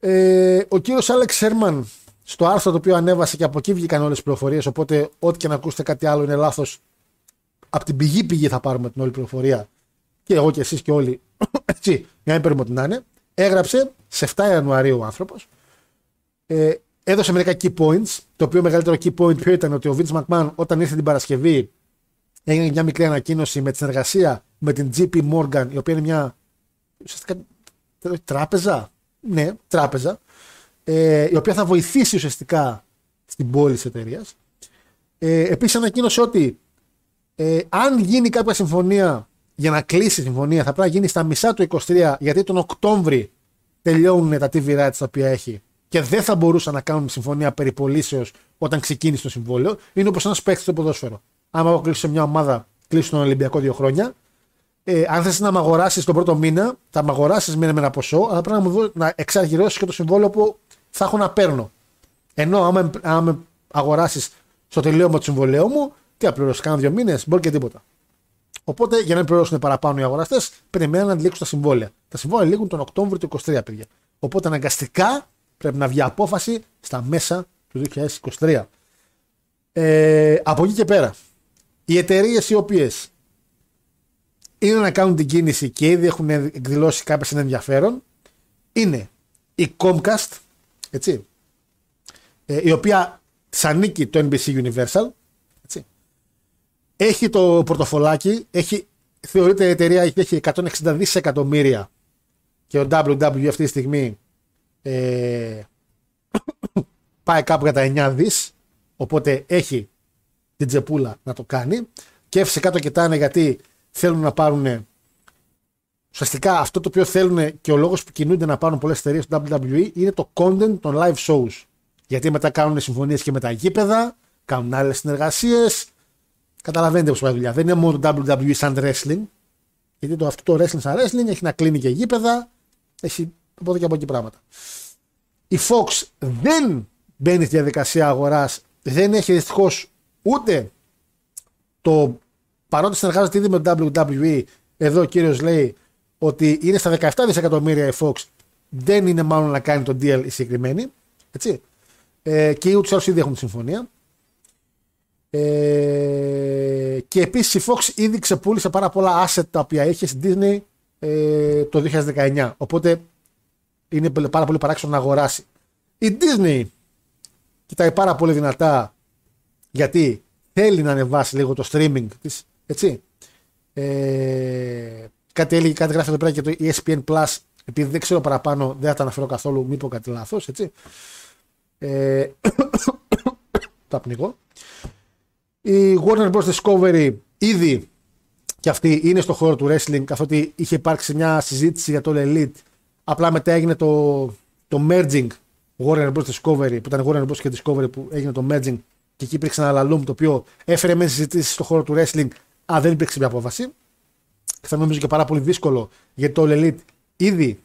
Ε, ο κύριος Άλεξ Σέρμαν στο άρθρο το οποίο ανέβασε και από εκεί βγήκαν όλες τις πληροφορίες. Οπότε, ό,τι και να ακούσετε κάτι άλλο είναι λάθος. Από την πηγή πηγή θα πάρουμε την όλη πληροφορία. Και εγώ και εσείς και όλοι. Έτσι, για να μην παίρνουμε ό,τι να είναι. Έγραψε σε 7 Ιανουαρίου ο άνθρωπος. Ε, έδωσε μερικά key points. Το οποίο μεγαλύτερο key point ποιο ήταν ότι ο Vince McMahon όταν ήρθε την Παρασκευή έγινε μια μικρή ανακοίνωση με τη συνεργασία με την GP Morgan, η οποία είναι μια ουσιαστικά τράπεζα. Ναι, τράπεζα. Ε, η οποία θα βοηθήσει ουσιαστικά στην πόλη της εταιρείας. Ε, Επίσης ανακοίνωσε ότι ε, αν γίνει κάποια συμφωνία για να κλείσει η συμφωνία θα πρέπει να γίνει στα μισά του 23 γιατί τον Οκτώβρη τελειώνουν τα TV rights τα οποία έχει και δεν θα μπορούσαν να κάνουν συμφωνία περιπολίσεως όταν ξεκίνησε το συμβόλαιο. Είναι όπως ένας παίκτης στο ποδόσφαιρο. Άμα εγώ κλείσω σε μια ομάδα, κλείσω τον Ολυμπιακό δύο χρόνια, ε, αν θες να με αγοράσεις τον πρώτο μήνα, θα με αγοράσεις μήνα με ένα ποσό, αλλά πρέπει να μου να εξαργυρώσει και το συμβόλαιο που θα έχω να παίρνω. Ενώ άμα, άμα με αγοράσεις στο τελείωμα του συμβολέου μου, τι θα πληρώσεις, κάνα δύο μήνες, μπορεί και τίποτα. Οπότε για να μην πληρώσουν παραπάνω οι αγοραστές, περιμένουν να λήξουν τα συμβόλαια. Τα συμβόλαια λήγουν τον Οκτώβριο του 2023, παιδιά. Οπότε αναγκαστικά πρέπει να βγει απόφαση στα μέσα του 2023. Ε, από εκεί και πέρα, οι εταιρείες οι οποίες είναι να κάνουν την κίνηση και ήδη έχουν εκδηλώσει κάποιες ενδιαφέρον είναι η Comcast, έτσι, ε, η οποία της ανήκει το NBC Universal, έτσι, έχει το πορτοφολάκι, έχει, θεωρείται η εταιρεία έχει 160 δισεκατομμύρια και ο WW αυτή τη στιγμή ε, πάει κάπου για τα 9 δις, οπότε έχει την τσεπούλα να το κάνει και φυσικά το κοιτάνε γιατί θέλουν να πάρουν ουσιαστικά αυτό το οποίο θέλουν και ο λόγος που κινούνται να πάρουν πολλές εταιρείες στο WWE είναι το content των live shows. Γιατί μετά κάνουν συμφωνίες και με τα γήπεδα, κάνουν άλλες συνεργασίες. Καταλαβαίνετε πώς πάει η δουλειά. Δεν είναι μόνο το WWE σαν wrestling. Γιατί το, αυτό το wrestling σαν wrestling έχει να κλείνει και γήπεδα. Έχει από εδώ και από εκεί πράγματα. Η Fox δεν μπαίνει στη διαδικασία αγοράς. Δεν έχει δυστυχώς ούτε το παρότι συνεργάζεται ήδη με το WWE, εδώ ο κύριος λέει ότι είναι στα 17 δισεκατομμύρια η Fox, δεν είναι μάλλον να κάνει το deal η συγκεκριμένη. Έτσι. Ε, και ούτως ή ήδη έχουν συμφωνία. Ε, και επίσης η Fox ήδη ξεπούλησε πάρα πολλά asset τα οποία είχε στην Disney ε, το 2019. Οπότε είναι πάρα πολύ παράξενο να αγοράσει. Η Disney κοιτάει πάρα πολύ δυνατά γιατί θέλει να ανεβάσει λίγο το streaming της έτσι. Ε, κάτι έλεγε, κάτι γράφει εδώ πέρα και το ESPN Plus. Επειδή δεν ξέρω παραπάνω, δεν θα τα αναφέρω καθόλου, μην πω κάτι λάθος. Έτσι. Ε, τα πνιγώ. Η Warner Bros. Discovery ήδη και αυτή είναι στο χώρο του wrestling, καθότι είχε υπάρξει μια συζήτηση για το Elite. Απλά μετά έγινε το, το merging Warner Bros. Discovery, που ήταν Warner Bros. και Discovery που έγινε το merging και εκεί υπήρξε ένα λαλούμ το οποίο έφερε μέσα συζητήσει στο χώρο του wrestling αν δεν υπήρξε μια απόφαση. Και θα νομίζω και πάρα πολύ δύσκολο γιατί το All Elite ήδη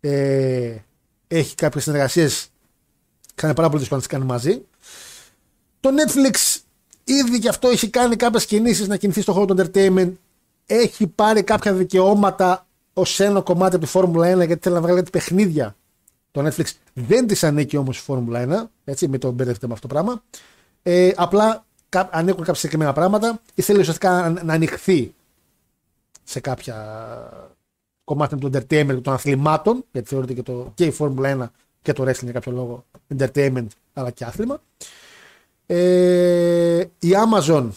ε, έχει κάποιες συνεργασίες. Κάνει πάρα πολύ δύσκολο να τις κάνει μαζί. Το Netflix ήδη και αυτό έχει κάνει κάποιες κινήσεις να κινηθεί στον χώρο του entertainment. Έχει πάρει κάποια δικαιώματα ως ένα κομμάτι από τη Φόρμουλα 1 γιατί θέλει να βγάλει κάτι παιχνίδια. Το Netflix δεν της ανήκει όμως η Φόρμουλα 1. Έτσι, μην το μπερδευτείτε με αυτό το πράγμα. Ε, απλά ανήκουν κάποια συγκεκριμένα πράγματα ή θέλει ουσιαστικά να ανοιχθεί σε κάποια κομμάτια του entertainment των αθλημάτων, γιατί θεωρείται και, το, και η Formula 1 και το wrestling για κάποιο λόγο entertainment αλλά και άθλημα. Ε, η Amazon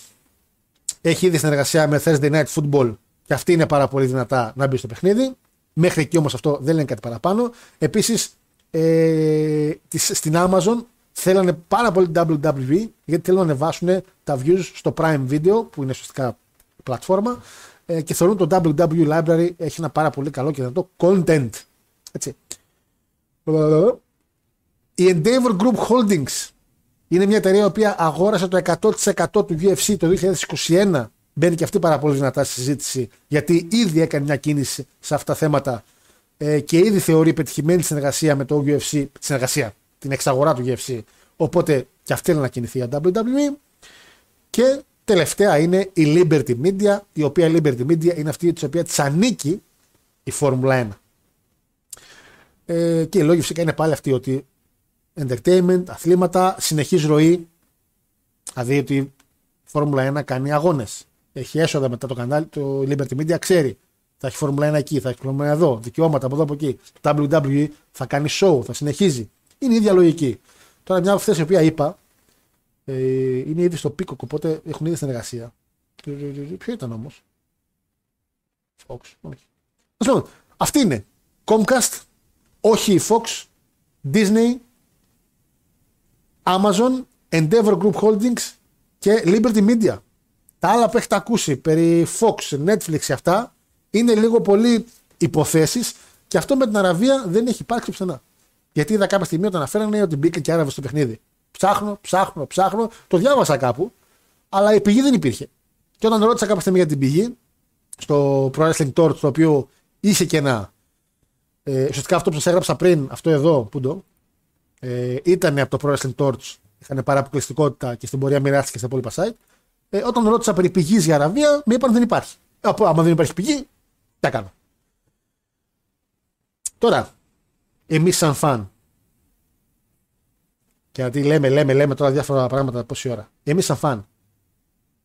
έχει ήδη συνεργασία με Thursday Night Football και αυτή είναι πάρα πολύ δυνατά να μπει στο παιχνίδι. Μέχρι εκεί όμως αυτό δεν λένε κάτι παραπάνω. Επίσης ε, στην Amazon θέλανε πάρα πολύ WWE γιατί θέλουν να ανεβάσουν τα views στο Prime Video που είναι ουσιαστικά πλατφόρμα ε, και θεωρούν το WWE Library έχει ένα πάρα πολύ καλό και δυνατό content. Έτσι. Η Endeavor Group Holdings είναι μια εταιρεία η οποία αγόρασε το 100% του UFC το 2021. Μπαίνει και αυτή πάρα πολύ δυνατά στη συζήτηση γιατί ήδη έκανε μια κίνηση σε αυτά τα θέματα ε, και ήδη θεωρεί πετυχημένη συνεργασία με το UFC, συνεργασία, την εξαγορά του UFC. Οπότε και αυτή είναι να κινηθεί η WWE. Και τελευταία είναι η Liberty Media, η οποία η Liberty Media είναι αυτή της οποίας της ανήκει η Φόρμουλα 1. Ε, και η λόγη φυσικά είναι πάλι αυτή ότι entertainment, αθλήματα, συνεχής ροή, δηλαδή ότι η Φόρμουλα 1 κάνει αγώνες, έχει έσοδα μετά το κανάλι, το Liberty Media ξέρει θα έχει Φόρμουλα 1 εκεί, θα έχει Φόρμουλα 1 εδώ, δικαιώματα από εδώ από εκεί. Το WWE θα κάνει show, θα συνεχίζει. Είναι η ίδια λογική. Τώρα μια από αυτές οι οποία είπα ε, είναι ήδη στο πίκο, οπότε έχουν ήδη συνεργασία. Ποιο ήταν όμως; Fox, όχι. Λοιπόν, αυτή είναι. Comcast, όχι η Fox, Disney, Amazon, Endeavor Group Holdings και Liberty Media. Τα άλλα που έχετε ακούσει περί Fox, Netflix και αυτά είναι λίγο πολύ υποθέσεις και αυτό με την Αραβία δεν έχει υπάρξει πουθενά. Γιατί είδα κάποια στιγμή όταν αναφέρανε ότι μπήκε και Άραβε στο παιχνίδι. Ψάχνω, ψάχνω, ψάχνω. Το διάβασα κάπου, αλλά η πηγή δεν υπήρχε. Και όταν ρώτησα κάποια στιγμή για την πηγή, στο Pro Wrestling Torch, το οποίο είχε και ένα. Ε, ουσιαστικά αυτό που σας έγραψα πριν, αυτό εδώ, που το, ε, ήταν από το Pro Wrestling Torch. Είχαν πάρα αποκλειστικότητα και στην πορεία μοιράστηκε στα υπόλοιπα site. Ε, όταν ρώτησα περί πηγής για Αραβία, με είπαν δεν υπάρχει. Ε, άμα δεν υπάρχει πηγή, τα κάνω. Τώρα, εμείς σαν φαν, και γιατί λέμε, λέμε, λέμε τώρα διάφορα πράγματα πόση ώρα. Εμείς σαν φαν,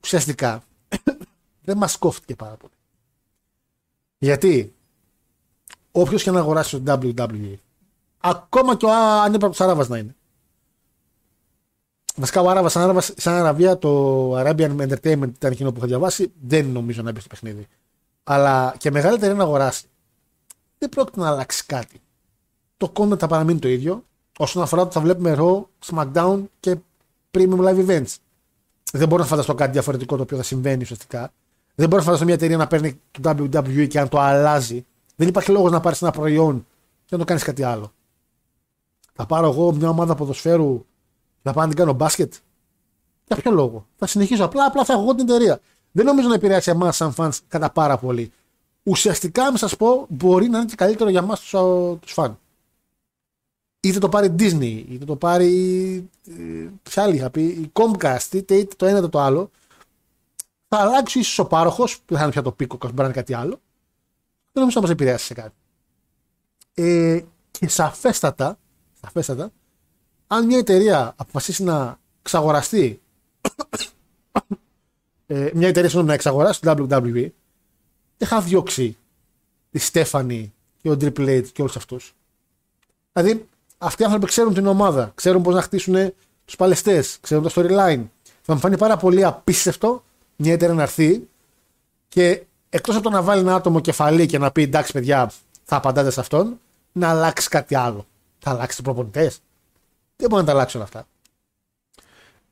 ουσιαστικά, δεν μας κόφτηκε πάρα πολύ. Γιατί, όποιος και να αγοράσει το WWE, ακόμα και ο ανύπαρκτος Άραβας να είναι, Βασικά ο Άραβα, σαν, σαν Αραβία, το Arabian Entertainment ήταν εκείνο που είχα διαβάσει. Δεν νομίζω να μπει στο παιχνίδι αλλά και μεγαλύτερη είναι να αγοράσει. Δεν πρόκειται να αλλάξει κάτι. Το content θα παραμείνει το ίδιο όσον αφορά το θα βλέπουμε Raw, SmackDown και Premium Live Events. Δεν μπορώ να φανταστώ κάτι διαφορετικό το οποίο θα συμβαίνει ουσιαστικά. Δεν μπορώ να φανταστώ μια εταιρεία να παίρνει το WWE και να το αλλάζει. Δεν υπάρχει λόγος να πάρεις ένα προϊόν και να το κάνεις κάτι άλλο. Θα πάρω εγώ μια ομάδα ποδοσφαίρου και θα πάω να την κάνω μπάσκετ; Για ποιο λόγο; Θα συνεχίσω απλά, απλά θα έχω εγώ την εταιρεία δεν νομίζω να επηρεάσει εμάς σαν φαν κατά πάρα πολύ. Ουσιαστικά, να σας πω, μπορεί να είναι και καλύτερο για εμάς τους φαν. Είτε το πάρει Disney, είτε το πάρει. Ε, ποια άλλη είχα πει, η Comcast, είτε, είτε το ένα είτε το άλλο. Θα αλλάξει ίσως ο πάροχος, που δεν θα είναι πια το πίκο, μπορεί να είναι κάτι άλλο. Δεν νομίζω να μας επηρεάσει σε κάτι. Ε, και σαφέστατα, σαφέστατα, αν μια εταιρεία αποφασίσει να ξαγοραστεί ε, μια εταιρεία να εξαγοράσει το WWE, είχα διώξει τη Στέφανη και ο Triple H και όλους αυτούς. Δηλαδή, αυτοί οι άνθρωποι ξέρουν την ομάδα, ξέρουν πώς να χτίσουν τους παλαιστές, ξέρουν το storyline. Θα μου φανεί πάρα πολύ απίστευτο μια εταιρεία να έρθει και εκτός από το να βάλει ένα άτομο κεφαλή και να πει εντάξει, παιδιά, θα απαντάτε σε αυτόν, να αλλάξει κάτι άλλο. Θα αλλάξει τους προπονητές. Δεν μπορεί να τα αλλάξει όλα αυτά.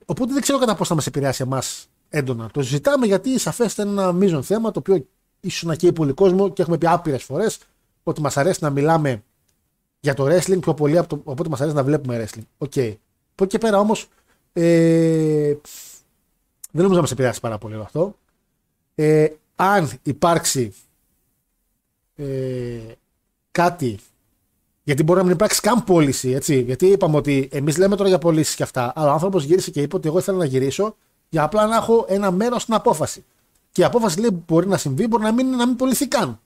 Οπότε δεν ξέρω κατά πώς θα μας επηρεάσει εμάς έντονα. Το συζητάμε γιατί σαφέστε είναι ένα μείζον θέμα το οποίο ίσως να καίει πολύ κόσμο και έχουμε πει άπειρες φορές ότι μας αρέσει να μιλάμε για το wrestling πιο πολύ από, το, από ότι μας αρέσει να βλέπουμε wrestling. OK. Okay. Από εκεί και πέρα όμως ε, δεν νομίζω να μας επηρεάσει πάρα πολύ αυτό. Ε, αν υπάρξει ε, κάτι γιατί μπορεί να μην υπάρξει καν πώληση, έτσι. Γιατί είπαμε ότι εμείς λέμε τώρα για πωλήσεις και αυτά. Αλλά ο άνθρωπος γύρισε και είπε ότι εγώ ήθελα να γυρίσω για απλά να έχω ένα μέρος στην απόφαση. Και η απόφαση λέει που μπορεί να συμβεί, μπορεί να μην, να μην πωληθεί καν.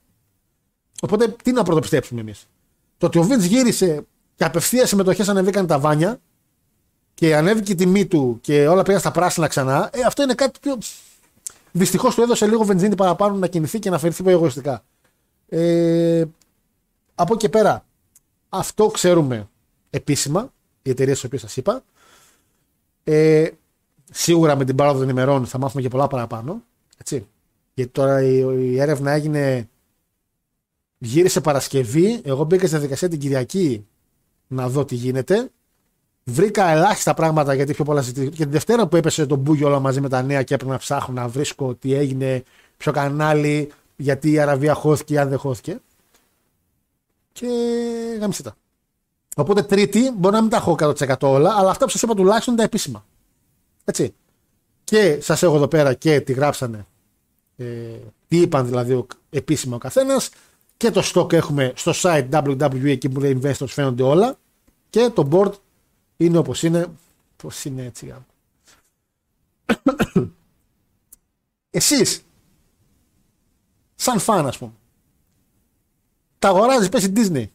Οπότε τι να πρωτοπιστέψουμε εμείς; Το ότι ο Βίντ γύρισε και απευθεία συμμετοχές ανεβήκαν τα βάνια και ανέβηκε η τιμή του και όλα πήγαν στα πράσινα ξανά, ε, αυτό είναι κάτι πιο. Δυστυχώς του έδωσε λίγο βενζίνη παραπάνω να κινηθεί και να φερθεί πιο εγωιστικά. Ε, από εκεί και πέρα, αυτό ξέρουμε επίσημα, οι εταιρείες τι οποίες σας είπα. Ε, σίγουρα με την πάροδο των ημερών θα μάθουμε και πολλά παραπάνω. Έτσι. Γιατί τώρα η, η έρευνα έγινε. Γύρισε Παρασκευή. Εγώ μπήκα στη διαδικασία την Κυριακή να δω τι γίνεται. Βρήκα ελάχιστα πράγματα γιατί πιο πολλά ζητήθηκαν. Και την Δευτέρα που έπεσε το μπούγιο όλα μαζί με τα νέα και έπρεπε να ψάχνω να βρίσκω τι έγινε, ποιο κανάλι, γιατί η Αραβία χώθηκε ή αν δεν χώθηκε. Και γάμισε Οπότε Τρίτη μπορεί να μην τα έχω 100% όλα, αλλά αυτά που σας είπα τουλάχιστον είναι τα επίσημα. Έτσι. Και σας έχω εδώ πέρα και τι γράψανε. Ε, τι είπαν δηλαδή επίσημα ο καθένας. Και το stock έχουμε στο site WWE εκεί που λέει investors φαίνονται όλα. Και το board είναι όπως είναι. Πώς είναι έτσι. Εσείς. Σαν φαν, ας πούμε. Τα αγοράζεις, πες η Disney.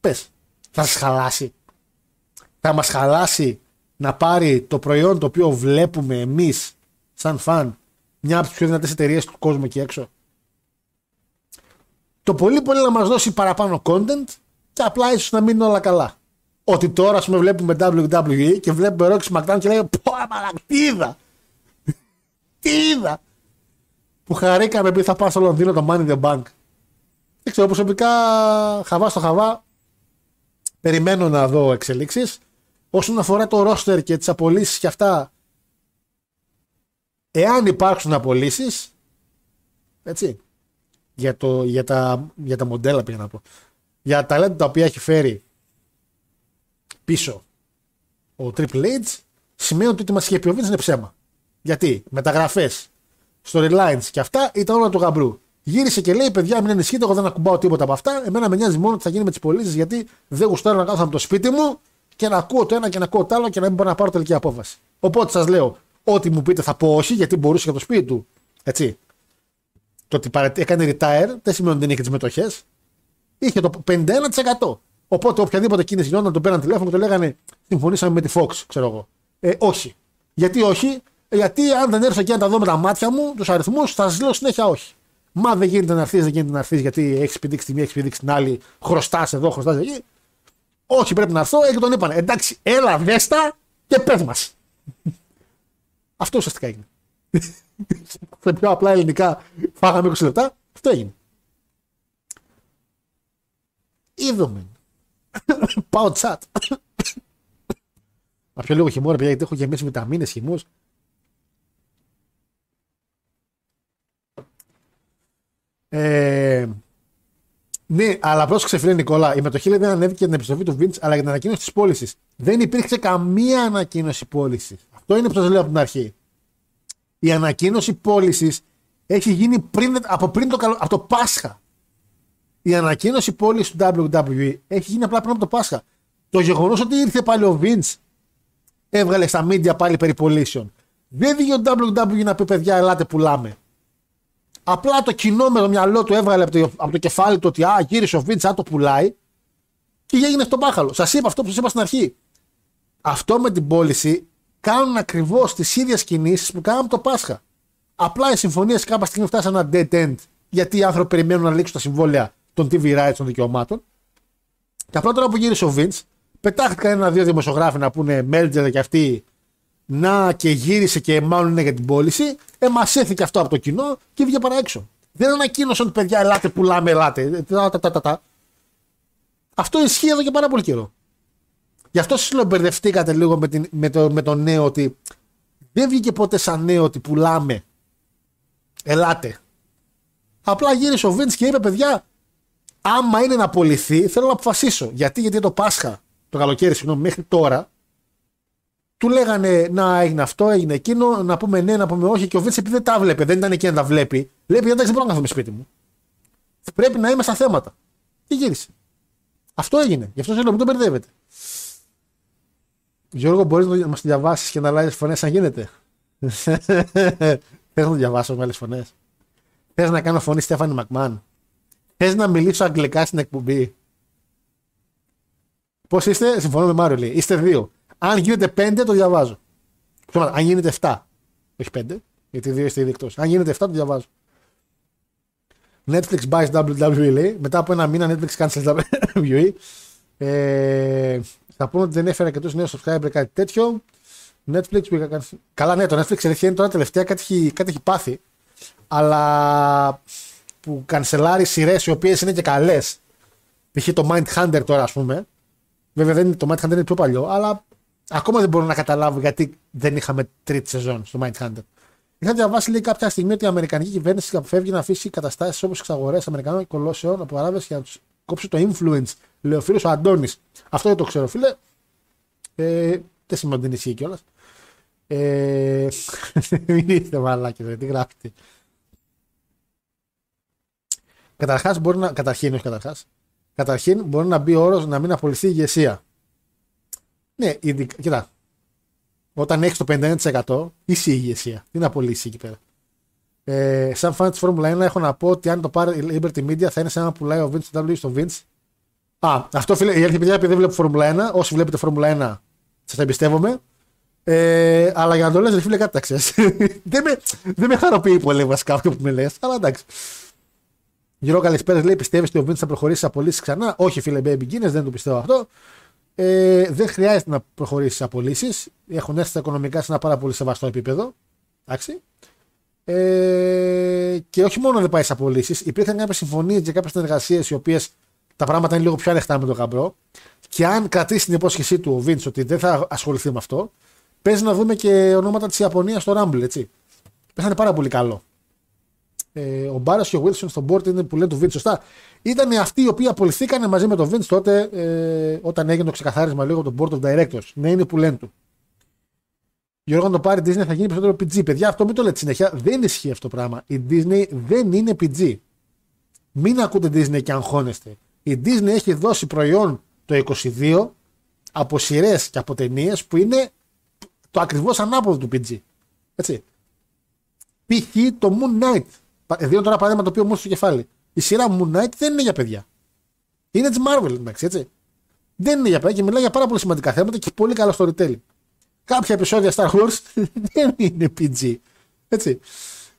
Πες. Θα σας χαλάσει. Θα μας χαλάσει να πάρει το προϊόν το οποίο βλέπουμε εμείς σαν φαν μια από τις πιο δυνατές εταιρείες του κόσμου εκεί έξω. Το πολύ πολύ να μας δώσει παραπάνω content και απλά ίσως να μείνουν όλα καλά. Ότι τώρα, ας πούμε, βλέπουμε WWE και βλέπουμε Rocky SmackDown και λέμε Πω, αμαλά, τι είδα! τι είδα! Που χαρήκαμε επειδή θα πάω στο Λονδίνο το Money in the Bank. Δεν ξέρω, προσωπικά χαβά στο χαβά περιμένω να δω εξελίξεις. Όσον αφορά το roster και τις απολύσεις και αυτά, εάν υπάρξουν απολύσεις, έτσι, για, το, για, τα, για τα μοντέλα πήγα να πω, για τα ταλέντα τα οποία έχει φέρει πίσω ο Triple H, σημαίνει ότι μα είχε πει ο είναι ψέμα. Γιατί; Μεταγραφές, storylines και αυτά ήταν όλα του γαμπρού. Γύρισε και λέει: Παιδιά, μην ενισχύετε, εγώ δεν ακουμπάω τίποτα από αυτά. Εμένα με νοιάζει μόνο τι θα γίνει με τις πωλήσεις, γιατί δεν γουστάρω να κάθομαι από το σπίτι μου και να ακούω το ένα και να ακούω το άλλο και να μην μπορώ να πάρω τελική απόφαση. Οπότε σας λέω: Ό,τι μου πείτε θα πω όχι, γιατί μπορούσε για το σπίτι του. Έτσι. Το ότι έκανε retire δεν σημαίνει ότι δεν είχε τις μετοχές. Είχε το 51%. Οπότε οποιαδήποτε κίνηση γινόταν, τον πέραν τηλέφωνο και το λέγανε Συμφωνήσαμε με τη Fox, ξέρω εγώ. Ε, όχι. Γιατί όχι, γιατί αν δεν έρθω εκεί να τα δω με τα μάτια μου, τους αριθμούς, θα σας λέω συνέχεια όχι. Μα δεν γίνεται να έρθεις, δεν γίνεται να έρθεις, γιατί έχεις πηδήξει τη μία, έχεις πηδήξει την άλλη, χρωστάς εδώ, χρωστάς εκεί. Όχι, πρέπει να έρθω. Ε, και τον είπαν. Εντάξει, έλα, βέστα και πες μας. Αυτό ουσιαστικά έγινε. Σε πιο απλά ελληνικά φάγαμε 20 λεπτά. Αυτό έγινε. Είδαμε. Πάω τσάτ. Μα πιο λίγο χειμώνα, παιδιά, γιατί έχω γεμίσει βιταμίνες χυμούς. Ε, ναι, αλλά πρόσεξε φίλε Νικόλα, η μετοχή δεν ανέβηκε την επιστροφή του Vince, αλλά για την ανακοίνωση της πώλησης. Δεν υπήρξε καμία ανακοίνωση πώλησης. Αυτό είναι που σας λέω από την αρχή. Η ανακοίνωση πώλησης έχει γίνει πριν, από, πριν το, από το Πάσχα. Η ανακοίνωση πώλησης του WWE έχει γίνει απλά πριν από το Πάσχα. Το γεγονός ότι ήρθε πάλι ο Vince έβγαλε στα media πάλι περιπολίσεων. Δεν βγήκε ο WWE να πει παιδιά, ελάτε πουλάμε. Απλά το κοινό με το μυαλό του έβγαλε από το, από το κεφάλι του ότι α, γύρισε ο Βίντ, αν το πουλάει και έγινε στο μπάχαλο. Σας είπα αυτό που σας είπα στην αρχή. Αυτό με την πώληση κάνουν ακριβώς τις ίδιες κινήσεις που κάναμε το Πάσχα. Απλά οι συμφωνίες κάποια στιγμή φτάσαν ένα dead end γιατί οι άνθρωποι περιμένουν να λήξουν τα συμβόλαια των TV rights των δικαιωμάτων. Και απλά τώρα που γύρισε ο Vince, πετάχτηκαν ένα-δύο δημοσιογράφοι να πούνε Μέλτζερ και αυτοί να και γύρισε και μάλλον είναι για την πώληση. Ε, μας έθηκε αυτό από το κοινό και βγήκε παρά έξω. Δεν ανακοίνωσαν ότι παιδιά, ελάτε, πουλάμε, ελάτε. Αυτό ισχύει εδώ και πάρα πολύ καιρό. Γι' αυτό συλλομπερδευτήκατε λίγο με, την, με, το, με το νέο ότι δεν βγήκε ποτέ σαν νέο ότι πουλάμε. Ελάτε. Απλά γύρισε ο Βίντ και είπε: Παιδιά, άμα είναι να πουληθεί, θέλω να αποφασίσω. Γιατί, γιατί το Πάσχα, το καλοκαίρι, συγγνώμη, μέχρι τώρα, του λέγανε να έγινε αυτό, έγινε εκείνο, να πούμε ναι, να πούμε όχι. Και ο Βίντ επειδή δεν τα βλέπε, δεν ήταν εκεί να τα βλέπει, λέει: Εντάξει, δεν μπορώ να καθόμαι σπίτι μου. Πρέπει να είμαι στα θέματα. Και γύρισε. Αυτό έγινε. Γι' αυτό σα λέω, μην το μπερδεύετε. Γιώργο, μπορείς να μας διαβάσεις και να αλλάζεις φωνές αν γίνεται. Θες να το διαβάσω με άλλες φωνές. Θες να κάνω φωνή Στέφανη Μακμάν. Θες να μιλήσω αγγλικά στην εκπομπή. Πώς είστε, συμφωνώ με Μάριο λέει. Είστε δύο. Αν γίνεται πέντε, το διαβάζω. Αν γίνεται 7. Όχι πέντε, γιατί δύο είστε ήδη εκτός. Αν γίνεται 7, το διαβάζω. Netflix buys WWE λέει. Μετά από ένα μήνα Netflix cancels WWE. Ε, θα πούμε ότι δεν έφερε αρκετούς νέους subscriber κάτι τέτοιο. Netflix πήγα Καλά, ναι, το Netflix αλήθεια είναι τώρα τελευταία κάτι έχει, κάτι έχει πάθει. Αλλά που κανσελάρει σειρές οι οποίες είναι και καλές. Π.χ. το Mind Hunter τώρα, ας πούμε. Βέβαια δεν, το Mind Hunter είναι πιο παλιό, αλλά ακόμα δεν μπορώ να καταλάβω γιατί δεν είχαμε τρίτη σεζόν στο Mind Hunter. Είχα διαβάσει λέει κάποια στιγμή ότι η Αμερικανική κυβέρνηση αποφεύγει να αφήσει καταστάσεις όπως εξαγορέ Αμερικανών κολόσεων από Αράβες για να τους κόψει το influence. Λέει ο φίλος ο Αντώνης. Αυτό δεν το ξέρω, φίλε. Ε, δεν σημαίνει ότι δεν ισχύει κιόλας. Ε, μην είστε μαλάκι, δεν τι γράφετε. Καταρχάς μπορεί να. Καταρχήν, όχι καταρχάς. Καταρχήν μπορεί να μπει όρος να μην απολυθεί η ηγεσία. Ναι, ειδικά. Κοιτά. όταν έχεις το 51% είσαι η ηγεσία. Τι να πωλήσει εκεί πέρα. Ε, σαν φαν της Φόρμουλα 1 έχω να πω ότι αν το πάρει η Liberty Media θα είναι σαν να πουλάει ο Vince στο W στο Vince. Α, αυτό φίλε, η αλήθεια παιδιά επειδή δεν βλέπω Φόρμουλα 1, όσοι βλέπετε Φόρμουλα 1 σας τα εμπιστεύομαι. Ε, αλλά για να το λες, φίλε, κάτι τα ξέρεις. δεν, με, δεν με χαροποιεί πολύ βασικά αυτό που με λες, αλλά εντάξει. Γύρω καλησπέρα λέει: Πιστεύεις ότι ο Vince θα προχωρήσει σε απολύσεις ξανά; Όχι, φίλε, baby Guinness, δεν το πιστεύω αυτό. Ε, δεν χρειάζεται να προχωρήσει σε απολύσεις. Έχουν έρθει τα οικονομικά σε ένα πάρα πολύ σεβαστό επίπεδο. Εντάξει. Ε, και όχι μόνο δεν πάει σε απολύσεις, υπήρχαν κάποιες συμφωνίες και κάποιες συνεργασίες οι οποίες τα πράγματα είναι λίγο πιο ανοιχτά με τον γαμπρό. Και αν κρατήσει την υπόσχεσή του ο Vince ότι δεν θα ασχοληθεί με αυτό, παίζει να δούμε και ονόματα της Ιαπωνίας στο Rumble, έτσι. Πέθανε πάρα πολύ καλό. Ε, ο Μπάρας και ο Wilson στον board είναι που λένε του Vince σωστά. Ήταν αυτοί οι οποίοι απολυθήκαν μαζί με τον Vince τότε ε, όταν έγινε το ξεκαθάρισμα λίγο από το board of directors. Ναι, είναι που λένε του. Γιώργο, αν το πάρει η Disney θα γίνει περισσότερο PG. Παιδιά, αυτό μην το λέτε συνέχεια. Δεν ισχύει αυτό το πράγμα. Η Disney δεν είναι PG. Μην ακούτε Disney και αγχώνεστε. Η Disney έχει δώσει προϊόν το 22 από σειρές και από ταινίες που είναι το ακριβώς ανάποδο του PG. Έτσι. Π.χ. το Moon Knight. Δίνω τώρα παράδειγμα το οποίο μου στο κεφάλι. Η σειρά Moon Knight δεν είναι για παιδιά. Είναι της Marvel, εντάξει, έτσι. Δεν είναι για παιδιά και μιλάει για πάρα πολύ σημαντικά θέματα και πολύ καλό storytelling. Κάποια επεισόδια Star Wars δεν είναι PG. Έτσι.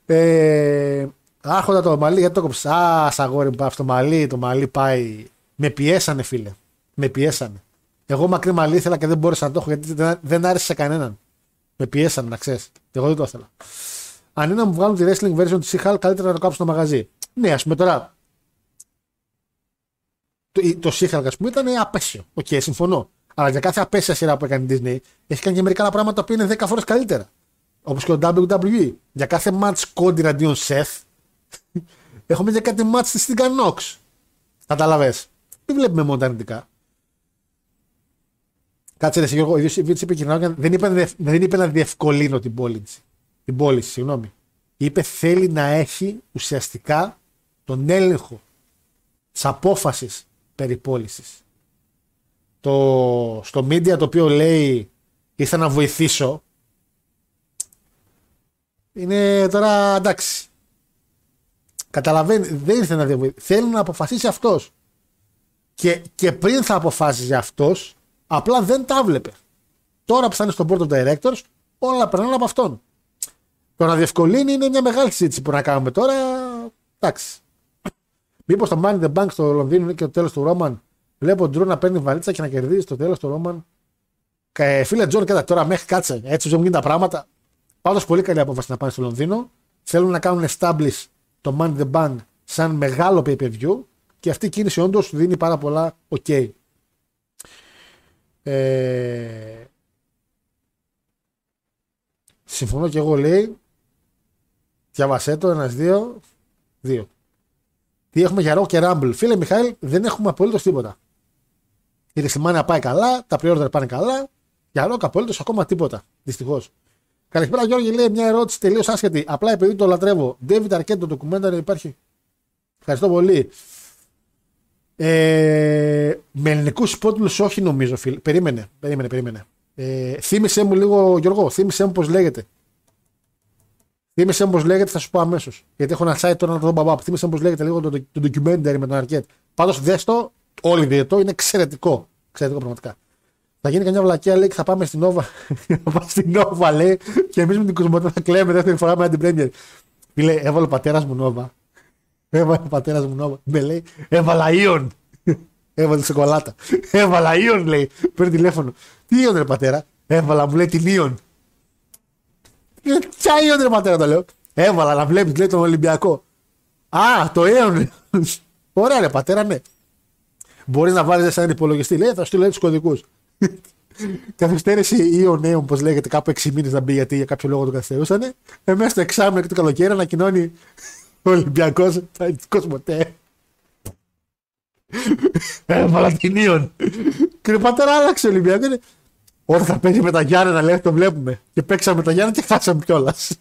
Ε, άρχοντα το μαλλί, γιατί το κόψα. Α, σαγόρι μου, το μαλλί, το μαλλί πάει. Με πιέσανε, φίλε. Με πιέσανε. Εγώ μακρύ μαλλί ήθελα και δεν μπόρεσα να το έχω γιατί δεν άρεσε σε κανέναν. Με πιέσανε, να ξέρεις. Εγώ δεν το ήθελα. Αν είναι να μου βγάλουν τη wrestling version της She-Hulk, καλύτερα να το κάψω στο μαγαζί. Ναι, ας πούμε τώρα. Το, το She-Hulk, ας πούμε, ήταν απαίσιο. OK, okay, συμφωνώ. Αλλά για κάθε απαίσια σειρά που έκανε η Disney, έχει κάνει και μερικά πράγματα που είναι 10 φορές καλύτερα. Όπως και το WWE. Για κάθε match Cody εναντίον Seth, έχουμε για κάτι match στη Nox. Καταλαβέ. Δεν βλέπουμε μόνο τα αρνητικά. Κάτσε ρε Γιώργο, ο ίδιος είπε δεν είπε, δεν είπε να διευκολύνω την πώληση. Την πώληση, συγγνώμη. Είπε θέλει να έχει ουσιαστικά τον έλεγχο της απόφασης περί πώλησης το, στο media το οποίο λέει ήρθα να βοηθήσω είναι τώρα εντάξει. Καταλαβαίνει, δεν ήρθε να διαβοηθήσει. Θέλει να αποφασίσει αυτός. Και, και πριν θα αποφάσιζε αυτός, απλά δεν τα βλέπε. Τώρα που θα είναι στο board of directors, όλα περνάνε από αυτόν. Το να διευκολύνει είναι μια μεγάλη συζήτηση που να κάνουμε τώρα. Εντάξει. Μήπως το Money the Bank στο Λονδίνο είναι και το τέλος του Ρόμαν Βλέπω τον Τζρου να παίρνει βαλίτσα και να κερδίζει στο τέλος του Ρόμαν. Ε, φίλε Τζον, κοίτα τώρα μέχρι κάτσε. Έτσι δεν γίνουν τα πράγματα. Πάντως πολύ καλή απόφαση να πάνε στο Λονδίνο. Θέλουν να κάνουν establish το Money in the Bank σαν μεγάλο pay per view και αυτή η κίνηση όντως δίνει πάρα πολλά OK. Ε, συμφωνώ και εγώ λέει. Διάβασέ το, ένας, δύο, δύο. Τι έχουμε για Raw και Rumble. Φίλε Μιχαήλ, δεν έχουμε απολύτως τίποτα. Η WrestleMania πάει καλά, τα pre-order πάνε καλά. Για ροκ απολύτως ακόμα τίποτα. Δυστυχώς. Καλησπέρα Γιώργη, λέει μια ερώτηση τελείως άσχετη. Απλά επειδή το λατρεύω. David Arquette, το documentary υπάρχει; Ευχαριστώ πολύ. Ε, με ελληνικούς υπότιτλους όχι νομίζω, φίλε. Περίμενε, περίμενε, περίμενε. Ε, θύμισε μου λίγο, Γιώργο, θύμισε μου πώς λέγεται. Θύμισε μου πώς λέγεται, θα σου πω αμέσως. Γιατί έχω ένα site τώρα να το δω μπαμπά. Θύμισε μου πώς λέγεται λίγο το, το documentary με τον Αρκέτ. Πάντως δες το, όλοι διαιτώ, είναι εξαιρετικό. Εξαιρετικό πραγματικά. Θα γίνει καμιά βλακία, λέει, και θα πάμε στην Νόβα. θα πάμε στην Νόβα, λέει, και εμείς με την Κοσμοτέ θα κλαίμε δεύτερη φορά με την Πρέμιερ. Φίλε, έβαλε ο πατέρας μου Νόβα. Έβαλε ο πατέρας μου Νόβα. Με λέει, έβαλα Ιον. Έβαλε σοκολάτα. Έβαλα Ιον, λέει. Παίρνει τηλέφωνο. Τι Ιον, ρε πατέρα; Έβαλα, μου λέει την Ιον. Ποια Ιον, ρε πατέρα, το λέω. Έβαλα να βλέπεις, λέει τον Ολυμπιακό. Α, το Ιον. Ωραία, ρε πατέρα, ναι. Μπορείς να βάλεις σαν υπολογιστή. Λέει, θα στείλω του κωδικούς. Καθυστέρηση ή ο νέο, όπω λέγεται, κάπου 6 μήνες να μπει γιατί για κάποιο λόγο το καθυστερούσαν. Εμένα στο εξάμεινο και το καλοκαίρι ανακοινώνει ο Ολυμπιακός Κοσμοτέ. Έβαλα την Ιων. Και ο πατέρα άλλαξε ο Ολυμπιακός. Όταν θα παίζει με τα Γιάννενα, λέει, το βλέπουμε. Και παίξαμε με τα Γιάννενα και χάσαμε κιόλας.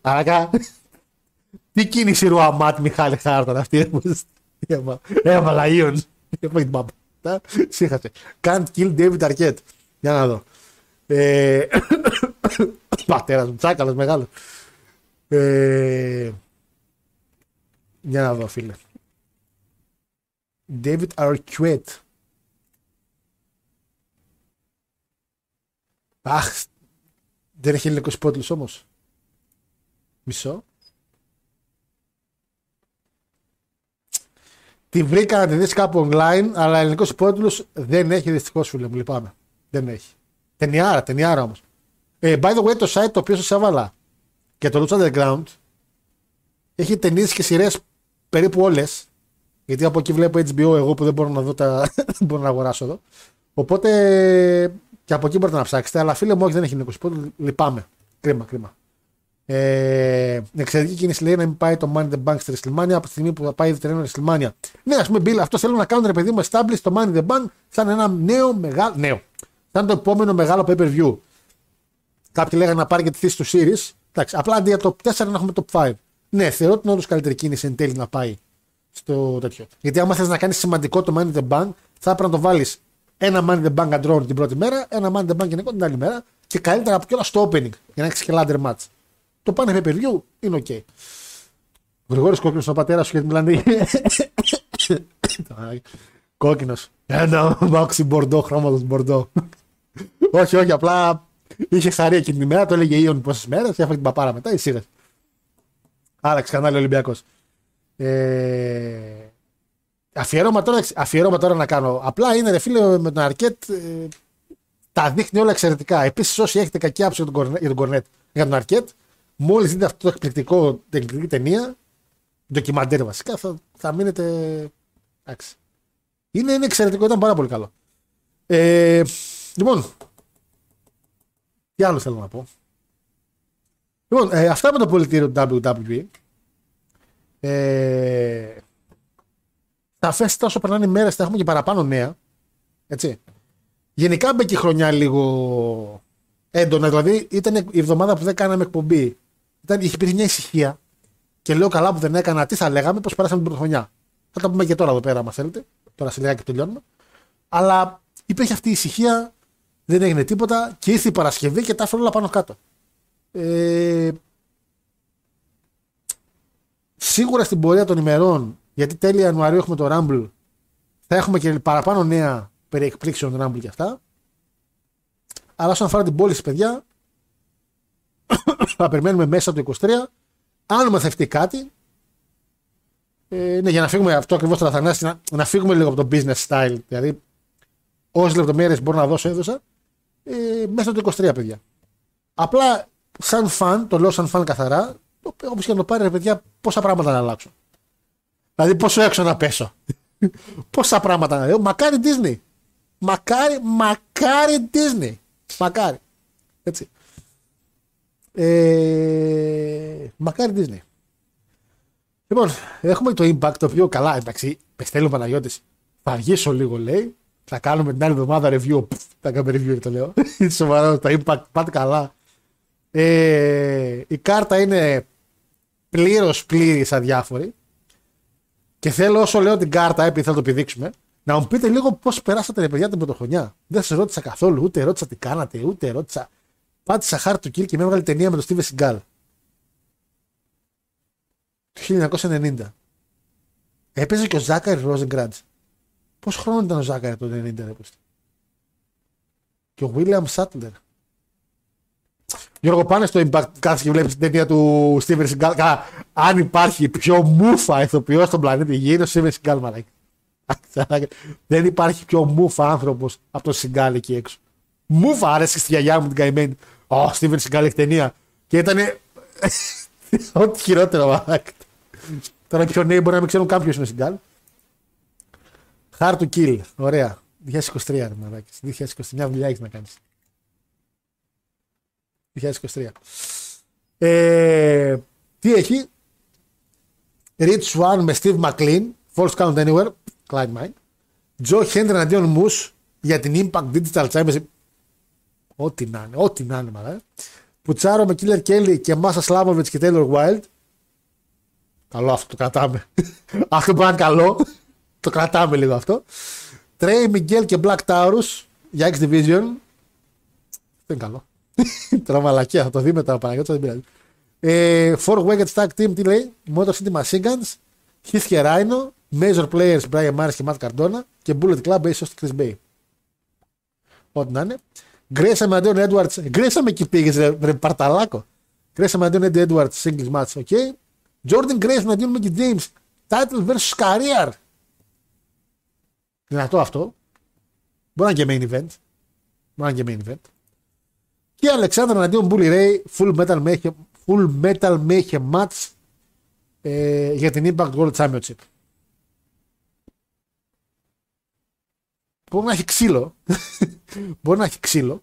Άρα, τι κίνηση Ρουαμάτ Μιχάλη Χάρταν αυτή. Έβαλα Ιον. Σύχασε. Can't kill David Arquette. Για να δω. Ε, πατέρας μου, τσάκαλος μεγάλος. Ε, για να δω φίλε. David Arquette. Αχ, δεν έχει ελληνικό υπότιτλος όμως. Μισό. Τη βρήκα να τη δεις κάπου online, αλλά ελληνικός υπότιτλος δεν έχει δυστυχώς φίλε μου, λυπάμαι. Δεν έχει. Ταινιάρα, ταινιάρα όμως. Ε, by the way, το site το οποίο σας έβαλα και το Lucha Underground έχει ταινίες και σειρές περίπου όλες. Γιατί από εκεί βλέπω HBO εγώ που δεν μπορώ να δω τα. δεν μπορώ να αγοράσω εδώ. Οπότε και από εκεί μπορείτε να ψάξετε. Αλλά φίλε μου, όχι, δεν έχει νεκρό. Λυπάμαι. Κρίμα, κρίμα. Ε, εξαιρετική κίνηση λέει να μην πάει το Money the Bank στη WrestleMania από τη στιγμή που θα πάει τρένο WrestleMania. Ναι, ας πούμε, Bill, αυτό θέλω να κάνουν ρε παιδί μου establish το Money the Bank σαν ένα νέο μεγάλο. Νέο. Σαν το επόμενο μεγάλο pay per view. Κάποιοι λέγανε να πάρει και τη θέση του Series. Εντάξει, απλά αντί για το 4 να έχουμε το 5. Ναι, θεωρώ ότι είναι όντω καλύτερη κίνηση εν τέλει να πάει στο τέτοιο. Γιατί άμα θες να κάνεις σημαντικό το Money the Bank, θα έπρεπε να το βάλεις ένα Money the Bank αντρών την πρώτη μέρα, ένα Money the Bank γενικό την άλλη μέρα και καλύτερα από κιόλας στο opening για να έχεις και ladder match. Το πάνε pay per view είναι ok. Ο Γρηγόρης κόκκινος ο πατέρας σου γιατί μιλάνε. Κόκκινος. Ένα μάξι μπορντό, χρώματος μπορντό. όχι, όχι, απλά είχε χαρεί εκείνη την ημέρα, το έλεγε Ιων πόσες μέρες, έφαγε την παπάρα μετά, εσύ Άλλαξε κανάλι Ολυμπιακός. Ε, αφιέρωμα, τώρα, αφιέρωμα τώρα να κάνω. Απλά είναι ρε φίλε με τον Αρκέτ. Ε, τα δείχνει όλα εξαιρετικά. Επίσης, όσοι έχετε κακή άποψη για τον, για Κορνέτ, για τον Αρκέτ, μόλις δείτε αυτό το εκπληκτικό, την εκπληκτική ταινία, ντοκιμαντέρ βασικά, θα, θα μείνετε. Εντάξει. Είναι, είναι εξαιρετικό, ήταν πάρα πολύ καλό. Ε, λοιπόν, τι άλλο θέλω να πω. Λοιπόν, ε, αυτά με το πολιτήριο του WWE. Ε, τα φέστα όσο περνάνε οι μέρες θα έχουμε και παραπάνω νέα. Έτσι. Γενικά μπήκε η χρονιά λίγο έντονα. Δηλαδή ήταν η εβδομάδα που δεν κάναμε εκπομπή. Ήταν, είχε υπήρχε μια ησυχία. Και λέω καλά που δεν έκανα, τι θα λέγαμε, πώ περάσαμε την πρώτη χρονιά. Θα τα πούμε και τώρα εδώ πέρα, αν θέλετε. Τώρα σε λίγα και τελειώνουμε. Αλλά υπήρχε αυτή η ησυχία, δεν έγινε τίποτα και ήρθε η Παρασκευή και τα έφερε όλα πάνω κάτω. Ε, σίγουρα στην πορεία των ημερών, γιατί τέλη Ιανουαρίου έχουμε το Rumble, θα έχουμε και παραπάνω νέα περί εκπλήξεων Rumble και αυτά. Αλλά όσον αφορά την πώληση, παιδιά, θα περιμένουμε μέσα το 23. Αν μαθευτεί κάτι, ε, ναι, για να φύγουμε αυτό ακριβώς το Αθανάση, να, να φύγουμε λίγο από το business style. Δηλαδή, όσε λεπτομέρειες μπορώ να δώσω, έδωσα. Ε, μέσα το 23, παιδιά. Απλά σαν φαν, το λέω σαν φαν καθαρά, όπως και να το πάρει, ρε παιδιά, πόσα πράγματα να αλλάξω. Δηλαδή, πόσο έξω να πέσω. πόσα πράγματα να λέω. Μακάρι Disney. Μακάρι, μακάρι Disney. Μακάρι. Έτσι. Ε, μακάρι Disney. Λοιπόν, έχουμε το Impact το οποίο καλά, εντάξει, πεστέλνω Παναγιώτης. Θα αργήσω λίγο, λέει. Θα κάνουμε την άλλη εβδομάδα review. Θα κάνουμε review, το λέω. Είναι σοβαρό, το Impact, πάτε καλά. Ε, η κάρτα είναι πλήρως πλήρη αδιάφορη. Και θέλω όσο λέω την κάρτα, επειδή θα το επιδείξουμε, να μου πείτε λίγο πώς περάσατε ρε παιδιά την πρωτοχρονιά. Δεν σας ρώτησα καθόλου, ούτε ρώτησα τι κάνατε, ούτε ρώτησα. Πάτησα χάρτη του κιλ και με έβγαλε ταινία με τον Steven Seagal. Το 1990. Έπαιζε και ο Ζάκαρη Ρόζεγκραντς. Πόσο χρόνο ήταν ο Ζάκαρη το 1990, ρε Και ο William Sattler. Γιώργο, πάνε στο Impact κάθε και βλέπεις την ταινία του Steven Seagal. Καλά, αν υπάρχει πιο μούφα ηθοποιός στον πλανήτη Γη, είναι ο Steven Seagal, μαλάκι. Δεν υπάρχει πιο μούφα άνθρωπος από τον Seagal εκεί έξω. Μούφα άρεσε στη γιαγιά μου την καημένη. Ω, Steven Seagal έχει ταινία. Και ήταν. Ό,τι χειρότερο, μαλάκι. Τώρα πιο νέοι μπορεί να μην ξέρουν κάποιο είναι ο Seagal. Hard to kill. Ωραία. 2023, ρε μαλάκι. 2021 δουλειά έχεις να κάνεις. 2023. Ε, τι έχει; Rich One με Steve McLean. False Count Anywhere. Clyde Mine. Joe Hendry εναντίον Moose για την Impact Digital Championship. Ό,τι να είναι. Ό,τι να είναι μαλά. Πουτσάρο με Killer Kelly και Μάσα Σλάβοβιτς και Taylor Wild. Καλό αυτό το κρατάμε. αυτό που είναι καλό. το κρατάμε λίγο αυτό. Trey Miguel και Black Taurus για X Division. Δεν είναι καλό. Τώρα μαλακία, θα το δει μετά ο Παναγιώτης, δεν πειράζει. Ε, four Wicked Tag Team, τι λέει, Motor City Machine Guns, Heath και Rhino, Major Players Brian Myers και Matt Cardona και Bullet Club Ace Chris Bay. Ό,τι να είναι. Γκρέσαμε αντίον Έντουαρτ. Γκρέσαμε εκεί πήγες, ρε, ρε Παρταλάκο. Γκρέσαμε αντίον Έντουαρτ, single match, ΟΚ Jordan Grace να δίνουμε και James. Title versus career. Δυνατό αυτό. Μπορεί να είναι και main event. Μπορεί να και main event. Και Αλεξάνδρα αντίον Bully Ray, full metal mayhem, match ε, για την Impact World Championship. Μπορεί να έχει ξύλο. Μπορεί να έχει ξύλο.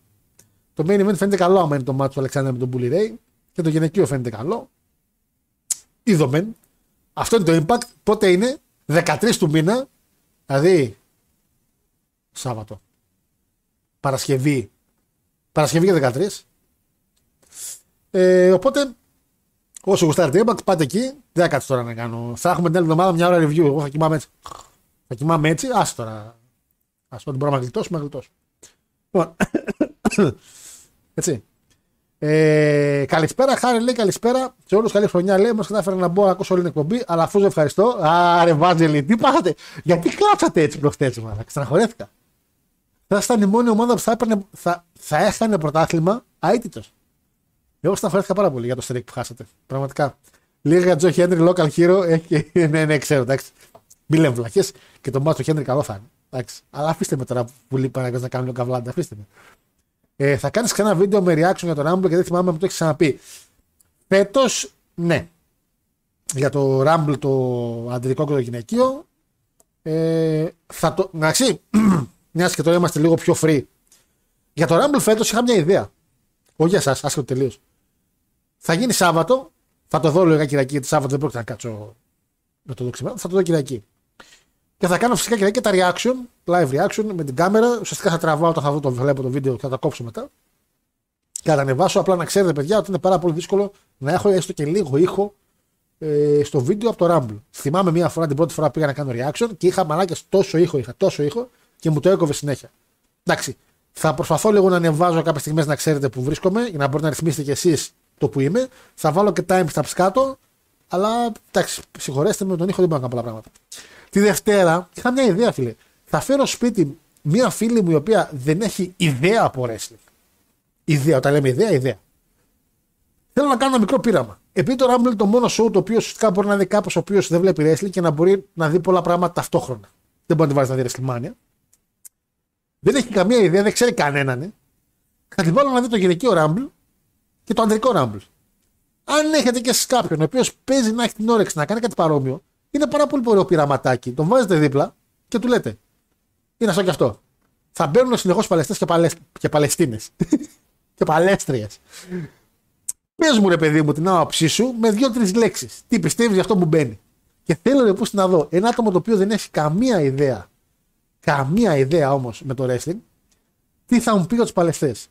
Το main event φαίνεται καλό άμα είναι το match του Αλεξάνδρα με τον Bully Ray. Και το γυναικείο φαίνεται καλό. Είδομεν. Αυτό είναι το impact. Πότε είναι; 13 του μήνα. Δηλαδή Σάββατο. Παρασκευή. Παρασκευή και 13. Ε, οπότε, όσο γουστάρετε Impact, πάτε εκεί. Δεν θα κάτσω τώρα να κάνω. Θα έχουμε την άλλη εβδομάδα μια ώρα review. Εγώ θα κοιμάμαι έτσι. Θα κοιμάμαι έτσι. Άσε τώρα. Α πούμε ότι μπορούμε να γλιτώσουμε, να γλιτώσουμε. Λοιπόν. έτσι. Ε, καλησπέρα, Χάρη λέει καλησπέρα σε όλους. Καλή χρονιά λέει. Μας κατάφερα να μπω να ακούσω όλη την εκπομπή, αλλά αφού ευχαριστώ. Άρε, Βάζελη, τι πάθατε; Γιατί κλάψατε έτσι προχθέ, μα. Ξαναχωρέθηκα. Θα ήταν η μόνη ομάδα που θα, έπαιρνε, θα, θα έχανε πρωτάθλημα αίτητος. Εγώ σταθερήθηκα πάρα πολύ για το στρίκ που χάσατε. Πραγματικά. Λίγα για Τζο Χέντρι, local hero. Έχει, ναι, ναι, ξέρω, εντάξει. Μη λέμε βλαχέ και το μάτι του Χέντρι καλό θα είναι. Εντάξει. Αλλά αφήστε με τώρα που λείπει να κάνει λίγο καβλάντα. Αφήστε με. Ε, θα κάνεις ξανά βίντεο με reaction για τον Rumble και δεν θυμάμαι που το έχεις ξαναπεί. Φέτος, ναι. Για το Rumble το αντρικό και το γυναικείο. Ε, θα το. Εντάξει, μιας και τώρα είμαστε λίγο πιο free. Για το Rumble φέτος είχα μια ιδέα. Όχι για εσάς, άσχετο τελείως. Θα γίνει Σάββατο. Θα το δω λίγο Κυριακή, γιατί Σάββατο δεν πρόκειται να κάτσω να το δω ξημέρα. Θα το δω Κυριακή. Και θα κάνω φυσικά Κυριακή τα reaction, live reaction με την κάμερα. Ουσιαστικά θα τραβάω όταν θα δω το βλέπω το βίντεο και θα τα κόψω μετά. Και θα τα ανεβάσω. Απλά να ξέρετε, παιδιά, ότι είναι πάρα πολύ δύσκολο να έχω έστω και λίγο ήχο ε, στο βίντεο από το Rumble. Θυμάμαι μία φορά την πρώτη φορά πήγα να κάνω reaction και είχα μαλάκια τόσο ήχο, είχα τόσο ήχο και μου το έκοβε συνέχεια. Εντάξει, θα προσπαθώ λίγο να ανεβάζω κάποιες στιγμές να ξέρετε που βρίσκομαι για να μπορείτε να ρυθμίσετε κι εσείς το που είμαι. Θα βάλω και timestamps κάτω. Αλλά εντάξει, συγχωρέστε με τον ήχο, δεν μπορώ να κάνω πολλά πράγματα. Τη Δευτέρα είχα μια ιδέα, φίλε. Θα φέρω σπίτι μια φίλη μου η οποία δεν έχει ιδέα από wrestling. Ιδέα, όταν λέμε ιδέα, ιδέα. Θέλω να κάνω ένα μικρό πείραμα. Επειδή το Rumble είναι το μόνο show το οποίο ουσιαστικά μπορεί να δει κάποιος ο οποίος δεν βλέπει wrestling και να μπορεί να δει πολλά πράγματα ταυτόχρονα. Δεν μπορεί να τη βάζει να δει WrestleMania. Δεν έχει καμία ιδέα, δεν ξέρει κανέναν. Ε. Θα τη βάλω να δει το γυναικείο Rumble και το ανδρικό Rumble. Αν έχετε και εσείς κάποιον ο οποίος παίζει να έχει την όρεξη να κάνει κάτι παρόμοιο, είναι πάρα πολύ ωραίο πειραματάκι. Τον βάζετε δίπλα και του λέτε. Είναι αυτό και αυτό. Θα μπαίνουν συνεχώς Παλαιστέ και, Παλαισ... και Παλαιστίνες. και Παλέστριε. Πες μου, ρε παιδί μου, την άποψή σου με δύο-τρεις λέξεις. Τι πιστεύεις για αυτό που μπαίνει. Και θέλω ρε να δω ένα άτομο το οποίο δεν έχει καμία ιδέα. Καμία ιδέα όμως με το wrestling. Τι θα μου πει για τους Παλαιστές.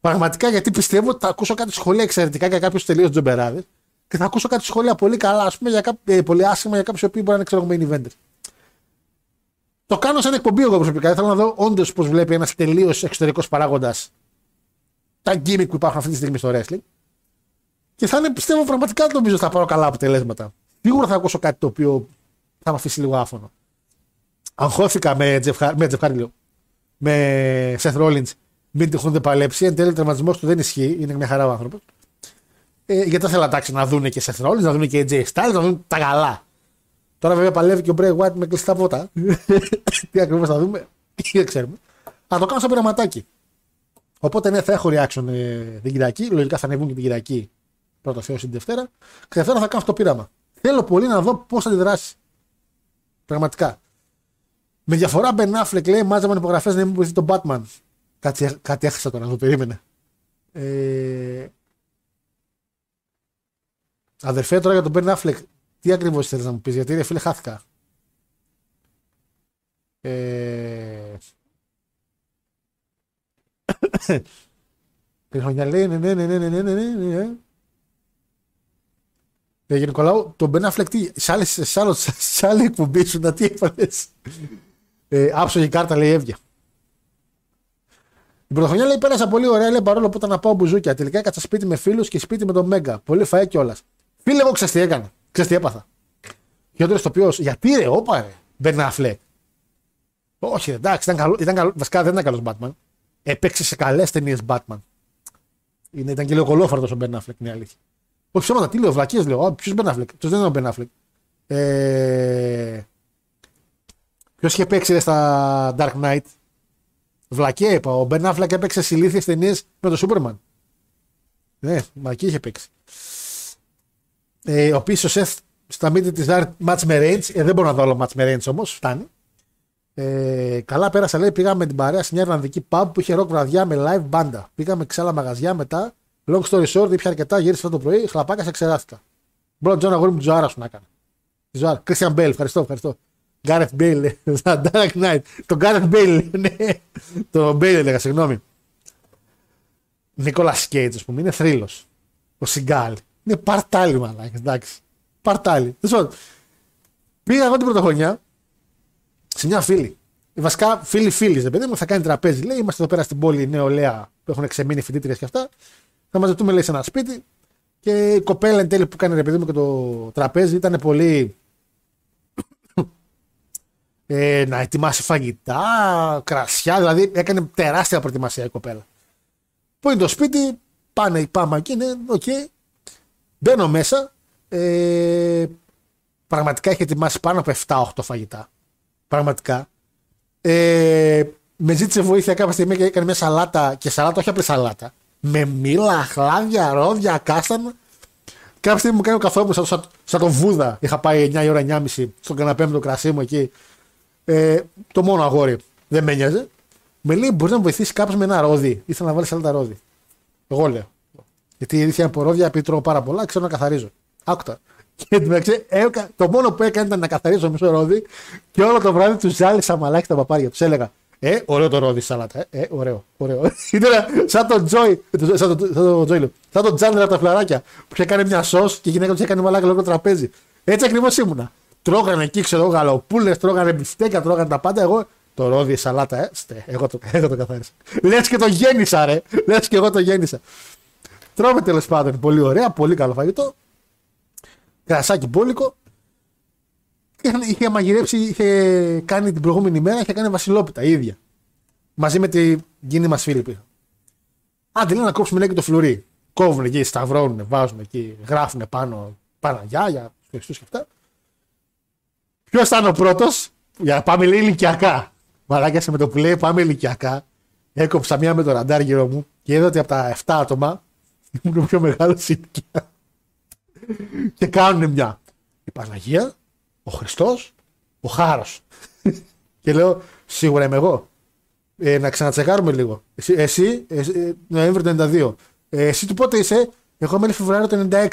Πραγματικά γιατί πιστεύω ότι θα ακούσω κάτι σχολεία εξαιρετικά για κάποιους τελείως τζομπεράδες και θα ακούσω κάτι σχόλια πολύ καλά, ας πούμε, για κάποιο, ε, πολύ άσχημα για κάποιους που μπορεί να είναι ξέρω main eventer. Το κάνω σαν εκπομπή εγώ προσωπικά. Θέλω να δω όντως πώς βλέπει ένας τελείως εξωτερικός παράγοντας τα gimmick που υπάρχουν αυτή τη στιγμή στο wrestling. Και θα είναι, πιστεύω, πραγματικά νομίζω θα πάρω καλά αποτελέσματα. Σίγουρα θα ακούσω κάτι το οποίο θα με αφήσει λίγο άφωνο. Αγχώθηκα με Jeff, με Jeff με Seth Rollins, μην τυχόν δεν παλέψει. Εν τέλει, ο τερματισμός του δεν ισχύει. Είναι μια χαρά ο άνθρωπος. Ε, γιατί δεν θέλω να να δουν και Seth Rollins, να δουν και AJ Styles, να δουν τα καλά. Τώρα βέβαια παλεύει και ο Bray White με κλειστά πότα. Τι ακριβώς θα δούμε, δεν ξέρουμε. Θα το κάνω σαν πειραματάκι. Οπότε ναι, θα έχω reaction ε, την Κυριακή. Λογικά θα ανεβούν και την Κυριακή πρώτο Θεός την Δευτέρα. Και Δευτέρα θα κάνω αυτό το πείραμα. Θέλω πολύ να δω πώς θα αντιδράσει. Πραγματικά. Με διαφορά Ben Affleck λέει μάζεμα υπογραφές να μην βοηθεί τον Batman. Κάτι, κάτι έχασα τώρα, να το περίμενε. Ε, Αδερφέ, τώρα για τον Μπέρν Αφλεκ, τι ακριβώς θέλεις να μου πεις, Γιατί ρε φίλε, χάθηκα. Ε... Η χρονιά λέει ναι, ναι, ναι, ναι, ναι, ναι, ναι, ναι. ναι, ναι. Ε, για Νικολάου, τον Μπεν Αφλεκ, τι, σε άλλη εκπομπή σου, να τι έφανε. Ε, άψογη κάρτα, λέει, έβγια. Η πρωτοχρονιά λέει πέρασα πολύ ωραία, λέει παρόλο που ήταν να πάω μπουζούκια. Τελικά έκατσα σπίτι με φίλους και σπίτι με τον Μέγκα. Πολύ φαέ κιόλας. Φίλε, εγώ ξέρεις τι έκανα. Ξέρεις τι έπαθα. Χειρότερο το οποίος, γιατί ρε, όπα ρε, Μπεν Αφλέκ. Όχι, εντάξει, ήταν καλό, ήταν καλό, βασικά δεν ήταν καλός Batman. Έπαιξε σε καλές ταινίες Batman. Είναι, ήταν και λίγο κολόφαρτος ο Μπεν Αφλέκ, είναι η αλήθεια. Όχι ψέματα, τι λέω, βλακίες λέω. Ποιος Μπεν Αφλέκ. Του δεν είναι ο Μπεν Αφλέκ. Ε... Ποιος είχε παίξει ρε, στα Dark Knight. Βλακέ είπα. Ο Μπεν Αφλέκ έπαιξε σε ηλίθιε ταινίες με τον Σούπερμαν. Ναι, μα εκεί είχε παίξει. Ε, ο πίσω Σεφ στα μύτη της Match με Range. Ε, δεν μπορώ να δω όλο Match με Range όμως, φτάνει. Ε, καλά πέρασα, λέει. Πήγαμε με την παρέα σε μια Ιρλανδική pub που είχε ροκ βραδιά με live μπάντα. Πήγαμε σε άλλα μαγαζιά μετά. Long story short, ήπια αρκετά, γύρισα αυτό το πρωί, χλαπάκα, σε ξεράστηκα. Μπρο Τζον αγόρι μου τη ζωάρα σου να έκανε. Τη ζωάρα. Christian Bale, ευχαριστώ, ευχαριστώ. Γκάρεθ Μπέιλ, Dark Knight. Τον Γκάρεθ Μπέιλ, ναι. Το Μπέιλ έλεγα, συγγνώμη. Νίκολας Κέιτζ, ας πούμε, είναι θρύλος. Ο Σιγκάλ. Είναι παρτάλι, μαλάκα, εντάξει. Παρτάλι. Πήγα εγώ την πρωτοχρονιά σε μια φίλη. Βασικά φίλη φίλη, ρε παιδί μου, θα κάνει τραπέζι. Λέει, είμαστε εδώ πέρα στην πόλη νεολαία που έχουν ξεμείνει φοιτήτριες και αυτά. Θα μαζευτούμε, λέει, σε ένα σπίτι. Και η κοπέλα εν τέλει που κάνει ρε παιδί μου και το τραπέζι ήταν πολύ. ε, να ετοιμάσει φαγητά, κρασιά, δηλαδή έκανε τεράστια προετοιμασία η κοπέλα. Πού είναι το σπίτι, πάνε, πάμε εκεί, ναι, OK. Okay. Μπαίνω μέσα, ε, πραγματικά έχει ετοιμάσει πάνω από 7-8 φαγητά. Πραγματικά. Ε, με ζήτησε βοήθεια κάποια στιγμή και έκανε μια σαλάτα και σαλάτα, όχι απλή σαλάτα. Με μήλα, αχλάδια, ρόδια, κάστανα. Κάποια στιγμή μου κάνει ο καθόλου σαν, σαν, σαν τον Βούδα. Είχα πάει 9 η ώρα 9.30 στον καναπέ με το κρασί μου εκεί. Ε, το μόνο αγόρι. Δεν με νοιάζει. Με λέει: Μπορείς να με βοηθήσεις κάποιος με ένα ρόδι; Ήθελα να βάλει σαλάτα ρόδι. Εγώ λέω. Γιατί η αλήθεια είναι ρόδια, επειδή τρώω πάρα πολλά, ξέρω να καθαρίζω. Άκουτα. Και εντάξει, το μόνο που έκανε ήταν να καθαρίσω μισό ρόδι και όλο το βράδυ τους ζάλισα μαλάκι τα παπάρια. Τους έλεγα Ε, ωραίο το ρόδι σαλάτα. Ε, ε ωραίο, ωραίο. Ήταν σαν τον Τζόι, σαν τον το Τζόι, σαν τον Τζάντρε από τα φλαράκια που είχε κάνει μια σος και η γυναίκα τους έκανε μαλάκι λόγω τραπέζι. Έτσι ακριβώς ήμουνα. Τρώγανε εκεί, ξέρω εγώ, γαλοπούλες, τρώγανε μπιφτέκα, τρώγανε τα πάντα. Εγώ το ρόδι, σαλάτα, ε, στε, εγώ το, εγώ το καθάρισα. Λες και το γέννησα, ρε. Λες και εγώ το γέννησα. Τρώμε τέλος πάντων πολύ ωραία, πολύ καλό φαγητό κρασάκι μπόλικο. Είχε μαγειρέψει, είχε κάνει την προηγούμενη μέρα, είχε κάνει βασιλόπιτα η ίδια. Μαζί με την κοινή μας φίλη πήγα. Άντε λέει να κόψουμε λέει και το φλουρί. Κόβουν εκεί, σταυρώνουν, βάζουν εκεί, γράφουν πάνω Παναγιά για τους Χριστούς και αυτά. Ποιος ήταν ο πρώτος, για να πάμε λέει ηλικιακά. Μαλάκια με το που λέει πάμε ηλικιακά. Έκοψα μία με το ραντάρ γύρω μου και είδα ότι από τα 7 άτομα ήμουν πιο μεγάλος ηλικία και κάνουν μια. Η Παναγία, ο Χριστός, ο Χάρος. και λέω, σίγουρα είμαι εγώ. Ε, να ξανατσεκάρουμε λίγο. Εσύ, εσύ, εσύ Νοέμβριο του 92. Ε, εσύ του πότε είσαι, εγώ είμαι Φεβρουάριο του 96.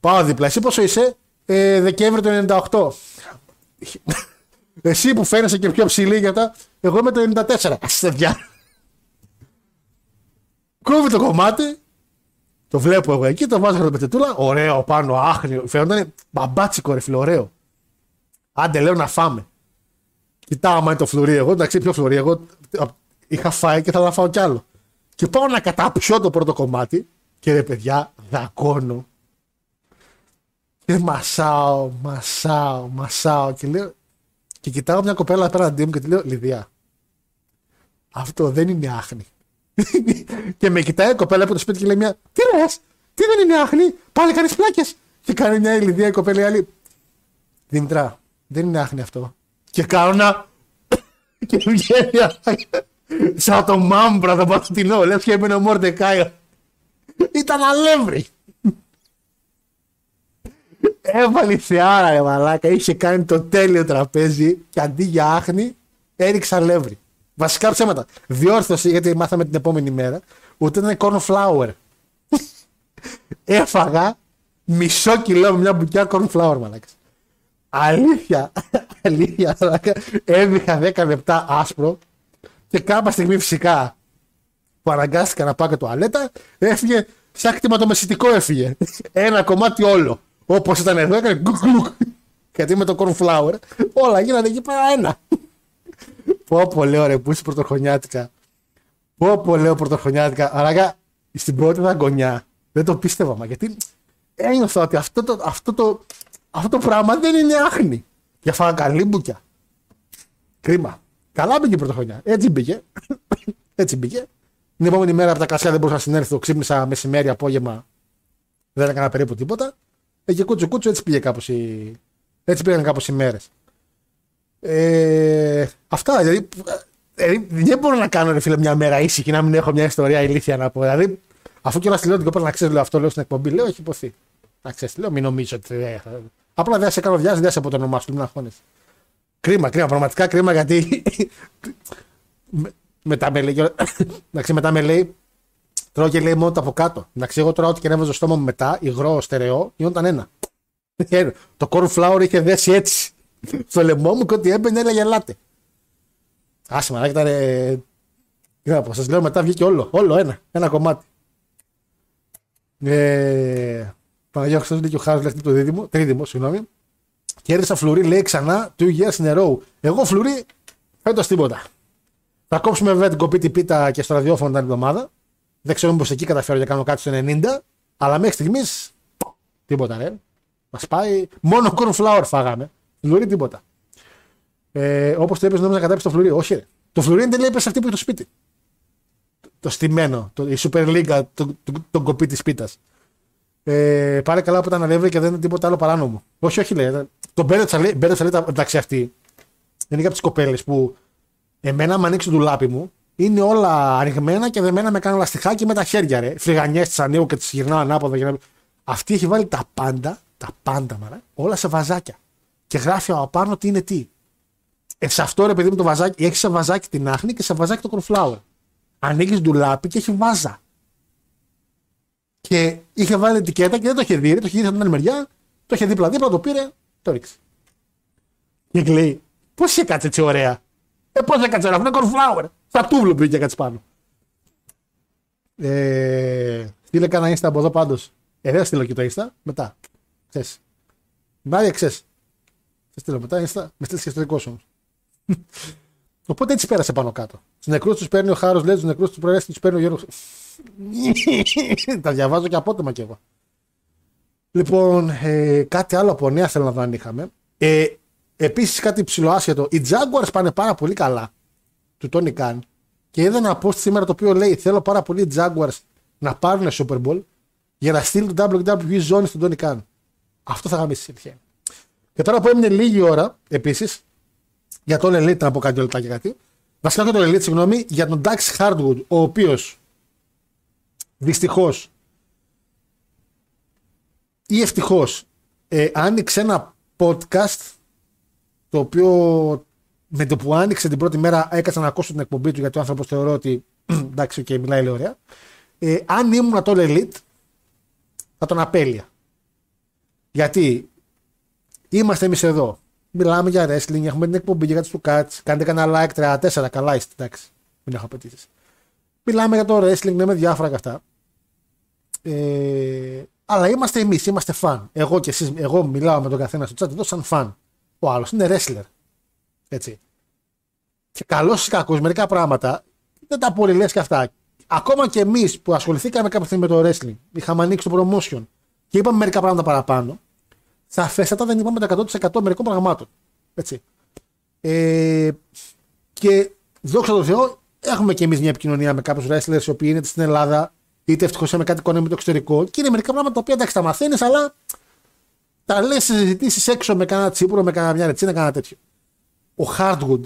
Πάω δίπλα. Εσύ πόσο είσαι, ε, Δεκέμβριο του 98. Εσύ που φαίνεσαι και πιο ψηλή για τα, εγώ είμαι το 94. Αστεδιά. Κόβει το κομμάτι, το βλέπω εγώ εκεί, το βάζω με πετετούλα. Ωραίο πάνω, άχνιο. Φαίνονταν μπαμπάτσικο ρε φίλε, ωραίο. Άντε λέω να φάμε. Κοιτάω άμα είναι το φλουρί εγώ, εντάξει πιο φλουρί. Εγώ είχα φάει και θα να φάω κι άλλο. Και πάω να καταπιώ το πρώτο κομμάτι και ρε παιδιά δακώνω. Και μασάω, μασάω, μασάω και λέω και κοιτάω μια κοπέλα απέναντί μου και τη λέω Λιδιά, αυτό δεν είναι άχνη και με κοιτάει η κοπέλα από το σπίτι και λέει μια Τι λες, τι δεν είναι άχνη, πάλι κάνεις πλάκες. Και κάνει μια ηλιδία η κοπέλα η άλλη. Δημητρά, δεν είναι άχνη αυτό. Και κάνω να. και βγαίνει σαν το μάμπρα το πατητινό. Λε και έμεινε ο Μόρντεκάι. Ήταν αλεύρι. Έβαλε θεάρα ρε μαλάκα, είχε κάνει το τέλειο τραπέζι και αντί για άχνη έριξα αλεύρι. Βασικά ψέματα. Διόρθωση γιατί μάθαμε την επόμενη μέρα. Ούτε ήταν corn flour. Έφαγα μισό κιλό με μια μπουκιά corn flour, μαλάκα. Αλήθεια, αλήθεια, μαλάκα. Έβηχα 10 λεπτά άσπρο και κάποια στιγμή φυσικά που αναγκάστηκα να πάω και τουαλέτα, έφυγε σαν κτηματομεσητικό έφυγε. Ένα κομμάτι όλο. Όπως ήταν εδώ, έκανε γκουκ γκουκ. Γιατί με το corn flour όλα γίνανε εκεί πέρα ένα. Πω πω λέω ρε που είσαι πρωτοχρονιάτικα. Πω πω λέω πρωτοχρονιάτικα. Αλλά στην πρώτη δαγκονιά δεν το πίστευα. Μα γιατί ένιωθα ότι αυτό το, αυτό το, αυτό το πράγμα δεν είναι άχνη. Για φάγα καλή μπουκιά. Κρίμα. Καλά μπήκε η πρωτοχρονιά. Έτσι μπήκε. Έτσι μπήκε. Την επόμενη μέρα από τα κασιά δεν μπορούσα να συνέλθω. Ξύπνησα μεσημέρι, απόγευμα. Δεν έκανα περίπου τίποτα. Ε, και κούτσου κούτσου έτσι πήγε κάπως η... Έτσι πήγαν κάπως οι μέρες. Ε, αυτά, δηλαδή, δηλαδή, δεν μπορώ να κάνω ρε φίλε μια μέρα ήσυχη να μην έχω μια ιστορία ηλίθια να πω. Δηλαδή, αφού και όλα στη λέω την κοπέλα να ξέρεις, λέω αυτό, λέω στην εκπομπή, λέω έχει υποθεί. Να ξέρεις, λέω, μην νομίζω ότι. Ε, απλά δεν σε κάνω διάση, δεν σε από το όνομά σου, μην αγχώνεσαι. Κρίμα, κρίμα, πραγματικά κρίμα γιατί. μετά με λέει. Εντάξει, μετά με λέει. Τρώω και λέει μόνο το από κάτω. Εντάξει, εγώ τώρα ό,τι και έβαζα στο στόμα μου μετά, υγρό, στερεό, γινόταν ένα. το corn flour είχε δέσει έτσι στο λαιμό μου και ό,τι έμπαινε έλεγε ελάτε. Άσε μαλάκι ήταν. Τι να πω, σας λέω μετά βγήκε όλο, όλο ένα, ένα κομμάτι. Ε, Παναγία Χριστός λέει και ο Χάρος λέει το δίδυμο, τρίδυμο, συγγνώμη. Κέρδισα φλουρί, λέει ξανά, two years in a row. Εγώ φλουρί, φέτος τίποτα. Θα κόψουμε βέβαια την κοπή την πίτα και στο ραδιόφωνο την εβδομάδα. Δεν ξέρω μήπως εκεί καταφέρω να κάνω κάτι στο 90, αλλά μέχρι στιγμής τίποτα ρε. Μας πάει. Μόνο corn flour φάγαμε. Φλουρί τίποτα. Ε, Όπως το είπες, νόμιζα να κατάψεις το φλουρί. Όχι, ρε. Το φλουρί είναι τελείω αυτή που είναι το σπίτι. Το στημένο, το, η Super League, το, το, το κοπί της πίτας. Ε, πάρε καλά που ήταν ανέβη και δεν είναι τίποτα άλλο παράνομο. Όχι, όχι, λέει. Το μπέρετσα λέει, μπέρετσα λέει εντάξει αυτή. Είναι από τις κοπέλες που εμένα, αν ανοίξει το ντουλάπι μου, είναι όλα ανοιγμένα και δεμένα με κάνω λαστιχάκι με τα χέρια. Ρε. Φρυγανιέ της ανοίγω και τις γυρνάω ανάποδα. Για να... Αυτή έχει βάλει τα πάντα, τα πάντα μαρά, όλα σε βαζάκια. Και γράφει από πάνω τι είναι τι. Ε, σε αυτό ρε παιδί μου το βαζάκι, έχει σε βαζάκι την άχνη και σε βαζάκι το cornflower. Ανοίγεις ντουλάπι και έχει βάζα. Και είχε βάλει ετικέτα και δεν το είχε δει. Το είχε δει από την άλλη μεριά, το είχε δίπλα-δίπλα, το πήρε, το ρίξε. Και λέει, πώς είχε κάτσει έτσι ωραία; Ε, πώς έκατσε ωραία, αυτό είναι cornflower. Θα τούβλο πήγε κάτσει πάνω. Ε, στείλε κανένα insta από εδώ πάντως. Ε, δεν στείλω και το insta. Μετά. Ξέρεις. Μάρια, ξέρεις. Θα στείλω μετά insta. Με στείλεις και στο δικό σου Οπότε έτσι πέρασε πάνω κάτω. Του νεκρούς τους παίρνει ο Χάρος, λέει του νεκρούς τους προέστη τους παίρνει ο Γιώργος. Τα διαβάζω και απότομα κι εγώ. Λοιπόν, ε, κάτι άλλο από νέα θέλω να δω αν είχαμε. Ε, Επίσης κάτι ψηλοάσχετο. Οι Jaguars πάνε πάρα πολύ καλά του Tony Khan και είδα ένα post σήμερα το οποίο λέει Θέλω πάρα πολύ οι Jaguars να πάρουν Super Bowl για να στείλουν το WWE ζώνη στον Tony Khan. Αυτό θα γαμίσει η Και τώρα που έμεινε λίγη ώρα επίσης για τον Elite να πω κάτι λεπτά και κάτι. Βασικά για τον Elite, συγγνώμη, για τον Dax Hardwood, ο οποίος δυστυχώς ή ευτυχώς ε, άνοιξε ένα podcast το οποίο με το που άνοιξε την πρώτη μέρα έκατσα να ακούσω την εκπομπή του γιατί ο άνθρωπος θεωρώ ότι εντάξει, okay, μιλάει λέει ωραία. Ε, αν ήμουν το Elite, θα τον απέλεια. Γιατί είμαστε εμείς εδώ. Μιλάμε για wrestling, έχουμε την εκπομπή για τους Cats. Κάντε κανένα like 34, καλά είστε, εντάξει. Μην έχω απαιτήσεις. Μιλάμε για το wrestling, λέμε διάφορα και αυτά. Ε, αλλά είμαστε εμείς, είμαστε φαν. Εγώ και εσείς, εγώ μιλάω με τον καθένα στο chat εδώ σαν φαν. Ο άλλος είναι wrestler. Έτσι. Και καλό ή κακό, μερικά πράγματα δεν τα πολύ λες και αυτά. Ακόμα και εμείς που ασχοληθήκαμε κάποια στιγμή με το wrestling, είχαμε ανοίξει το promotion και είπαμε μερικά πράγματα παραπάνω, σαφέστατα δεν είπαμε το 100% μερικών πραγμάτων. Έτσι. Ε, και δόξα τω Θεώ, έχουμε και εμείς μια επικοινωνία με κάποιους wrestlers οι οποίοι είναι στην Ελλάδα, είτε ευτυχώς με κάτι κονέ με το εξωτερικό. Και είναι μερικά πράγματα τα οποία εντάξει τα μαθαίνεις, αλλά τα λες συζητήσεις έξω με κανένα τσίπουρο, με κανένα μια ρετσίνα, κανένα τέτοιο. Ο Hardwood,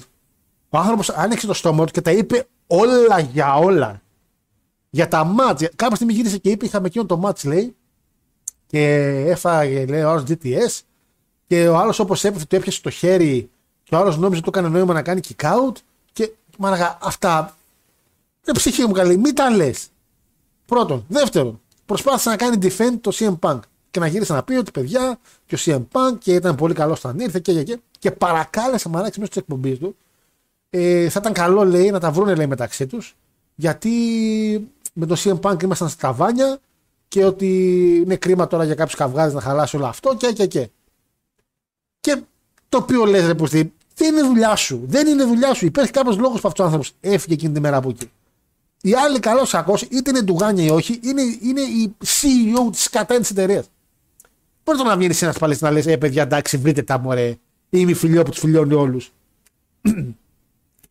ο άνθρωπος άνοιξε το στόμα του και τα είπε όλα για όλα. Για τα μάτια. Κάποια στιγμή γύρισε και είπε: Είχαμε εκείνο το μάτς, λέει, και έφαγε, λέει, ο άλλος GTS. Και ο άλλος, όπως έπεφε, του έπιασε το χέρι και ο άλλος νόμιζε ότι του έκανε νόημα να κάνει kick out. Και μάλλον αυτά. Δεν ψυχή μου καλή, μην τα λες. Πρώτον. Δεύτερον, προσπάθησε να κάνει defend το CM Punk και να γύρισε να πει ότι παιδιά και ο CM Punk και ήταν πολύ καλός όταν ήρθε και, και, και, και παρακάλεσε μαράξει μέσα τη εκπομπή του. Ε, θα ήταν καλό λέει να τα βρούνε λέει μεταξύ τους γιατί με το CM Punk ήμασταν στα ταβάνια και ότι είναι κρίμα τώρα για κάποιους καυγάδες να χαλάσει όλο αυτό και και και. Και το οποίο λες, ρε δεν είναι δουλειά σου. Δεν είναι δουλειά σου. Υπάρχει κάποιος λόγος που αυτός ο άνθρωπος έφυγε εκείνη τη μέρα από εκεί. Οι άλλοι καλό κακό, είτε είναι ντουγάνια ή όχι, είναι, είναι η CEO τη κατά της εταιρείας. Μπορείς να βγαίνεις ένας πάλι να λες: Ε, παιδιά, εντάξει, βρείτε τα μωρέ. Είμαι φιλιό που τους φιλιώνει όλους.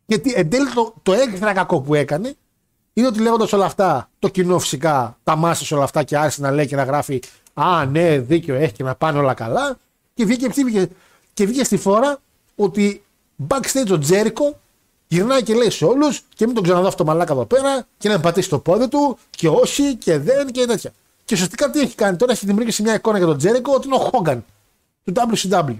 Γιατί εν τέλει το, το έξτρα κακό που έκανε είναι ότι λέγοντας όλα αυτά, το κοινό φυσικά τα μάσες όλα αυτά και άρχισε να λέει και να γράφει Α, ναι, δίκιο έχει και να πάνε όλα καλά. Και βγήκε, βγήκε, και βγήκε στη φόρα ότι backstage ο Τζέρικο γυρνάει και λέει σε όλους και μην τον ξαναδώ αυτό το μαλάκα εδώ πέρα και να πατήσει το πόδι του και όχι και δεν και τέτοια. Και ουσιαστικά τι έχει κάνει τώρα, έχει δημιουργήσει μια εικόνα για τον Τζέρικο ότι είναι ο Χόγκαν του WCW.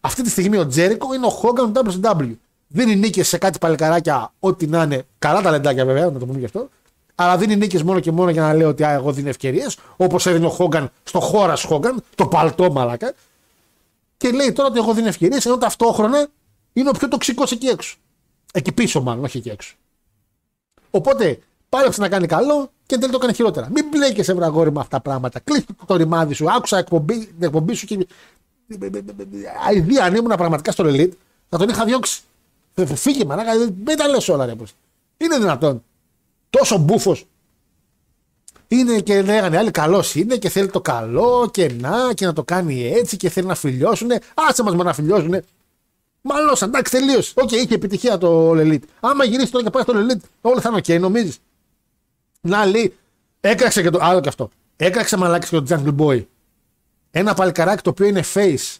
Αυτή τη στιγμή ο Τζέρικο είναι ο Χόγκαν του WCW. Δίνει νίκες σε κάτι παλικαράκια, ό,τι να είναι. Καλά τα λεντάκια βέβαια, να το πούμε γι' αυτό. Αλλά δίνει νίκες μόνο και μόνο για να λέει ότι α, εγώ δίνω ευκαιρίες. Όπως έδινε ο Χόγκαν στο χώρας Χόγκαν, το παλτό μαλάκα. Και λέει τώρα ότι εγώ δίνω ευκαιρίες, ενώ ταυτόχρονα είναι ο πιο τοξικός εκεί έξω. Εκεί πίσω, μάλλον, όχι εκεί έξω. Οπότε πάλεψε να κάνει καλό και δεν το έκανε χειρότερα. Μην μπλέκεσαι, βραγόρι, με αυτά τα πράγματα. Κλείστε το ρημάδι σου. Άκουσα εκπομπή, την εκπομπή σου και. Αιδία, αν ήμουν πραγματικά στο Elite, θα τον είχα διώξει. Φύγε, μαλάκα, μην τα λες όλα, ρε. Είναι δυνατόν. Τόσο μπούφος. Είναι και λέγανε άλλοι καλός είναι και θέλει το καλό και να και να το κάνει έτσι και θέλει να φιλιώσουνε. Άσε μας να φιλιώσουνε. Μάλλον, εντάξει, τελείωσε. OK, okay, είχε επιτυχία το Elite. Άμα γυρίσει τώρα και πάει στο Elite, όλα θα είναι OK, okay, νομίζεις. Να λέει, έκραξε και το άλλο και αυτό. Έκραξε μαλάκα και το Jungle Boy. Ένα παλικαράκι το οποίο είναι face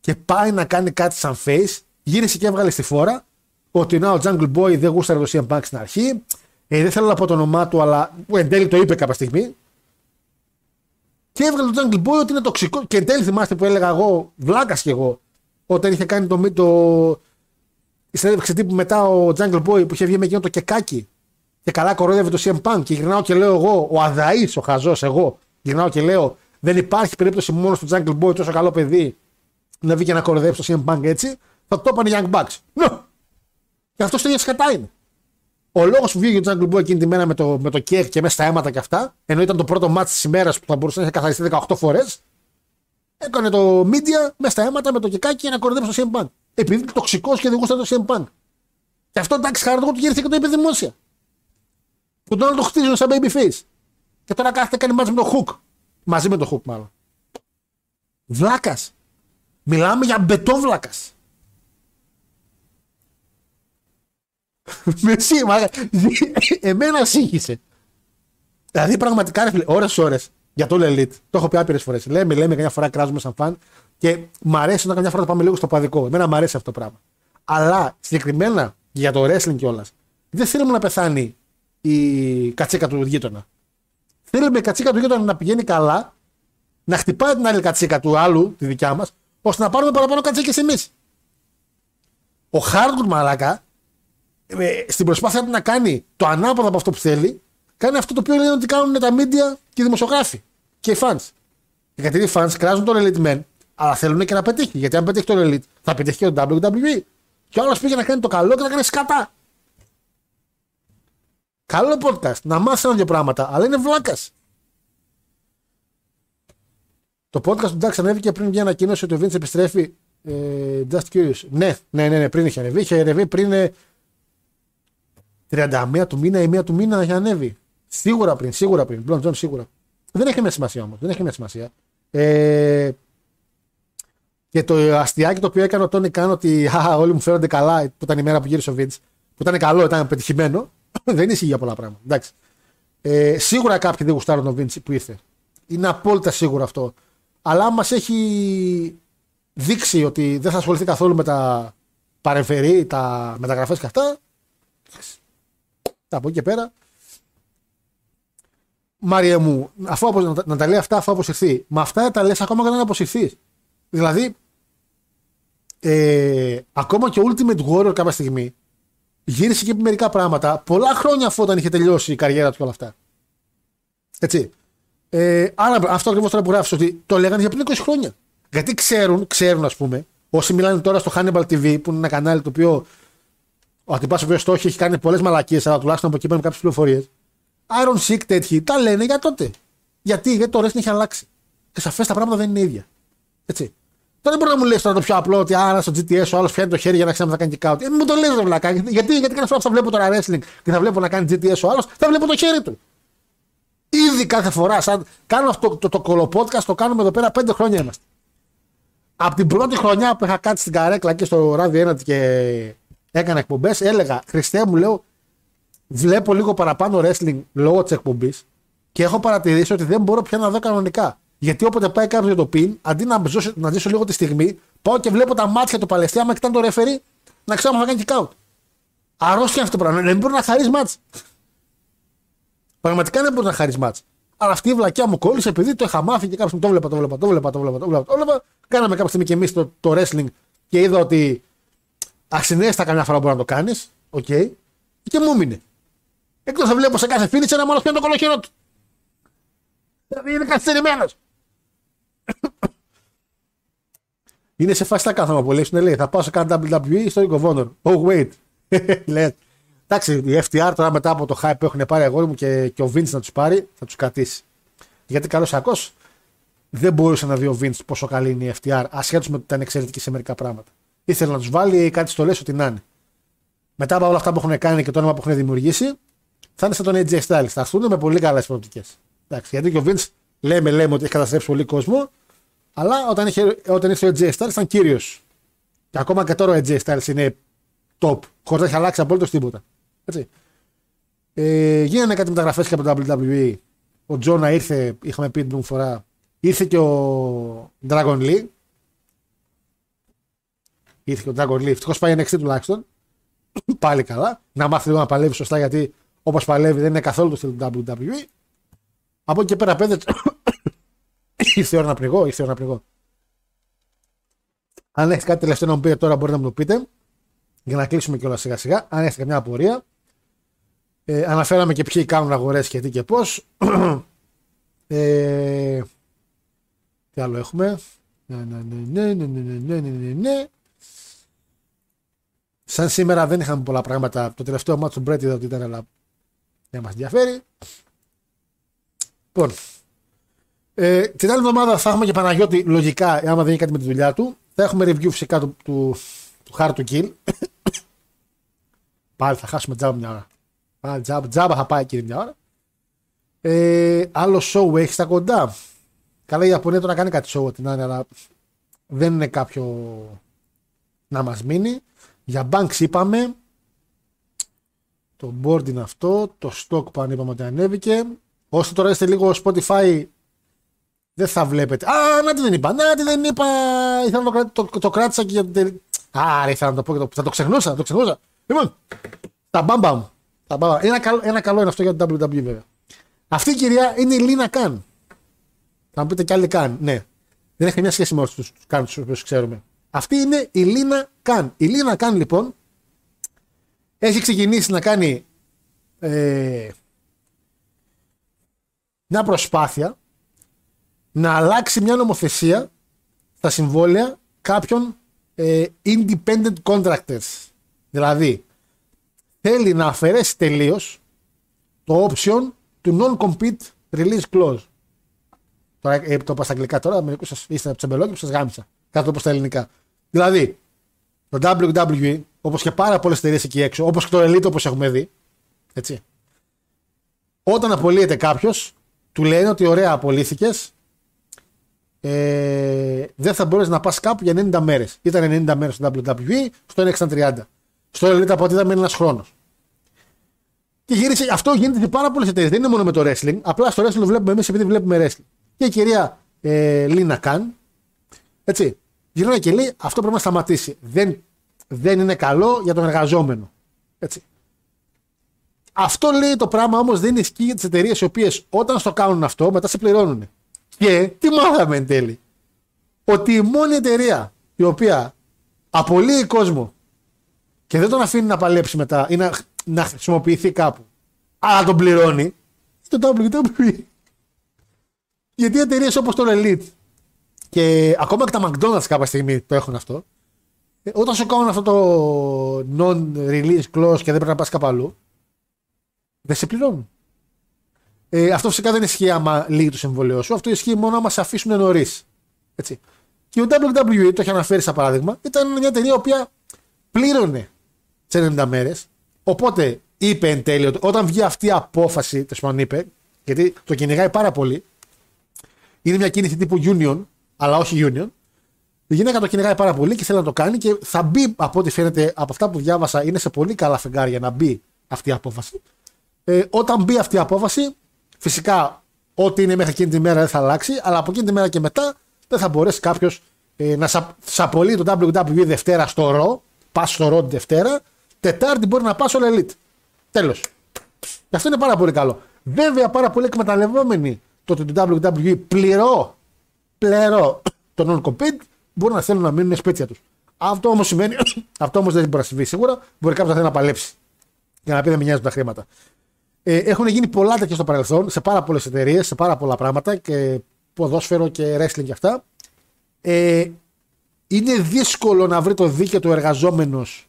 και πάει να κάνει κάτι σαν face, γύρισε και έβγαλε στη φόρα ότι να ο Jungle Boy δεν γούσταρε το CM Punk στην αρχή. Ε, δεν θέλω να πω το όνομά του, αλλά εν τέλει το είπε κάποια στιγμή. Και έβγαλε το Jungle Boy ότι είναι τοξικό. Και εν τέλει θυμάστε που έλεγα εγώ, βλάκα κι εγώ, όταν είχε κάνει το. το η συνέντευξη τύπου μετά ο Jungle Boy που είχε βγει με εκείνο το κεκάκι και καλά κοροϊδεύει το CM Punk και γυρνάω και λέω εγώ, ο Αδαή, ο χαζός, εγώ, γυρνάω και λέω, δεν υπάρχει περίπτωση μόνος του Jungle Boy, τόσο καλό παιδί, να βγει και να κοροϊδεύει το CM Punk έτσι, θα το έπανε Young Bucks. No! Και αυτός το ίδιο σκατά είναι. Ο λόγος που βγήκε ο Jungle Boy εκείνη τη μέρα με το, με το κέρ και μέσα στα αίματα και αυτά, ενώ ήταν το πρώτο μάτι της ημέρας που θα μπορούσε να έχει καθαριστεί 18 φορές, έκανε το media μέσα στα αίματα με το κεκάκι για να κοροϊδεύει το CM Punk. Επειδή είναι τοξικός και δεν γούσταται το CM Punk. Και αυτό εντάξει, χαρά του γύρισε και το είπε δημόσια. Που τον άλλο το χτίζουν σαν babyface. Και τώρα κάθεται κάνει μαζί με το Hook. Μαζί με το Hook μάλλον. Βλάκας. Μιλάμε για μπετόβλακας. Μεσή, μα. Εμένα σύγχυσε. Δηλαδή πραγματικά ρε ώρες ώρες για το Elite. Το έχω πει άπειρες φορές. Λέμε, λέμε, καμιά φορά κράζουμε σαν φαν και μ' αρέσει να καμιά φορά να πάμε λίγο στο παδικό. Εμένα μ' αρέσει αυτό το πράγμα. Αλλά συγκεκριμένα για το wrestling κιόλας, δεν θέλουμε να πεθάνει η κατσίκα του γείτονα. Θέλουμε η κατσίκα του γείτονα να πηγαίνει καλά, να χτυπάει την άλλη κατσίκα του άλλου, τη δικιά μας, ώστε να πάρουμε παραπάνω κατσίκες εμείς. Ο Χάρντουρ Μαλάκα, ε, στην προσπάθεια του να κάνει το ανάποδο από αυτό που θέλει, κάνει αυτό το οποίο λένε ότι κάνουν τα media και οι δημοσιογράφοι και οι fans. Γιατί οι fans κράζουν τον Elite Man, αλλά θέλουν και να πετύχει. Γιατί αν πετύχει τον Elite, θα πετύχει και τον WWE. Και ο άλλος πήγε να κάνει το καλό και να κάνει σκατά. Καλό podcast. Να μάθει ένα-δύο πράγματα, αλλά είναι βλάκας. Το podcast του Ντάξ ανέβηκε πριν μια ανακοίνωση ότι ο Vince επιστρέφει. Ε, just curious. Ναι, ναι, ναι, ναι, πριν είχε ανέβει. Είχε ανέβει πριν 31 ε, του μήνα ή 1 του μήνα είχε ανέβει. Σίγουρα πριν, σίγουρα πριν. Blond John σίγουρα. Δεν έχει μια σημασία όμως. Δεν έχει μια σημασία. Ε, και το αστιάκι το οποίο έκανε ο Τόνι Καν ότι α, όλοι μου φαίνονται καλά που ήταν η μέρα που γύρισε ο Vince. Που ήταν καλό, ήταν πετυχημένο. δεν ισχύει για πολλά πράγματα. Εντάξει. Ε, σίγουρα κάποιοι δεν γουστάρουν τον Βίντσι που ήρθε. Είναι απόλυτα σίγουρο αυτό. Αλλά μας έχει δείξει ότι δεν θα ασχοληθεί καθόλου με τα παρεμφερή, τα μεταγραφές και αυτά. Από εκεί και πέρα. Μάρια μου, αφού να, να τα λέει αυτά αφού αποσυρθεί. Με αυτά τα λες ακόμα και να αποσυρθείς. Δηλαδή, ε, ακόμα και ο Ultimate Warrior κάποια στιγμή γύρισε και μερικά πράγματα πολλά χρόνια αφού όταν είχε τελειώσει η καριέρα του και όλα αυτά. Έτσι. Ε, άρα αυτό ακριβώς τώρα που γράφεις ότι το λέγανε για πριν 20 χρόνια. Γιατί ξέρουν, ξέρουν ας πούμε, όσοι μιλάνε τώρα στο Hannibal TV που είναι ένα κανάλι το οποίο ο Ατυπά ο οποίος το έχει, έχει κάνει πολλές μαλακίες, αλλά τουλάχιστον από εκεί παίρνουν κάποιες πληροφορίες. Iron Sick τέτοιοι τα λένε για τότε. Γιατί, γιατί το wrestling έχει αλλάξει. Και σαφές τα πράγματα δεν είναι ίδια. Έτσι. Τώρα δεν μπορεί να μου λες τώρα το πιο απλό ότι άρα στο GTS ο άλλος πιάνει το χέρι για να ξέρει να κάνει kick out. Ε, μου το λες, ρε βλάκα. Γιατί, γιατί κάθε φορά που θα βλέπω τώρα wrestling και θα βλέπω να κάνει GTS ο άλλος, θα βλέπω το χέρι του. Ήδη κάθε φορά, σαν κάνω αυτό το, το, το κολοπότκα, το κάνουμε εδώ πέρα πέντε χρόνια είμαστε. Από την πρώτη χρονιά που είχα κάτσει στην καρέκλα και στο ράδιο 1 και έκανα εκπομπές, έλεγα Χριστέ μου, λέω, βλέπω λίγο παραπάνω wrestling λόγω της εκπομπής και έχω παρατηρήσει ότι δεν μπορώ πια να δω κανονικά. Γιατί όποτε πάει κάποιος για το πιν, αντί να ζήσω, να ζήσω λίγο τη στιγμή, πάω και βλέπω τα μάτια του Παλαιστή, άμα κοιτάνε το ρεφερή, να ξέρω αν θα κάνει kick out. Αρρώστια αυτό το πράγμα. Δεν μπορεί να χαρείς μάτς. Πραγματικά δεν μπορεί να χαρείς μάτς. Αλλά αυτή η βλακιά μου κόλλησε επειδή το είχα μάθει και κάποιος το βλέπα, το βλέπα, το βλέπα, το βλέπα, το βλέπα. Το βλέπα. Κάναμε κάποια στιγμή και εμείς το, το wrestling και είδα ότι αξινέστα καμιά φορά μπορεί να το κάνεις. Οκ. Okay. Και μου μείνε. Εκτός θα βλέπω σε κάθε φίλη ένα μόνο πιάνει το κολοχερό του. Δηλαδή είναι καθυστερημένος. είναι σε φάση τα κάθομαι πολύ. Είναι λέει θα πάω σε κάτι WWE στο Ring of Honor. Oh wait. Λέει. Εντάξει, η FTR τώρα μετά από το hype που έχουν πάρει αγόρι μου και, και ο Vince να τους πάρει, θα τους κρατήσει. Γιατί καλός ακό δεν μπορούσε να δει ο Vince πόσο καλή είναι η FTR, ασχέτως με ότι ήταν εξαιρετική σε μερικά πράγματα. Ήθελε να τους βάλει κάτι στο λες ότι να είναι. Μετά από όλα αυτά που έχουν κάνει και το όνομα που έχουν δημιουργήσει, θα είναι σαν τον AJ Styles. Θα έρθουν με πολύ καλές προοπτικές. Γιατί και ο Vince λέμε, λέμε ότι έχει καταστρέψει πολύ κόσμο, αλλά όταν, είχε, όταν ήρθε ο AJ Styles ήταν κύριος. Και ακόμα και τώρα ο AJ Styles είναι top, χωρίς να έχει αλλάξει απολύτω τίποτα. Έτσι. Ε, γίνανε κάτι μεταγραφές και από το WWE. Ο Τζόνα ήρθε, είχαμε πει την φορά, ήρθε και ο Dragon Lee. Ήρθε και ο Dragon Lee. Ευτυχώς πάει NXT τουλάχιστον. Πάλι καλά. Να μάθει λίγο να παλεύει σωστά γιατί όπως παλεύει δεν είναι καθόλου το στυλ του WWE. Από εκεί και πέρα πέντε. ήρθε η ώρα να πληγώ, ήρθε η ώρα να πληγώ. Αν έχεις κάτι τελευταίο να μου πείτε τώρα μπορείτε να μου το πείτε. Για να κλείσουμε κιόλας σιγά σιγά. Αν έχετε καμιά απορία. Ε, αναφέραμε και ποιοι κάνουν αγορές και τι και πώς. ε, τι άλλο έχουμε; Ναι, ναι, ναι, ναι, ναι, ναι, ναι, ναι, ναι. Σαν σήμερα δεν είχαμε πολλά πράγματα. Το τελευταίο μάτσο του Μπρέτ είδα ότι ήταν, αλλά δεν μας ενδιαφέρει. Λοιπόν, ε, την άλλη εβδομάδα θα έχουμε και Παναγιώτη, λογικά, άμα δεν είναι κάτι με τη δουλειά του. Θα έχουμε review φυσικά του, του, του Hard to Kill. Πάλι θα χάσουμε τζάμπα μια ώρα. Πάλι τζάμπα, τζάμπα θα πάει κύριε μια ώρα. Ε, άλλο show έχει στα κοντά. Καλά η Ιαπωνία τώρα κάνει κάτι show την άλλη, αλλά δεν είναι κάποιο να μας μείνει. Για Banks είπαμε. Το board είναι αυτό. Το stock που είπαμε ότι ανέβηκε. Όσο τώρα είστε λίγο Spotify δεν θα βλέπετε. Α, να τι δεν είπα. Να τι δεν είπα. Ήθελα να το, το, το κράτησα και για την Α, ήθελα να το πω και το, θα το ξεχνούσα. Θα το ξεχνούσα. Λοιπόν, τα μπαμπα μου. Τα μπαμπα. Ένα, καλό, ένα καλό είναι αυτό για το WWE βέβαια. Αυτή η κυρία είναι η Λίνα Καν. Θα μου πείτε κι άλλοι Καν. Ναι. Δεν έχει καμία σχέση με όλους τους Καν τους οποίους ξέρουμε. Αυτή είναι η Λίνα Καν. Η Λίνα Καν λοιπόν έχει ξεκινήσει να κάνει ε, μια προσπάθεια να αλλάξει μια νομοθεσία στα συμβόλαια κάποιων ε, independent contractors. Δηλαδή, θέλει να αφαιρέσει τελείως το option του non-compete release clause. Τώρα, ε, το είπα στα αγγλικά τώρα, μερικούς σας είστε τσεμπελό και σας γάμισα. Κάτω όπω στα ελληνικά. Δηλαδή, το WWE, όπως και πάρα πολλές εταιρείες εκεί έξω, όπως και το Elite όπως έχουμε δει, έτσι. Όταν απολύεται κάποιος, του λένε ότι ωραία απολύθηκες, ε, δεν θα μπορέσει να πας κάπου για 90 μέρες. Ήταν 90 μέρες στο WWE, στο NXT 30. Στο Elite από ό,τι είδαμε ένας χρόνος. Και γύρισε, αυτό γίνεται σε πάρα πολλές εταιρείες. Δεν είναι μόνο με το wrestling. Απλά στο wrestling το βλέπουμε εμείς επειδή βλέπουμε wrestling. Και η κυρία ε, Λίνα Καν, έτσι, γυρνάει και λέει: Αυτό πρέπει να σταματήσει. Δεν, δεν είναι καλό για τον εργαζόμενο. Έτσι. Αυτό λέει το πράγμα όμως δεν ισχύει για τις εταιρείες οι οποίες όταν στο κάνουν αυτό μετά σε πληρώνουν. Και τι μάθαμε εν τέλει. Ότι η μόνη εταιρεία η οποία απολύει κόσμο και δεν τον αφήνει να παλέψει μετά ή να, να χρησιμοποιηθεί κάπου, αλλά τον πληρώνει, στο WWE. Γιατί εταιρείες όπως το Elite και ακόμα και τα McDonald's κάποια στιγμή το έχουν αυτό, ε, όταν σου κάνουν αυτό το non-release clause και δεν πρέπει να πας κάπου αλλού, δεν σε πληρώνουν. Ε, αυτό φυσικά δεν ισχύει άμα λύγει το συμβολέο σου. Αυτό ισχύει μόνο άμα σε αφήσουν νωρίς. Έτσι. Και ο WWE, το έχει αναφέρει σαν παράδειγμα, ήταν μια εταιρεία η οποία πλήρωνε τις 90 μέρες. Οπότε είπε εν τέλει ότι όταν βγει αυτή η απόφαση, τέλος πάντων είπε, γιατί το κυνηγάει πάρα πολύ, είναι μια κίνηση τύπου union, αλλά όχι union. Η γυναίκα το κυνηγάει πάρα πολύ και θέλει να το κάνει και θα μπει από ό,τι φαίνεται από αυτά που διάβασα, είναι σε πολύ καλά φεγγάρια να μπει αυτή η απόφαση. Ε, όταν μπει αυτή η απόφαση, φυσικά ό,τι είναι μέχρι εκείνη τη μέρα δεν θα αλλάξει, αλλά από εκείνη τη μέρα και μετά δεν θα μπορέσει κάποιος ε, να σα, σαπολεί το WWE Δευτέρα στο ρο, πας στο ρο τη Δευτέρα, Τετάρτη μπορεί να πας στο Elite. Τέλος. Και αυτό είναι πάρα πολύ καλό. Βέβαια, πάρα πολύ εκμεταλλευόμενοι το ότι το WWE πληρώ, πληρώ τον non-compete, μπορεί να θέλουν να μείνουν σπίτια τους. Αυτό όμως σημαίνει, αυτό όμως δεν μπορεί να συμβεί σίγουρα. Μπορεί κάποιος να θέλει να παλέψει. Για να πει δεν με νοιάζουν τα χρήματα. Ε, έχουν γίνει πολλά τέτοια στο παρελθόν, σε πάρα πολλές εταιρείες, σε πάρα πολλά πράγματα και ποδόσφαιρο και wrestling και αυτά. Ε, είναι δύσκολο να βρει το δίκαιο του εργαζόμενος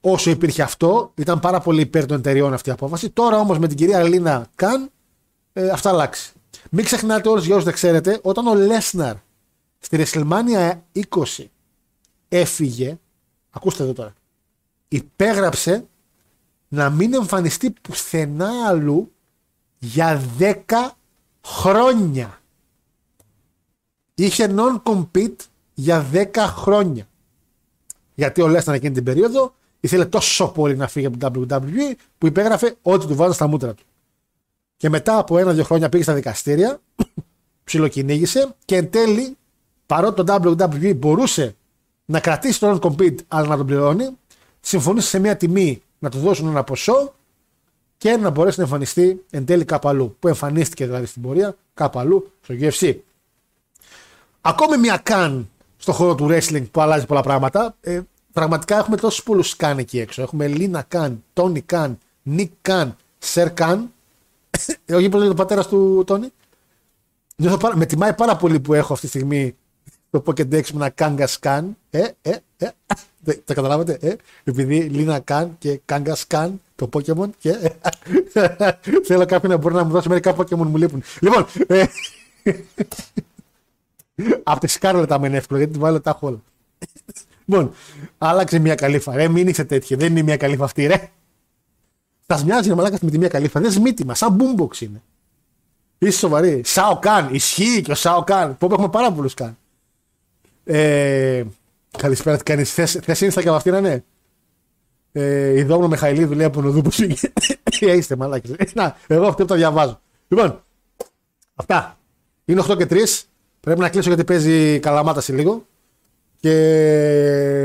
όσο υπήρχε αυτό. Ήταν πάρα πολύ υπέρ των εταιριών αυτή η απόφαση. Τώρα όμως με την κυρία Λίνα Καν ε, αυτά αλλάξει. Μην ξεχνάτε όλους για όσους δεν ξέρετε, όταν ο Λέσναρ στη WrestleMania 20 έφυγε, ακούστε εδώ τώρα, υπέγραψε να μην εμφανιστεί πουθενά αλλού για 10 χρόνια. Είχε non-compete για 10 χρόνια. Γιατί ο Λέσναρ εκείνη την περίοδο ήθελε τόσο πολύ να φύγει από την WWE που υπέγραφε ό,τι του βάζα στα μούτρα του. Και μετά από ένα-δύο χρόνια πήγε στα δικαστήρια, ψιλοκυνήγησε και εν τέλει, παρότι το WWE μπορούσε να κρατήσει τον non-compete αλλά να τον πληρώνει, συμφωνήσε σε μια τιμή να του δώσουν ένα ποσό και να μπορέσει να εμφανιστεί εν τέλει κάπου αλλού. Που εμφανίστηκε δηλαδή στην πορεία κάπου αλλού στο UFC. Ακόμη μια καν στο χώρο του wrestling που αλλάζει πολλά πράγματα. Ε, πραγματικά έχουμε τόσους πολλούς καν εκεί έξω. Έχουμε Λίνα Καν, Τόνι Καν, Νικ Καν, Σερ Καν. Όχι πώ λέγεται ο πατέρας του Τόνι. Με τιμάει πάρα πολύ που έχω αυτή τη στιγμή το Pokédex με ένα Kanga Scan. Ε, ε, ε. Τα καταλάβατε, ε. Επειδή Λίνα Καν και Kanga Scan το Pokemon και θέλω κάποιον να μπορεί να μου δώσει μερικά Pokemon μου λείπουν. Λοιπόν, ε, από τη Σκάρλετ άμα είναι εύκολο γιατί τη βάλω τα όλα. Λοιπόν, άλλαξε μια καλύφα. Ρε, μην είσαι τέτοιο. Δεν είναι μια καλύφα αυτή, ρε. Θα μοιάζει να μαλάκα με τη μια καλύφα. Δεν σμίτημα, σαν boombox είναι. Είσαι σοβαρή. Σάο Καν. Ισχύει και ο Σάο Καν. Που έχουμε πάρα πολλούς Καν. Ε, καλησπέρα, τι κάνεις. Θες είναι και από αυτήν, ναι. Ε, η Δόμνο Μεχαηλίδου λέει από νοδού που σου ε, Είστε μαλάκι. Να, εγώ αυτό το διαβάζω. Λοιπόν, αυτά. Είναι 8 και 3. Πρέπει να κλείσω γιατί παίζει καλαμάτα σε λίγο. Και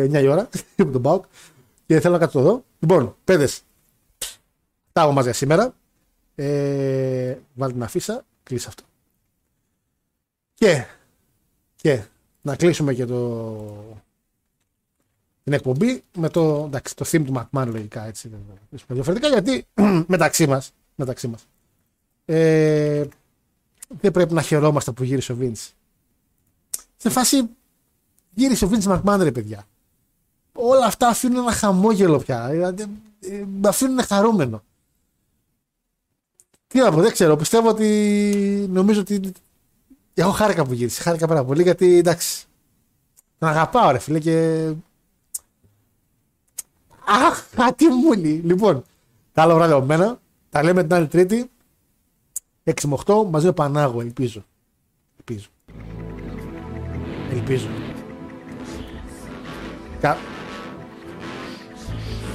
9 η ώρα με τον Μπάουκ. Και θέλω να κάτσω εδώ. Λοιπόν, παιδες. Τα μα για σήμερα. Ε, βάλτε την αφίσα. Κλείσε αυτό. Και, και να κλείσουμε και το, την εκπομπή με το, εντάξει, το theme του McMahon λογικά έτσι. Διαφορετικά γιατί μεταξύ μας, μεταξύ μας ε, δεν πρέπει να χαιρόμαστε που γύρισε ο Vince. Σε φάση γύρισε ο Vince McMahon ρε παιδιά. Όλα αυτά αφήνουν ένα χαμόγελο πια. Δηλαδή, ε, με αφήνουν χαρούμενο. Τι να πω, δεν ξέρω. Πιστεύω ότι νομίζω ότι εγώ χάρηκα που γύρισε. Χάρηκα πάρα πολύ γιατί εντάξει. Τον αγαπάω ρε φίλε και. Αχ, τι μούλη. Λοιπόν, τα άλλο βράδυ από μένα. Τα λέμε την άλλη Τρίτη. 6 με 8 μαζί με Πανάγο, ελπίζω. Ελπίζω. Ελπίζω. Κα...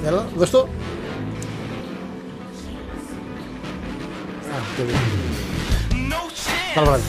Έλα, δώσ' το. Α, το Καλό βράδυ.